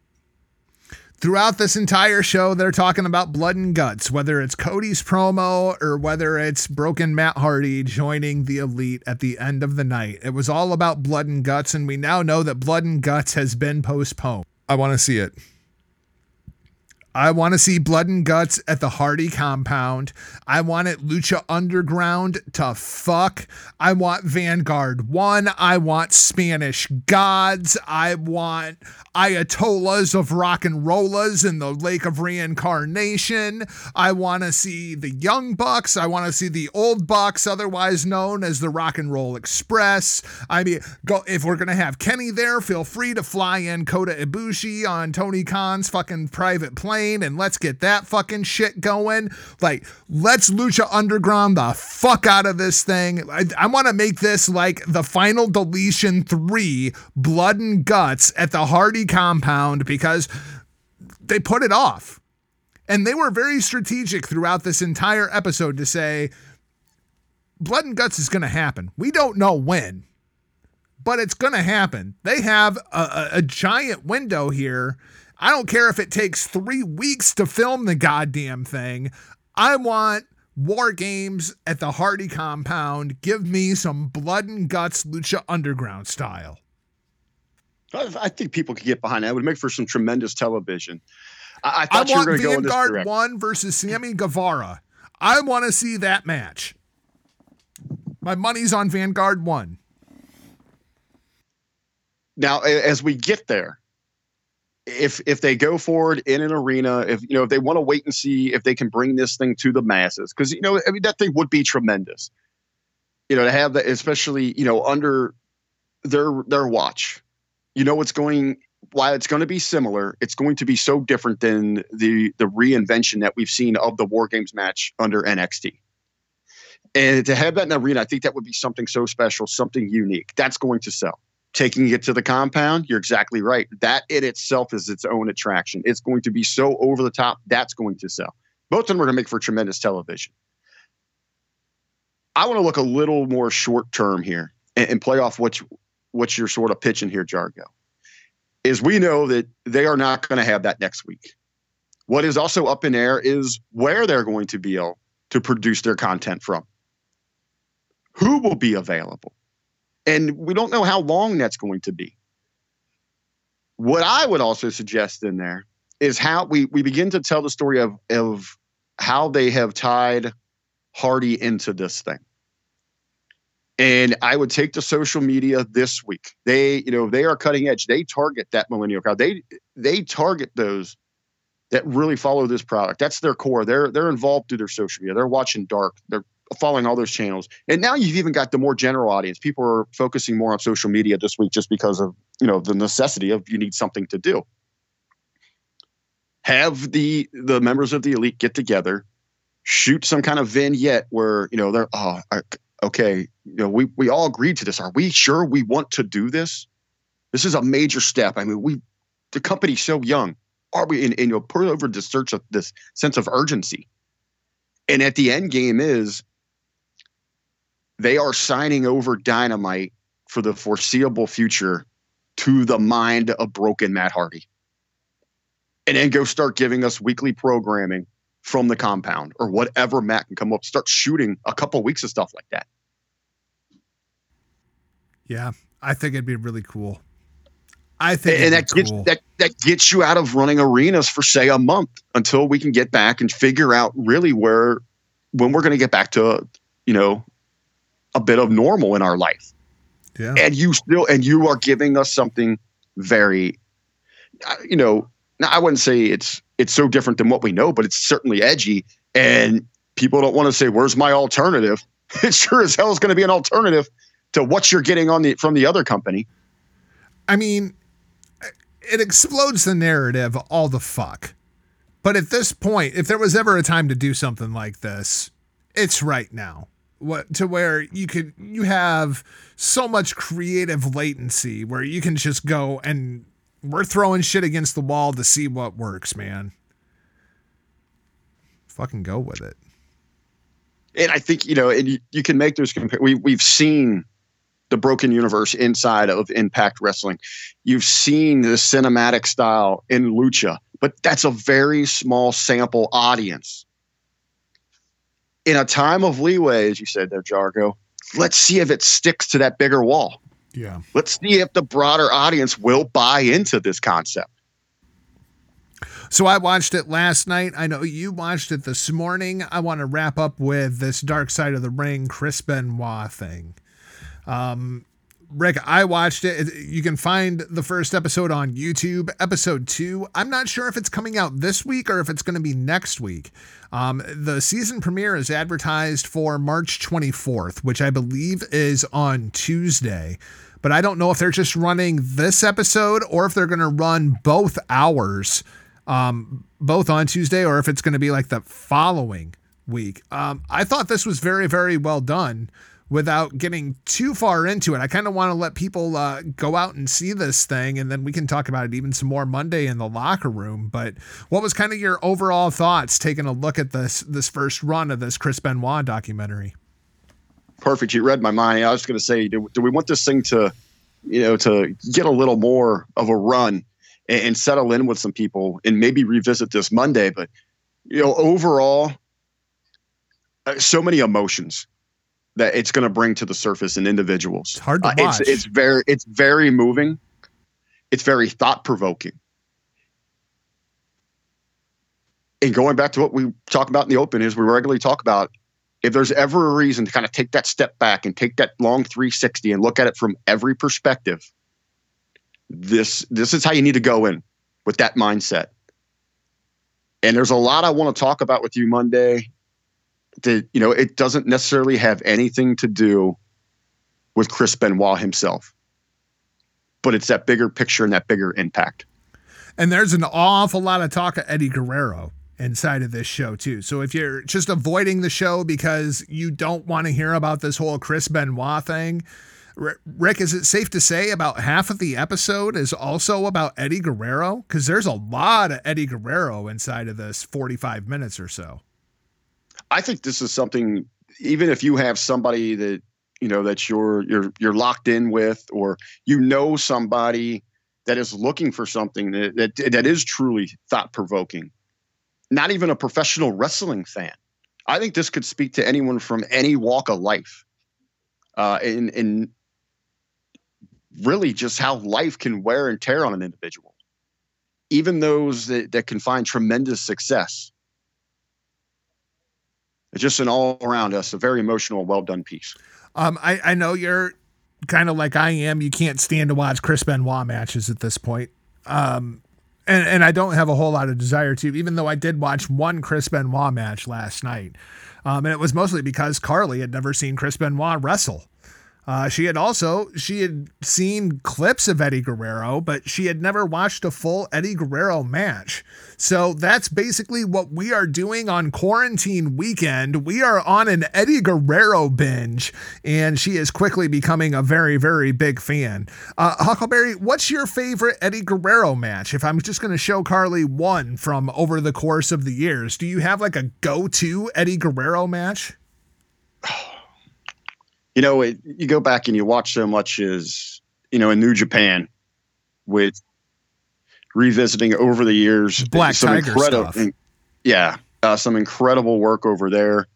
Speaker 3: Throughout this entire show, they're talking about blood and guts, whether it's Cody's promo or whether it's broken Matt Hardy joining the elite at the end of the night. It was all about blood and guts, and we now know that blood and guts has been postponed. I want to see it. I want to see blood and guts at the Hardy compound. I want it Lucha Underground to fuck. I want Vanguard 1. I want Spanish gods. I want Ayatollahs of rock and rollers in the Lake of Reincarnation. I want to see the Young Bucks. I want to see the Old Bucks, otherwise known as the Rock and Roll Express. I mean, go if we're gonna have Kenny there, feel free to fly in Kota Ibushi on Tony Khan's fucking private plane. Train and let's get that fucking shit going. Like, let's Lucha Underground the fuck out of this thing. I, I want to make this like the final deletion three blood and guts at the Hardy compound because they put it off. And they were very strategic throughout this entire episode to say, blood and guts is going to happen. We don't know when, but it's going to happen. They have a, a, a, giant window here. I don't care if it takes three weeks to film the goddamn thing. I want war games at the Hardy compound. Give me some blood and guts Lucha Underground style.
Speaker 4: I think people could get behind that. It would make for some tremendous television. I, I thought
Speaker 3: I
Speaker 4: you
Speaker 3: want
Speaker 4: going to go
Speaker 3: Vanguard one versus Sammy Guevara. I want to see that match. My money's on Vanguard one.
Speaker 4: Now, as we get there, if if they go forward in an arena, if you know if they want to wait and see if they can bring this thing to the masses, because you know I mean that thing would be tremendous. You know to have that, especially you know under their their watch. You know it's going while it's going to be similar, it's going to be so different than the the reinvention that we've seen of the War Games match under NXT. And to have that in arena, I think that would be something so special, something unique. That's going to sell. Taking it to the compound, you're exactly right. That in itself is its own attraction. It's going to be so over the top. That's going to sell. Both of them are going to make for tremendous television. I want to look a little more short term here and, and play off what's what you're sort of pitching here, Jargo. Is we know that they are not going to have that next week. What is also up in air is where they're going to be able to produce their content from. Who will be available? And we don't know how long that's going to be. What I would also suggest in there is how we, we begin to tell the story of, of how they have tied Hardy into this thing. And I would take the social media this week. They, you know, they are cutting edge. They target that millennial crowd. They they target those that really follow this product. That's their core. They're they're involved through their social media. They're watching Dark. They're following all those channels. And now you've even got the more general audience. People are focusing more on social media this week just because of, you know, the necessity of you need something to do. Have the the members of the elite get together, shoot some kind of vignette where, you know, they're oh, okay, you know, we we all agreed to this. Are we sure we want to do this? This is a major step. I mean, we the company's so young. Are we and, and you'll put over the search of this sense of urgency. And at the end game is they are signing over dynamite for the foreseeable future to the mind of broken Matt Hardy. And then go start giving us weekly programming from the compound or whatever Matt can come up, start shooting a couple weeks of stuff like that.
Speaker 3: Yeah, I think it'd be really cool. I think
Speaker 4: and that gets
Speaker 3: cool.
Speaker 4: that that gets you out of running arenas for say a month until we can get back and figure out really where when we're going to get back to you know a bit of normal in our life.
Speaker 3: Yeah.
Speaker 4: And you still and you are giving us something very uh, you know, I wouldn't say it's it's so different than what we know, but it's certainly edgy and people don't want to say where's my alternative? <laughs> It sure as hell is going to be an alternative to what you're getting on the from the other company.
Speaker 3: I mean, it explodes the narrative all the fuck. But at this point, if there was ever a time to do something like this, it's right now. What to where you could you have so much creative latency where you can just go and we're throwing shit against the wall to see what works, man. Fucking go with it.
Speaker 4: And I think you know, and you, you can make those compare. We we've seen the broken universe inside of Impact Wrestling. You've seen the cinematic style in Lucha, but that's a very small sample audience. In a time of leeway, as you said there, Jargo, let's see if it sticks to that bigger wall.
Speaker 3: Yeah.
Speaker 4: Let's see if the broader audience will buy into this concept.
Speaker 3: So I watched it last night. I know you watched it this morning. I want to wrap up with this Dark Side of the Ring Chris Benoit thing. Um, Rick, I watched it. You can find the first episode on YouTube. Episode two, I'm not sure if it's coming out this week or if it's going to be next week. Um, the season premiere is advertised for March 24th, which I believe is on Tuesday. But I don't know if they're just running this episode or if they're going to run both hours um, both on Tuesday or if it's going to be like the following week. Um, I thought this was very, very well done without getting too far into it. I kind of want to let people uh, go out and see this thing, and then we can talk about it even some more Monday in the locker room. But what was kind of your overall thoughts taking a look at this this first run of this Chris Benoit documentary?
Speaker 4: Perfect. You read my mind. I was going to say, do, do we want this thing to, you know, to get a little more of a run and, and settle in with some people and maybe revisit this Monday? But you know, overall, uh, so many emotions that it's going to bring to the surface in individuals.
Speaker 3: It's hard to
Speaker 4: Uh,
Speaker 3: watch.
Speaker 4: it's it's very it's very moving. It's very thought provoking. And going back to what we talk about in the open is we regularly talk about if there's ever a reason to kind of take that step back and take that long 360 and look at it from every perspective, this this is how you need to go in with that mindset. And there's a lot I want to talk about with you Monday that you know it doesn't necessarily have anything to do with Chris Benoit himself, but it's that bigger picture and that bigger impact.
Speaker 3: And there's an awful lot of talk of Eddie Guerrero inside of this show too. So if you're just avoiding the show because you don't want to hear about this whole Chris Benoit thing, Rick, is it safe to say about half of the episode is also about Eddie Guerrero? Because there's a lot of Eddie Guerrero inside of this 45 minutes or so.
Speaker 4: I think this is something even if you have somebody that you know that you're you're you're locked in with or you know somebody that is looking for something that that, that is truly thought provoking not even a professional wrestling fan i think this could speak to anyone from any walk of life. Uh in in really just how life can wear and tear on an individual. Even those that, that can find tremendous success it's just an all around us a very emotional, well done piece.
Speaker 3: Um, I, I know you're kind of like I am. You can't stand to watch Chris Benoit matches at this point. Um, and, and I don't have a whole lot of desire to, even though I did watch one Chris Benoit match last night. Um, and it was mostly because Carly had never seen Chris Benoit wrestle. Uh, she had also she had seen clips of Eddie Guerrero, but she had never watched a full Eddie Guerrero match. So that's basically what we are doing on quarantine weekend. We are on an Eddie Guerrero binge, and she is quickly becoming a very very big fan. Uh, Huckleberry, what's your favorite Eddie Guerrero match? If I'm just going to show Carly one from over the course of the years, do you have like a go-to Eddie Guerrero match? <sighs>
Speaker 4: You know, it, you go back and you watch so much as you know in New Japan with revisiting over the years
Speaker 3: Black
Speaker 4: some
Speaker 3: Tiger
Speaker 4: incredible,
Speaker 3: stuff.
Speaker 4: yeah, uh, some incredible work over there.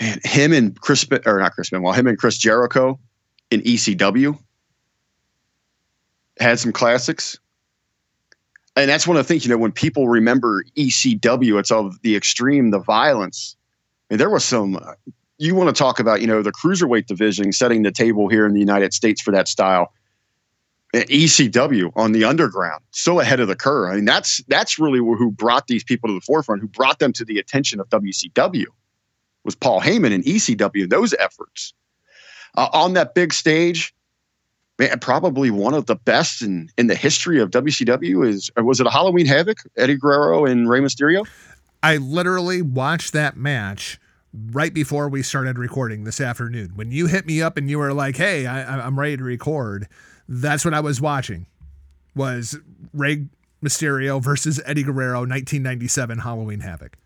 Speaker 4: Man, him and Chris or not Chris Benoit, him and Chris Jericho in ECW had some classics. And that's one of the things, you know, when people remember ECW, it's of the extreme, the violence. And there was some, uh, you want to talk about, you know, the cruiserweight division setting the table here in the United States for that style. ECW on the underground, so ahead of the curve. I mean, that's that's really who brought these people to the forefront, who brought them to the attention of WCW, was Paul Heyman and ECW. Those efforts uh, on that big stage, man, probably one of the best in in the history of WCW. Is was it a Halloween Havoc? Eddie Guerrero and Rey Mysterio.
Speaker 3: I literally watched that match right before we started recording this afternoon. When you hit me up and you were like, "Hey, I, I'm ready to record," that's what I was watching. Was Rey Mysterio versus Eddie Guerrero, 1997 Halloween Havoc.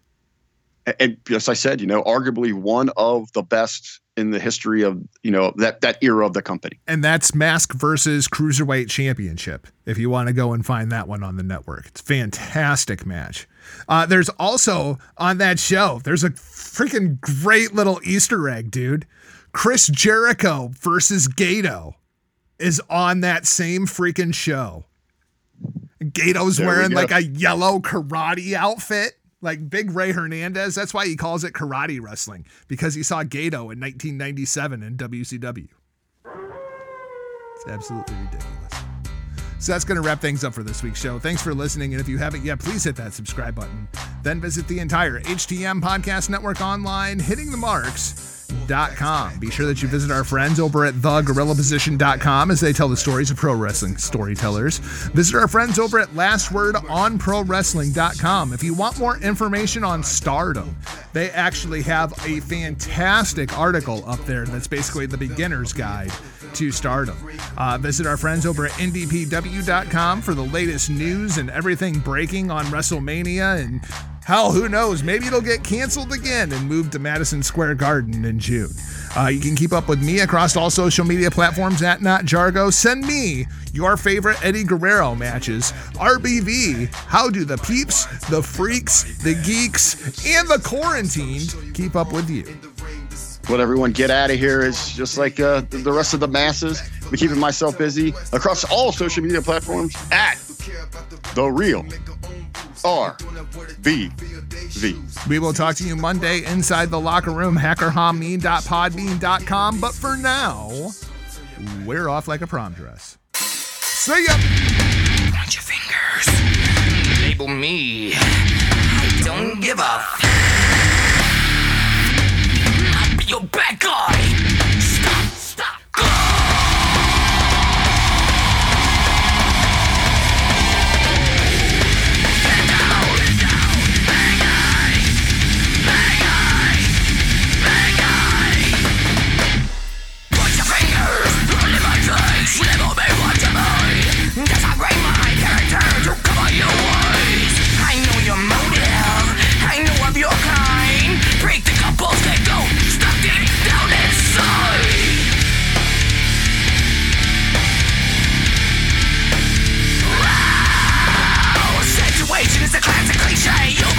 Speaker 4: and as I said, you know, arguably one of the best in the history of you know that that era of the company.
Speaker 3: And that's Mask versus Cruiserweight Championship. If you want to go and find that one on the network, it's a fantastic match. Uh, there's also on that show, there's a freaking great little Easter egg, dude. Chris Jericho versus Gato is on that same freaking show. Gato's
Speaker 4: There
Speaker 3: wearing
Speaker 4: go.
Speaker 3: like a yellow karate outfit, like Big Ray Hernandez. That's why he calls it karate wrestling because he saw Gato in 1997 in WCW. It's absolutely ridiculous. So that's going to wrap things up for this week's show. Thanks for listening. And if you haven't yet, please hit that subscribe button. Then visit the entire HTM Podcast Network online, hitting the marks thegorillaposition.com. Be sure that you visit our friends over at thegorillaposition.com as they tell the stories of pro wrestling storytellers. Visit our friends over at lastwordonprowrestling.com. If you want more information on stardom, they actually have a fantastic article up there that's basically the beginner's guide to stardom. Uh, visit our friends over at ndpw.com for the latest news and everything breaking on WrestleMania and Hell, who knows? Maybe it'll get canceled again and move to Madison Square Garden in June. Uh, you can keep up with me across all social media platforms at Not Jargo. Send me your favorite Eddie Guerrero matches. RBV, how do the peeps, the freaks, the geeks, and the quarantined keep up with you?
Speaker 4: What everyone get out of here is just like uh, the rest of the masses. I'm keeping myself busy across all social media platforms at the real R B V.
Speaker 3: We will talk to you Monday inside the locker room, hackerhameen.podbean.com. But for now, we're off like a prom dress. See ya!
Speaker 2: Point your fingers. Label me. I don't give a. F- I'll be your bad guy.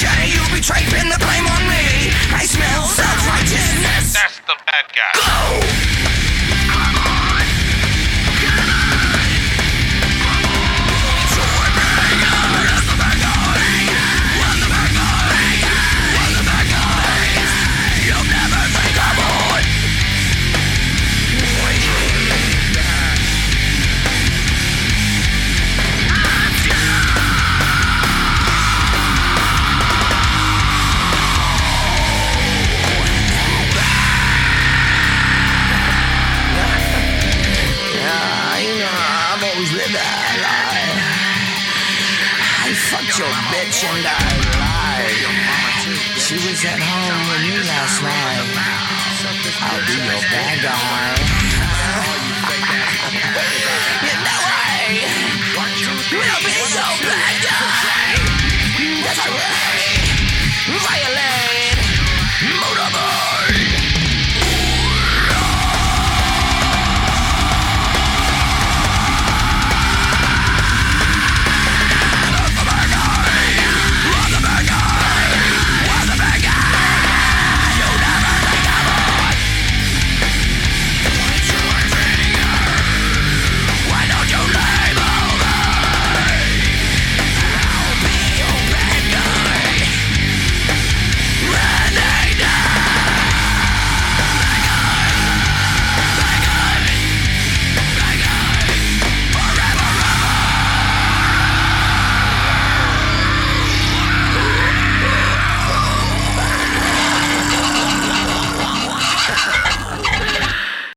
Speaker 2: Classic cliche You betray pin the blame on me. I smell self-righteousness.
Speaker 5: That's the bad guy.
Speaker 2: I at home with me last night. I'll be your bad guy.